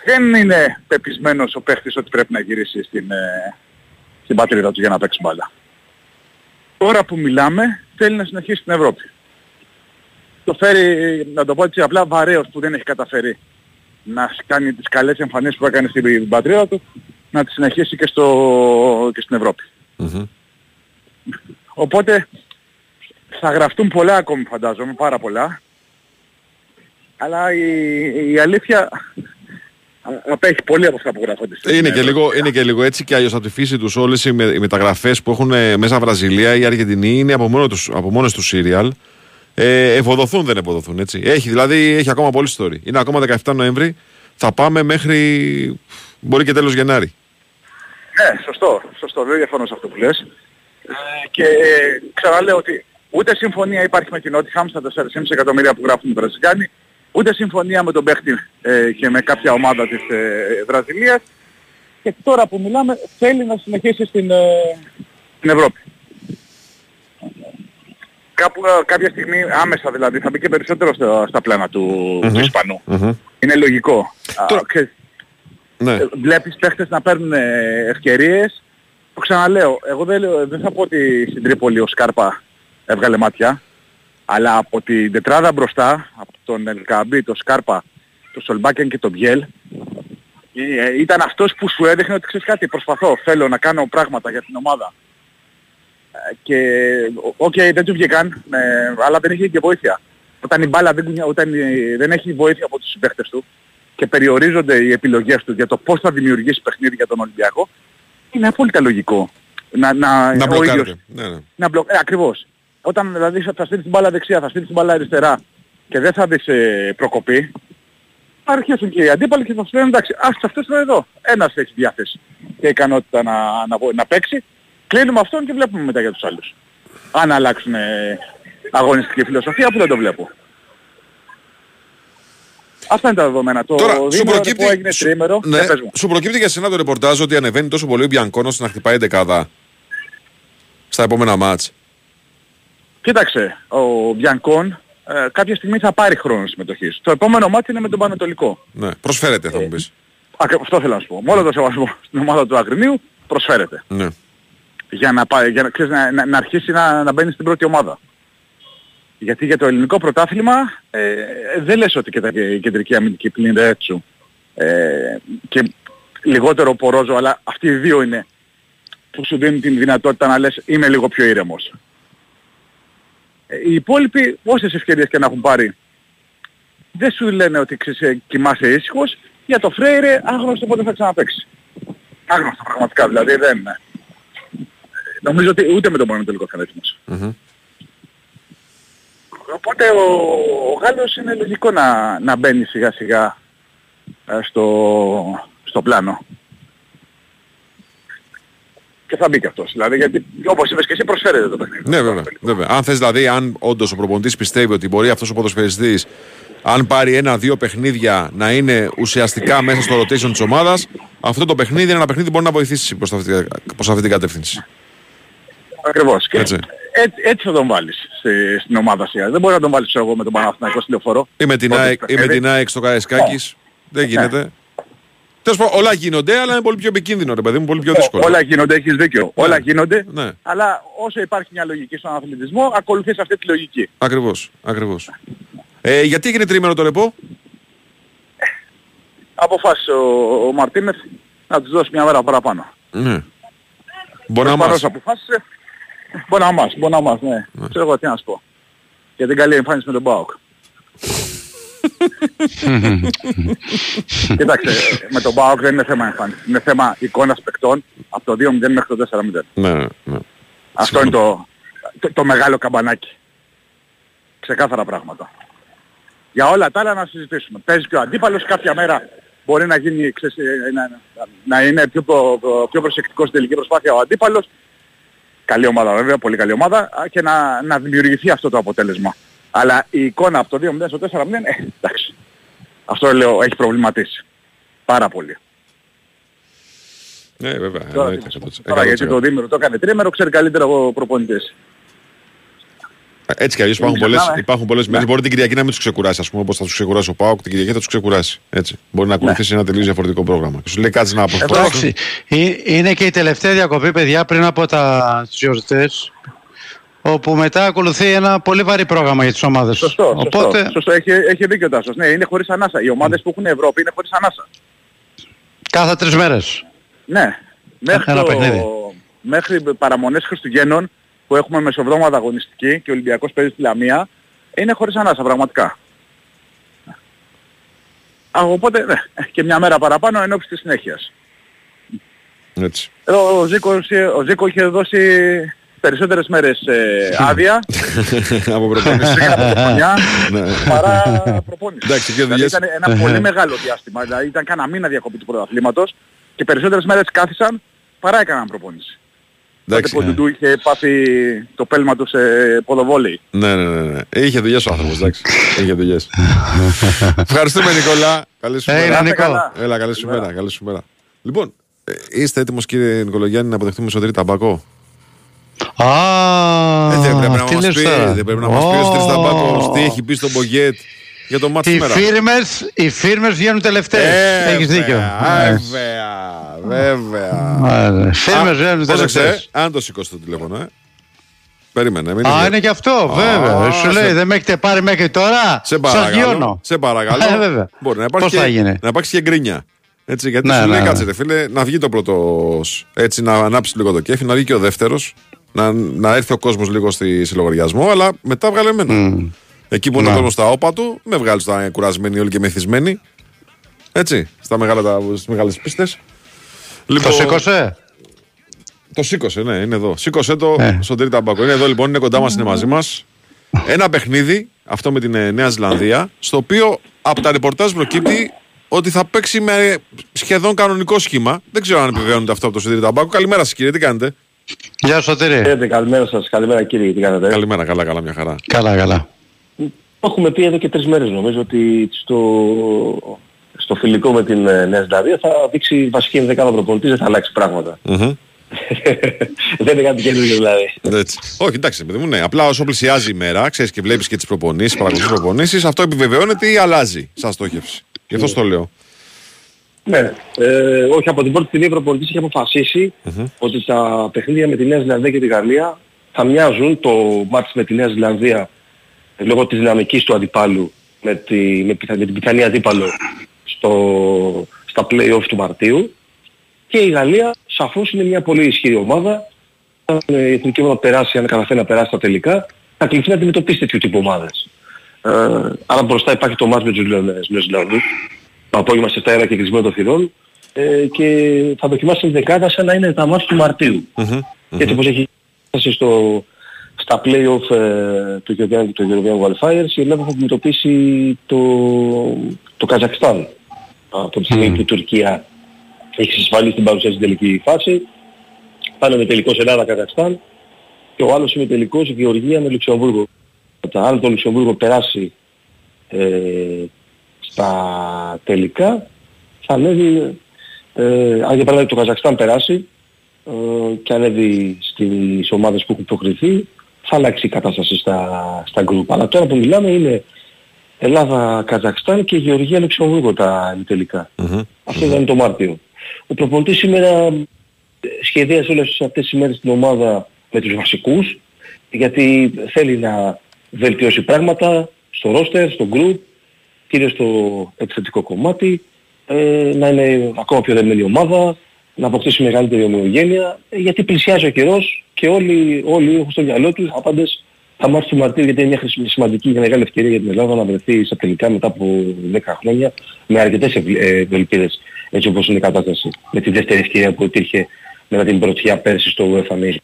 δεν είναι πεπισμένος ο παίχτης ότι πρέπει να γυρίσει στην, ε, στην πατρίδα τους για να παίξει μπάλα. Τώρα που μιλάμε θέλει να συνεχίσει στην Ευρώπη. Το φέρει, να το πω έτσι απλά, βαρέως που δεν έχει καταφέρει να κάνει τις καλές εμφανίσεις που έκανε στην πατρίδα του, να τις συνεχίσει και, στο, και στην Ευρώπη. Οπότε θα γραφτούν πολλά ακόμη φαντάζομαι, πάρα πολλά. Αλλά η, η αλήθεια α- απέχει πολύ από αυτά που γράφονται. στην Είναι και, Ευρώπη. λίγο, είναι και λίγο έτσι και αλλιώς από τη φύση τους όλες οι, με, οι μεταγραφές που έχουν ε, μέσα Βραζιλία ή Αργεντινή είναι από, μόνο τους, από μόνες τους σύριαλ. Ε, ευοδοθούν δεν ευοδοθούν έτσι. Έχει δηλαδή έχει ακόμα πολύ story. Είναι ακόμα 17 Νοέμβρη. Θα πάμε μέχρι μπορεί και τέλος Γενάρη. Ναι, σωστό, σωστό, δεν διαφωνώ σε αυτό που λες. Ε, και ε, ξαναλέω ότι ούτε συμφωνία υπάρχει με την Nottingham στα 4,5 εκατομμύρια που γράφουν οι Βραζιλιάνοι, ούτε συμφωνία με τον παίχτη ε, και με κάποια ομάδα της ε, Βραζιλίας και τώρα που μιλάμε θέλει να συνεχίσει στην, ε, στην Ευρώπη. Κάπου, ε, κάποια στιγμή άμεσα δηλαδή θα μπει και περισσότερο στα, στα πλάνα του, του Ισπανού. Είναι λογικό. Α, ξέρεις, Ναι. ε, βλέπεις παίχτες να παίρνουν ε, ευκαιρίες. Το ξαναλέω, εγώ δεν, λέω- δεν θα πω ότι στην Τρίπολη ο Σκάρπα έβγαλε μάτια, αλλά από την τετράδα μπροστά, από τον Ελ Κααμπί, τον Σκάρπα, τον Σολμπάκεν και τον Μπιέλ, ε, ήταν αυτός που σου έδειχνε ότι ξέρεις κάτι, προσπαθώ, θέλω να κάνω πράγματα για την ομάδα. Ε, Και, οκ, δεν του βγήκαν, ε, αλλά δεν είχε και βοήθεια. Όταν η μπάλα δεν, κουνιά- όταν ε, δεν έχει βοήθεια από τους συμπαίχτες του και περιορίζονται οι επιλογές του για το πώς θα δημιουργήσει παιχνίδι για τον Ολυμπιακό, είναι απόλυτα λογικό. Να, να, Να ο μπλοκάρετε. ίδιος- Ναι, ναι. να μπλοκ... ε, ακριβώς. Όταν δηλαδή θα- θα στείλεις την μπάλα δεξιά, θα στείλεις την μπάλα αριστερά και δεν θα δεις ε, προκοπή, θα αρχίσουν και οι αντίπαλοι και θα σου λένε εντάξει, ας αυτός είναι εδώ. Ένας έχει διάθεση και ικανότητα να, να, βο- να παίξει. Κλείνουμε αυτόν και βλέπουμε μετά για τους άλλους. Αν αλλάξουν ε, αγωνιστική φιλοσοφία που δεν το βλέπω. Αυτά είναι τα δεδομένα. Το Τώρα, σου διήμερο προκύπτει, που έγινε σου, τρίμερο, ναι, ε, πες μου. σου προκύπτει για σένα το ρεπορτάζ ότι ανεβαίνει τόσο πολύ ο Μπιανκόνος να χτυπάει δεκάδα στα επόμενα μάτς. Κοίταξε, ο Μπιανκόν ε, κάποια στιγμή θα πάρει χρόνο συμμετοχής. Το επόμενο μάτι είναι με τον Πανετολικό. Ναι, προσφέρεται θα μου πεις. Ακ- Αυτό θέλω να σου πω. Με όλο το σεβασμό στην ομάδα του Αγρινίου προσφέρεται. Ναι. Για να, πάει, για να, ξέρεις, να, να, να αρχίσει να, να μπαίνει στην πρώτη ομάδα. Γιατί για το ελληνικό πρωτάθλημα ε, δεν λες ότι και τα η κεντρική αμυντική πλήν έτσι ε, και λιγότερο πορόζο, αλλά αυτοί οι δύο είναι που σου δίνουν την δυνατότητα να λες είμαι λίγο πιο ήρεμος. Ε, οι υπόλοιποι όσες ευκαιρίες και να έχουν πάρει δεν σου λένε ότι ξέρεις, ε, κοιμάσαι ήσυχος για το Φρέιρε άγνωστο πότε θα ξαναπαίξεις. Άγνωστο πραγματικά δηλαδή δεν είναι. Νομίζω ότι ούτε με τον μόνο τελικό θα είναι έτοιμος. Οπότε ο, ο Γάλλος είναι λογικό να, να μπαίνει σιγά σιγά ε, στο, στο πλάνο. Και θα μπει και αυτός. Δηλαδή γιατί όπως είπες και εσύ προσφέρεται το παιχνίδι. Ναι, βέβαια, βέβαια. Αν θες δηλαδή, αν όντως ο προπονητής πιστεύει ότι μπορεί αυτός ο ποδοσφαιριστής αν πάρει ένα-δύο παιχνίδια να είναι ουσιαστικά μέσα στο rotation της ομάδας, αυτό το παιχνίδι είναι ένα παιχνίδι που μπορεί να βοηθήσει προς αυτή, προς αυτή την κατεύθυνση. Ακριβώς. Και Έτσι. έτσι, έτσι θα τον βάλεις στη, στην ομάδα σιγά. Δεν μπορείς να τον βάλεις ξέρω εγώ με τον Παναθηναϊκό στη λεωφορώ. Ή με την, Πρώτο ΑΕΚ, ή με παιχνίδι. την ΑΕΚ στο Καραϊσκάκης. Δεν γίνεται. Τέλος πάντων, όλα γίνονται, αλλά είναι πολύ πιο επικίνδυνο, ρε παιδί μου, πολύ πιο δύσκολο. Όλα γίνονται, έχεις δίκιο. Όλα γίνονται, Ναι. αλλά όσο υπάρχει μια λογική στον αθλητισμό, ακολουθείς αυτή τη λογική. Ακριβώς, ακριβώς. Ε, γιατί έγινε τρίμερο το ρεπό; Αποφάσισε ο, ο Μαρτίνεθ να τους δώσει μια μέρα παραπάνω. Ναι. Μπορεί να Προφανώς μας. αποφάσισε. Μπορεί να μας, μπορεί να μας, ναι. Ξέρω εγώ τι να σου πω. Για την καλή εμφάνιση με τον Μπάουκ. Κοίταξε, με τον Μπάουκ δεν είναι θέμα εμφάνισης. Είναι θέμα εικόνας παικτών από το 2-0 μέχρι το 4-0. Ναι, ναι. Αυτό είναι το, το, το μεγάλο καμπανάκι. Ξεκάθαρα πράγματα. Για όλα τα άλλα να συζητήσουμε. Παίζει και ο αντίπαλος κάποια μέρα μπορεί να, γίνει, ξέρεις, ε, να, να είναι πιο, προ- προ- πιο προσεκτικός στην τελική προσπάθεια ο αντίπαλος. Καλή ομάδα βέβαια, πολύ καλή ομάδα α, και να, να δημιουργηθεί αυτό το αποτέλεσμα. Αλλά η εικόνα από το 2-0 στο 4-0, ε, εντάξει. Αυτό λέω έχει προβληματίσει. Πάρα πολύ. Ναι, βέβαια. Τώρα, εννοείται, τι να σου πω. 100%. Τώρα γιατί το δίμερο το έκανε τρίμερο, ξέρει καλύτερα ο προπονητής. Έτσι κι αλλιώς υπάρχουν Μην πολλέ ξεχνάμε. υπάρχουν πολλές μέρες. Μπορεί την Κυριακή να μην τους ξεκουράσει, ας πούμε, όπως θα τους ξεκουράσει ο Πάοκ, την Κυριακή θα τους ξεκουράσει. Έτσι. Μπορεί να ακολουθήσει ένα τελείως διαφορετικό πρόγραμμα. Και σου λέει κάτσε να αποσπάσει. Εντάξει, ε, είναι και η τελευταία διακοπή, παιδιά, πριν από τα τις γιορτές, όπου μετά ακολουθεί ένα πολύ βαρύ πρόγραμμα για τις ομάδες. Σωστό, Οπότε, σωστό, σωστό. Έχει, έχει δίκιο ο Τάσος. Ναι, είναι χωρίς ανάσα. Οι ομάδες που έχουν Ευρώπη είναι χωρίς ανάσα. κάθε τρεις μέρες. Ναι. Μέχρι, Ένα το, παιχνίδι. μέχρι παραμονές Χριστουγέννων που έχουμε μεσοβδόμαδα αγωνιστική και ο Ολυμπιακός παίζει στη Λαμία, είναι χωρίς ανάσα πραγματικά. Α, οπότε ναι, και μια μέρα παραπάνω εν ώψη της συνέχειας. Έτσι. Εδώ ο Ζήκος, ο Ζήκος είχε δώσει περισσότερες μέρες ε, άδεια από προπόνηση. από χρονιά Ναι. παρά προπόνηση. Εντάξει, και δηλαδή δουλειές. ήταν ένα πολύ μεγάλο διάστημα. Δηλαδή ήταν κάνα μήνα διακοπή του πρωταθλήματος και περισσότερες μέρες κάθισαν παρά έκαναν προπόνηση. Τότε Εντάξει, που ο ναι. Ντουντού είχε πάθει το πέλμα του σε ποδοβόλεϊ. Ναι, ναι, ναι, ναι. Είχε δουλειές ο άνθρωπος, εντάξει. Είχε δουλειές. Ευχαριστούμε, Νικόλα. Καλή σου Έλα, μέρα. Νίκο. καλά. Έλα, καλή σου μέρα. Καλή σου μέρα. Λοιπόν, ε, είστε έτοιμος, κύριε Νικολογιάννη, να αποδεχτούμε Σωτήρη Ταμπάκο; Α, Ε, δεν πρέπει να τι μας λες πει, τώρα; δεν πρέπει να μας πει ο Σωτήρης Ω. Ταμπάκος τι έχει πει στον Μπογκέτ για το μάτι Οι σήμερα. φίρμες, οι φίρμες βγαίνουν τελευταίες. Ε, Έχεις δίκιο. Βέβαια, βέβαια. Ε, Φίρμες Α, βγαίνουν πρόσεξε, τελευταίες. αν το σηκώσει το τηλέφωνο, ε. Περίμενε, μην Α, είναι και αυτό, βέβαια. Α, Σου λέει, σε- δεν με έχετε πάρει μέχρι τώρα. Σε Σας παρακαλώ. γιώνω. Σε παρακαλώ. Ε, βέβαια. Μπορεί να υπάρχει, Πώς θα και, γίνει; να υπάρξει και γκρίνια. Έτσι, γιατί Ναι, σου λέει, ναι, κάτσε ναι. ρε φίλε, να βγει το πρώτος. Έτσι, να ανάψει λίγο το κέφι, να βγει και ο δεύτερος. Να, να έρθει ο κόσμος λίγο στη, σε λογαριασμό, αλλά μετά βγάλε εμένα. Εκεί που είναι ο Ναι. κόσμος στα όπα του, με βγάλει τα κουρασμένοι όλοι και μεθυσμένοι. Έτσι, στα μεγάλα, τα, στις μεγάλες πίστες. Το σήκωσε; Το σήκωσε, ναι, είναι εδώ. Σήκωσε το Ε. στον Τρίτα Μπακό. Είναι εδώ λοιπόν, είναι κοντά μας, είναι μαζί μας. Ένα παιχνίδι, αυτό με την ε, Νέα Ζηλανδία, στο οποίο από τα ρεπορτάζ προκύπτει ότι θα παίξει με σχεδόν κανονικό σχήμα. Δεν ξέρω αν επιβεβαιώνεται αυτό από το Σωτήρι Ταμπάκο. Καλημέρα σας, κύριε, τι κάνετε; Γεια σου, Σωτήρη. καλημέρα σας, καλημέρα κύριε, τι κάνετε; Καλημέρα, καλά, καλά, μια χαρά. Καλά, καλά. Το έχουμε πει εδώ και τρεις μέρες νομίζω ότι στο, στο φιλικό με την ε, Νέα Ζηλανδία θα δείξει βασική ενδεκάδα προπονητής, δεν θα αλλάξει πράγματα. δεν είναι κάτι καινούργιο δηλαδή. Έτσι. Όχι, εντάξει, παιδί μου, ναι. Απλά όσο πλησιάζει η μέρα, ξέρεις και βλέπεις και τις προπονήσεις, παρακολουθεί προπονήσεις, αυτό επιβεβαιώνεται ή αλλάζει σαν στόχευση. Γι' αυτό στο λέω. Ναι, ε, όχι από την πρώτη στιγμή ο προπονητής έχει αποφασίσει ότι τα παιχνίδια με τη Νέα Ζηλανδία και τη Γαλλία θα μοιάζουν το μάτς με τη Νέα Ζηλανδία ε, λόγω της δυναμικής του αντιπάλου με, τη, με, πιθα- με την πιθανή αντίπαλο στο, στα play-off του Μαρτίου. Και η Γαλλία σαφώς είναι μια πολύ ισχυρή ομάδα. Αν ε, η εθνική ομάδα περάσει, αν καταφέρει να περάσει τα τελικά θα κληθεί να αντιμετωπίσει τέτοιου τύπου ομάδες. Ε, άρα μπροστά υπάρχει το μάτς με τους Νέους Ζηλανδούς το απόγευμα σε 7 και κλεισμένο των θυρών ε, και θα δοκιμάσει την δεκάδα σαν να είναι τα μάτια του Μαρτίου. Γιατί όπως έχει φτάσει στο, στα play-off ε, του European, του European Qualifiers η Ελλάδα θα αντιμετωπίσει το, το Καζακστάν από τη στιγμή που η Τουρκία έχει εξασφαλίσει την παρουσία στην τελική φάση. Πάνε με τελικός Ελλάδα-Καζακστάν και ο άλλος είναι τελικός Γεωργία με Λουξεμβούργο. Αν το Λουξεμβούργο περάσει ε, στα τελικά θα ανέβει, ε, αν για παράδειγμα το Καζακστάν περάσει ε, και ανέβει στις ομάδες που έχουν προκριθεί θα αλλάξει η κατάσταση στα, στα γκρουπ. Αλλά τώρα που μιλάμε είναι Ελλάδα, Καζακστάν και Γεωργία, Λουξεμβούργο τα τελικά. Αυτό ήταν το Μάρτιο. Ο προπονητής σήμερα ε, σχεδίασε όλες αυτές τις ημέρες την ομάδα με τους βασικούς γιατί θέλει να βελτιώσει πράγματα στο ρόστερ, στο group, κυρίως στο επιθετικό κομμάτι, ε, να είναι ακόμα πιο δεμένη ομάδα, να αποκτήσει μεγαλύτερη ομοιογένεια, ε, γιατί πλησιάζει ο καιρός και όλοι, όλοι έχουν στο μυαλό τους άπαντες θα μάθει του Μαρτίου γιατί είναι μια χρησι- σημαντική και μεγάλη ευκαιρία για την Ελλάδα να βρεθεί στα τελικά μετά από 10 χρόνια με αρκετές ευ- ε, ευελπίδες έτσι όπως είναι η κατάσταση. Με τη δεύτερη ευκαιρία που υπήρχε μετά την πρωτιά πέρσι στο UEFA με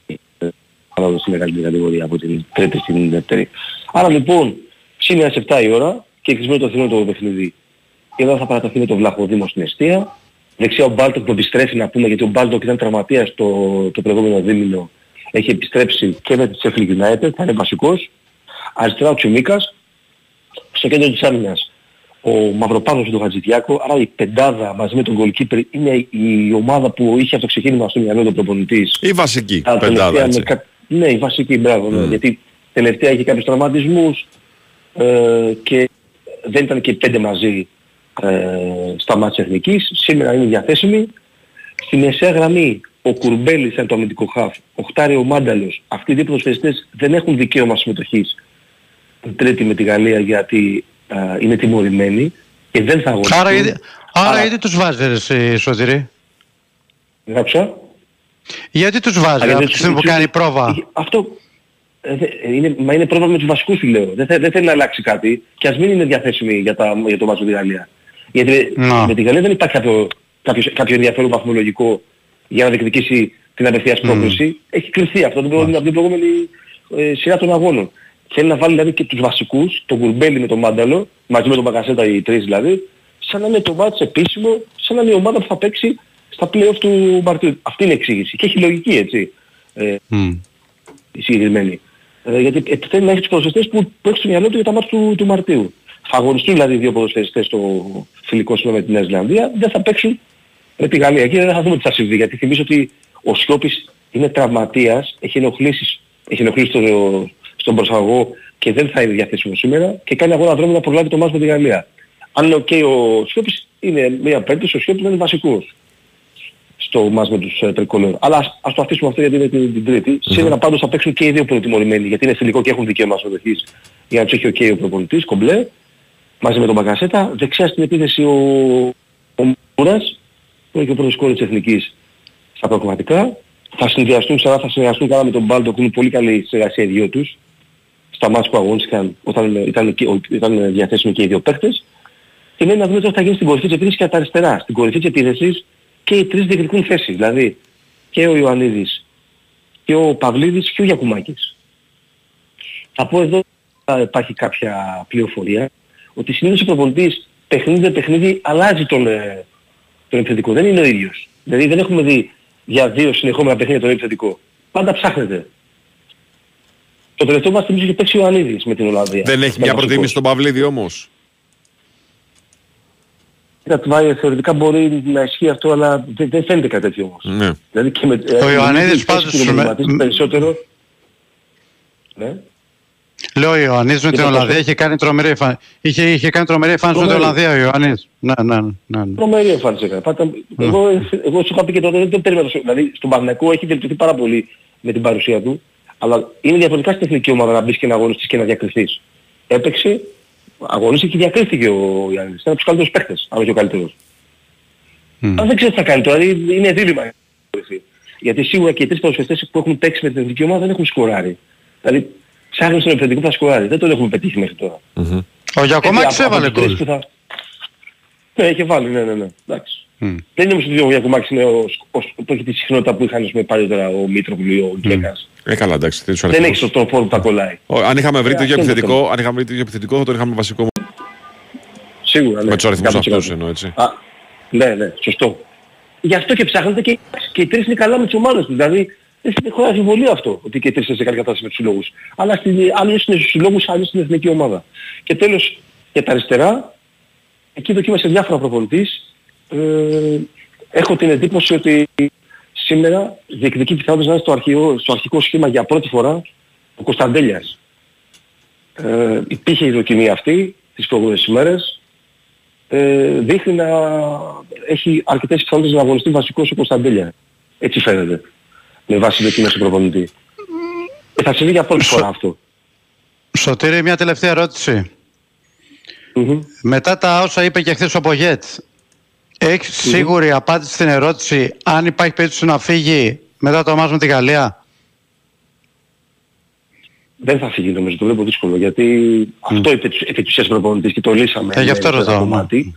ανάλογα στη μεγαλύτερη κατηγορία από την τρίτη στην δεύτερη. Άρα λοιπόν, σήμερα σε 7 η ώρα και κεκλεισμένων των θυρών το παιχνίδι. Η Ελλάδα θα παραταχθεί με τον Βλαχοδήμο στην εστία. Δεξιά ο Μπάλντοκ που επιστρέφει να πούμε γιατί ο Μπάλντοκ ήταν τραυματίας το, το προηγούμενο δίμηνο. Έχει επιστρέψει και με τη Sheffield United, θα είναι βασικός. Αριστερά ο Τσιμίκας. Στο κέντρο της άμυνας ο Μαυροπάνος και τον Χατζηδιάκο, άρα η πεντάδα μαζί με τον goalkeeper είναι η ομάδα που είχε αυτό το ξεκίνημα στο μυαλό του προπονητής. Η βασική Τα πεντάδα, τελευταία έτσι. με κα- Ναι, η βασική, μπράβο, ναι, γιατί τελευταία είχε κάποιους τραυματισμούς ε, και δεν ήταν και οι πέντε μαζί ε, στα μάτια εθνικής. Σήμερα είναι διαθέσιμοι. Στη μεσαία γραμμή ο Κουρμπέλης είναι το αμυντικό χαφ, ο Χτάρι ο Μάνταλος. Αυτοί οι δύο ποδοσφαιριστές δεν έχουν δικαίωμα συμμετοχής την τρίτη με τη Γαλλία γιατί ε, είναι τιμωρημένοι και δεν θα αγωνιστούν. Άρα, γιατί- άρα γιατί τους βάζει ρε εσύ, Σωτηρή; Γράψα. Γιατί τους βάζει Αλλά από δεν τη στιγμή που τους- κάνει πρόβα; Αυτό ε, δε- ε, είναι, μα είναι πρόβλημα με τους βασικούς σου λέω. Δεν, θε- δεν θέλει να αλλάξει κάτι και ας μην είναι διαθέσιμοι για, τα, για το μάτσο με τη Γαλλία. Γιατί Να. με τη Γαλλία δεν υπάρχει κάποιο, κάποιος, κάποιο ενδιαφέρον βαθμολογικό για να διεκδικήσει την απευθείας πρόκληση. Έχει κληθεί αυτό από την, από την προηγούμενη ε, σειρά των αγώνων. Θέλει να βάλει δηλαδή και τους βασικούς, τον Κουρμπέλη με τον Μάνταλο, μαζί με τον Μπαγκασέτα οι τρεις δηλαδή, σαν να είναι το μάτς επίσημο, σαν να είναι η ομάδα που θα παίξει στα play-off του Μαρτίου. Αυτή είναι η εξήγηση. Και έχει λογική έτσι. Ε, η συγκεκριμένη. Ε, γιατί ε, θέλει να έχει τους ποδοσφαιριστές που, που έχει στο μυαλό του για τα μάτια του, του Μαρτίου. Θα αγωνιστούν δηλαδή οι δύο ποδοσφαιριστές στο φιλικό σύνομα με τη Νέα Ζηλανδία, δεν θα παίξουν με τη Γαλλία. Εκεί δεν θα δούμε τι θα συμβεί. Γιατί θυμίζω ότι ο Σιώπης είναι τραυματίας, έχει ενοχλήσει, έχει ενοχλήσει στο, στον προσαγωγό και δεν θα είναι διαθέσιμο σήμερα και κάνει αγώνα δρόμο να προλάβει το μάτς με τη Γαλλία. Αν είναι οκ ο Σιώπης είναι μια περίπτωση, ο Σιώπης δεν είναι βασικός στο μάτς με τους ε, τρικολόρ. Αλλά ας, ας το αφήσουμε αυτό γιατί είναι την, την Τρίτη Σήμερα πάντως θα παίξουν και οι δύο προτιμωρημένοι γιατί είναι φιλικό και έχουν δικαίωμα συμμετοχής για να τους έχει ο okay, ο προπονητής, κομπλέ, μαζί με τον Μπακασέτα. Δεξιά στην επίθεση ο, ο Μασούρας, που είναι και ο πρώτος σκόρερ της Εθνικής στα προγραμματικά. Θα συνδυαστούν ξανά, θα συνεργαστούν καλά με τον Μπάλτο που είναι πολύ καλή συνεργασία οι δυο τους στα μάτς που αγωνίστηκαν όταν ήταν, ήταν, ήταν διαθέσιμοι και οι δύο παίκτες. Και μένει να δούμε τι θα γίνει στην κορυφή της επίθεσης και από τα αριστερά. Στην κορυφή της επίθεσης και οι τρεις διεκδικούν θέσεις. Δηλαδή και ο Ιωαννίδης και ο Παυλίδης και ο Γιακουμάκης. Θα πω εδώ θα υπάρχει κάποια πληροφορία ότι συνήθως ο προπονητής παιχνίδι με παιχνίδι αλλάζει τον, ε, τον επιθετικό. Δεν είναι ο ίδιος. Δηλαδή δεν έχουμε δει για δύο συνεχόμενα παιχνίδια τον επιθετικό. Πάντα ψάχνεται. Το τελευταίο μας θυμίζει είχε παίξει ο Ιωαννίδης με την Ολλανδία. Δεν έχει Ήταν μια βασικός. προτίμηση στον Παυλίδη όμως; Κοίτα, Τβάη, θεωρητικά μπορεί να ισχύει αυτό, αλλά δεν, δεν φαίνεται κάτι τέτοιο όμως. Ναι. Δηλαδή και με, Ο Ιωαννίδης πάντως πάντως σου με- περισσότερο. Ναι. Λέω ο Ιωαννίδης με την Κοίτα, Ολλανδία πόσο- είχε κάνει τρομερή εμφάνιση. Είχε, είχε κάνει τρομερή εμφάνιση με την Τρομερή. Ολλανδία ο Ιωαννίδης. Ναι, ναι, ναι. ναι. Τρομερή εμφάνιση έκανε. Πάτα, εγώ, εγώ σου είχα πει και τότε, δεν το περίμενα. τόσο- Δηλαδή στον Παναγικό έχει βελτιωθεί πάρα πολύ με την παρουσία του, αλλά είναι διαφορετικά στην εθνική ομάδα να μπεις και να αγωνιστείς και να διακριθείς. Έπαιξε, αγωνίστηκε και διακρίθηκε ο Ιωαννίδης. Ήταν από τους καλύτερους παίχτες, αν όχι ο καλύτερος. Αλλά δεν ξέρω τι θα κάνει τώρα, δηλαδή είναι δίλημα. η κορυφή. Γιατί σίγουρα και οι τρεις ποδοσφαιριστές που έχουν παίξει με την εθνική ομάδα δεν έχουν σκοράρει. Δηλαδή ψάχνουν στον επιθετικό που θα σκοράρει. Δεν τον έχουμε πετύχει μέχρι τώρα. Ο Γιακομάκης Ε, από- από έβαλε τους τρεις γκολ. που θα- Ναι, είχε βάλει, ναι, ναι, ναι. Εντάξει. Δεν είναι όμως ότι ο Γιακουμάκης είναι ο, ο, που έχει τη συχνότητα που είχαν ας πούμε, παλιότερα ο Μήτρογλου ή ο Γκέκας. Ε, καλά, εντάξει. Δεν, τους Δεν αριθμούς. έχει τον φόρο που τα κολλάει. Ο- Αν είχαμε βρει Ε, το ίδιο αυτό είναι το επιθετικό, αν είχαμε βρει το ίδιο επιθετικό θα τον είχαμε βασικό Σίγουρα, ναι. με τους αριθμούς 100%. αυτούς εννοώ έτσι. Α, ναι, ναι, σωστό. Γι' αυτό και ψάχνετε και, και οι τρεις είναι καλά με τις ομάδες τους. Δηλαδή δεν δεν χωράει αμφιβολία αυτό ότι και οι τρεις είναι σε καλή κατάσταση με τους συλλόγους. Αλλά στην, άλλοι είναι στους συλλόγους, άλλοι στην εθνική ομάδα. Και τέλος για τα αριστερά, εκεί δοκίμασε διάφορα προπονητής. Ε, έχω την εντύπωση ότι σήμερα διεκδικεί πιθανότητες να είναι στο, αρχικό, στο αρχικό σχήμα για πρώτη φορά ο Κωνσταντέλιας. Ε, υπήρχε η δοκιμή αυτή τις προηγούμενες ημέρες. Ε, δείχνει να έχει αρκετές πιθανότητες να αγωνιστεί βασικός ο Κωνσταντέλια. Έτσι φαίνεται. Με βάση δοκιμές του προπονητή. Ε, θα συμβεί για πρώτη φορά αυτό. Σωτήρη, μια τελευταία ερώτηση. Μετά τα όσα είπε και χθες ο Πογέτ, έχεις σίγουρη απάντηση στην ερώτηση αν υπάρχει περίπτωση να φύγει μετά το μάτς με τη Γαλλία; Δεν θα φύγει νομίζω, το βλέπω δύσκολο γιατί αυτό είπε τους- επί της ουσίας προπονητής και το λύσαμε. Ε, γι' αυτό με ένα ρωτάω, ναι. κομμάτι.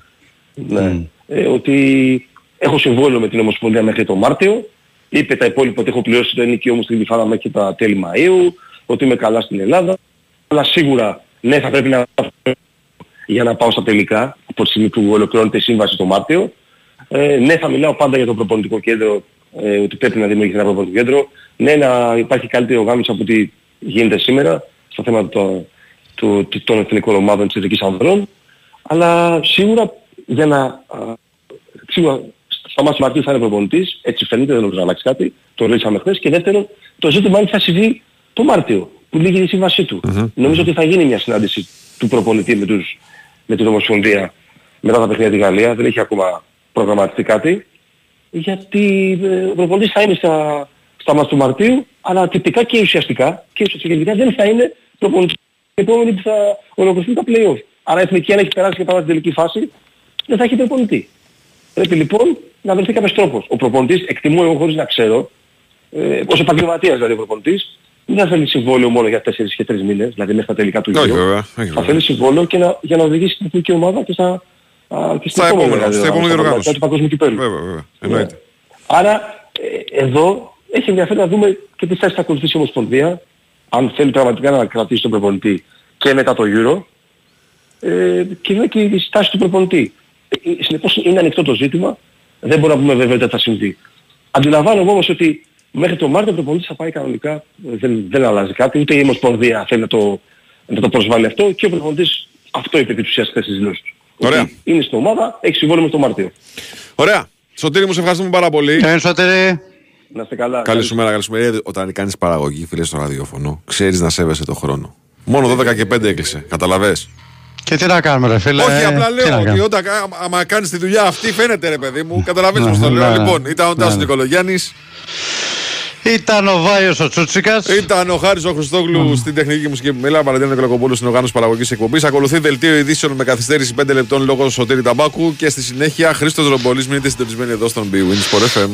Ναι. Ε, ότι έχω συμβόλαιο με την Ομοσπονδία μέχρι τον Μάρτιο. Είπε τα υπόλοιπα ότι έχω πληρώσει το ενοικιό μου στην Λιφάδα μέχρι τα τέλη Μαΐου, ότι είμαι καλά στην Ελλάδα. Αλλά σίγουρα ναι θα πρέπει να για να πάω στα τελικά από τη στιγμή που ολοκληρώνεται η σύμβαση το Μάρτιο. Ε, ναι θα μιλάω πάντα για το προπονητικό κέντρο, ε, ότι πρέπει να δημιουργηθεί ένα προπονητικό κέντρο. Ναι να υπάρχει καλύτερη οργάνωση από ό,τι γίνεται σήμερα στα θέματα το, του- του- των εθνικών ομάδων της εθνικής ανδρών. Αλλά σίγουρα για να... α, Σίγουρα στα μάτια Μαρτίου θα είναι προπονητής, έτσι φαίνεται, δεν νομίζω να αλλάξει κάτι, το ρωτήσαμε χθες. Και δεύτερον, το ζήτημα είναι τι θα συμβεί το Μάρτιο. που λύγει η σύμβασή του. Νομίζω ότι θα γίνει μια συνάντηση του προπονητή με, τους, με την Ομοσπονδία μετά τα παιχνίδια τη Γαλλία. Δεν έχει ακόμα προγραμματιστεί κάτι. Γιατί ε, ο προπονητής θα είναι στα, στα μας του Μαρτίου, αλλά τυπικά και ουσιαστικά και ουσιαστικά δεν θα είναι προπονητής επόμενη που θα ολοκληρωθούν τα play-off. Άρα η Εθνική αν έχει περάσει και πάει στην τελική φάση, δεν θα έχει προπονητή. Πρέπει λοιπόν να βρεθεί κάποιος τρόπος. Ο προπονητής, εκτιμώ εγώ χωρίς να ξέρω, ε, ως επαγγελματίας δηλαδή ο προπονητής, δεν θα θέλει συμβόλαιο μόνο για 4 και 3 μήνες, δηλαδή μέχρι τα τελικά του Όχι γύρου. βέβαια. όχι, Θα βέβαια. θέλει συμβόλαιο και να, για να οδηγήσει την εθνική ομάδα και στα, α, και στην Στα επόμενη, επόμενα, δηλαδή, στα επόμενη στα διοργάνωση. του παγκόσμιου κυπέλου. Βέβαια, βέβαια. Εννοείται. Άρα ε, εδώ έχει ενδιαφέρον να δούμε και τι θέση θα ακολουθήσει η Ομοσπονδία, αν θέλει πραγματικά να κρατήσει τον προπονητή και μετά το Euro, ε, και βέβαια και η στάση του προπονητή. Ε, ε, συνεπώς είναι ανοιχτό το ζήτημα, δεν μπορούμε να πούμε βέβαια ότι θα συμβεί. Αντιλαμβάνομαι όμως ότι μέχρι το Μάρτιο ο προπονητής θα πάει κανονικά, ε, δεν, δεν αλλάζει κάτι, ούτε η Ομοσπονδία θέλει να το, να το προσβάλλει αυτό και ο προπονητής αυτό είπε επί της ουσίας χθες στις δηλώσεις του. Ωραία. Ότι Είναι στην ομάδα, έχει συμβόλαιο με το Μάρτιο. Ωραία. Σωτήρη μου, σε ευχαριστούμε πάρα πολύ. Ε, Σωτήρη. Να είστε καλά. Καλή σου μέρα, καλή σου μέρα. Ε, Όταν κάνεις παραγωγή, φίλε στο ραδιόφωνο, ξέρεις να σέβεσαι το χρόνο. Μόνο 12 και 5 έκλεισε. Καταλαβες; Και τι να κάνουμε ρε φίλε; Όχι, απλά τι λέω να ότι κάνουμε; όταν κα- άμα κάνεις τη δουλειά αυτή, φαίνεται ρε παιδί μου. Καταλαβαίνεις Ναι, πώς το λέω. ναι, Λοιπόν, ήταν ο ναι, Τάσος ναι. Νικολογιάννης, Ήταν ο Βάιος ο Τσούτσικας. ήταν ο Χάρης ο Χριστόγλου στην τεχνική μουσική επιμέλεια. Παραδείγμα Νικολακοπούλου στην οργάνωση παραγωγής εκπομπής. Ακολουθεί δελτίο ειδήσεων με καθυστέρηση 5 λεπτών λόγω σωτήρη ταμπάκου. Και στη συνέχεια Χρήστος Ρομπολής. Μείνετε συντονισμένοι εδώ στον B-Wins for FM.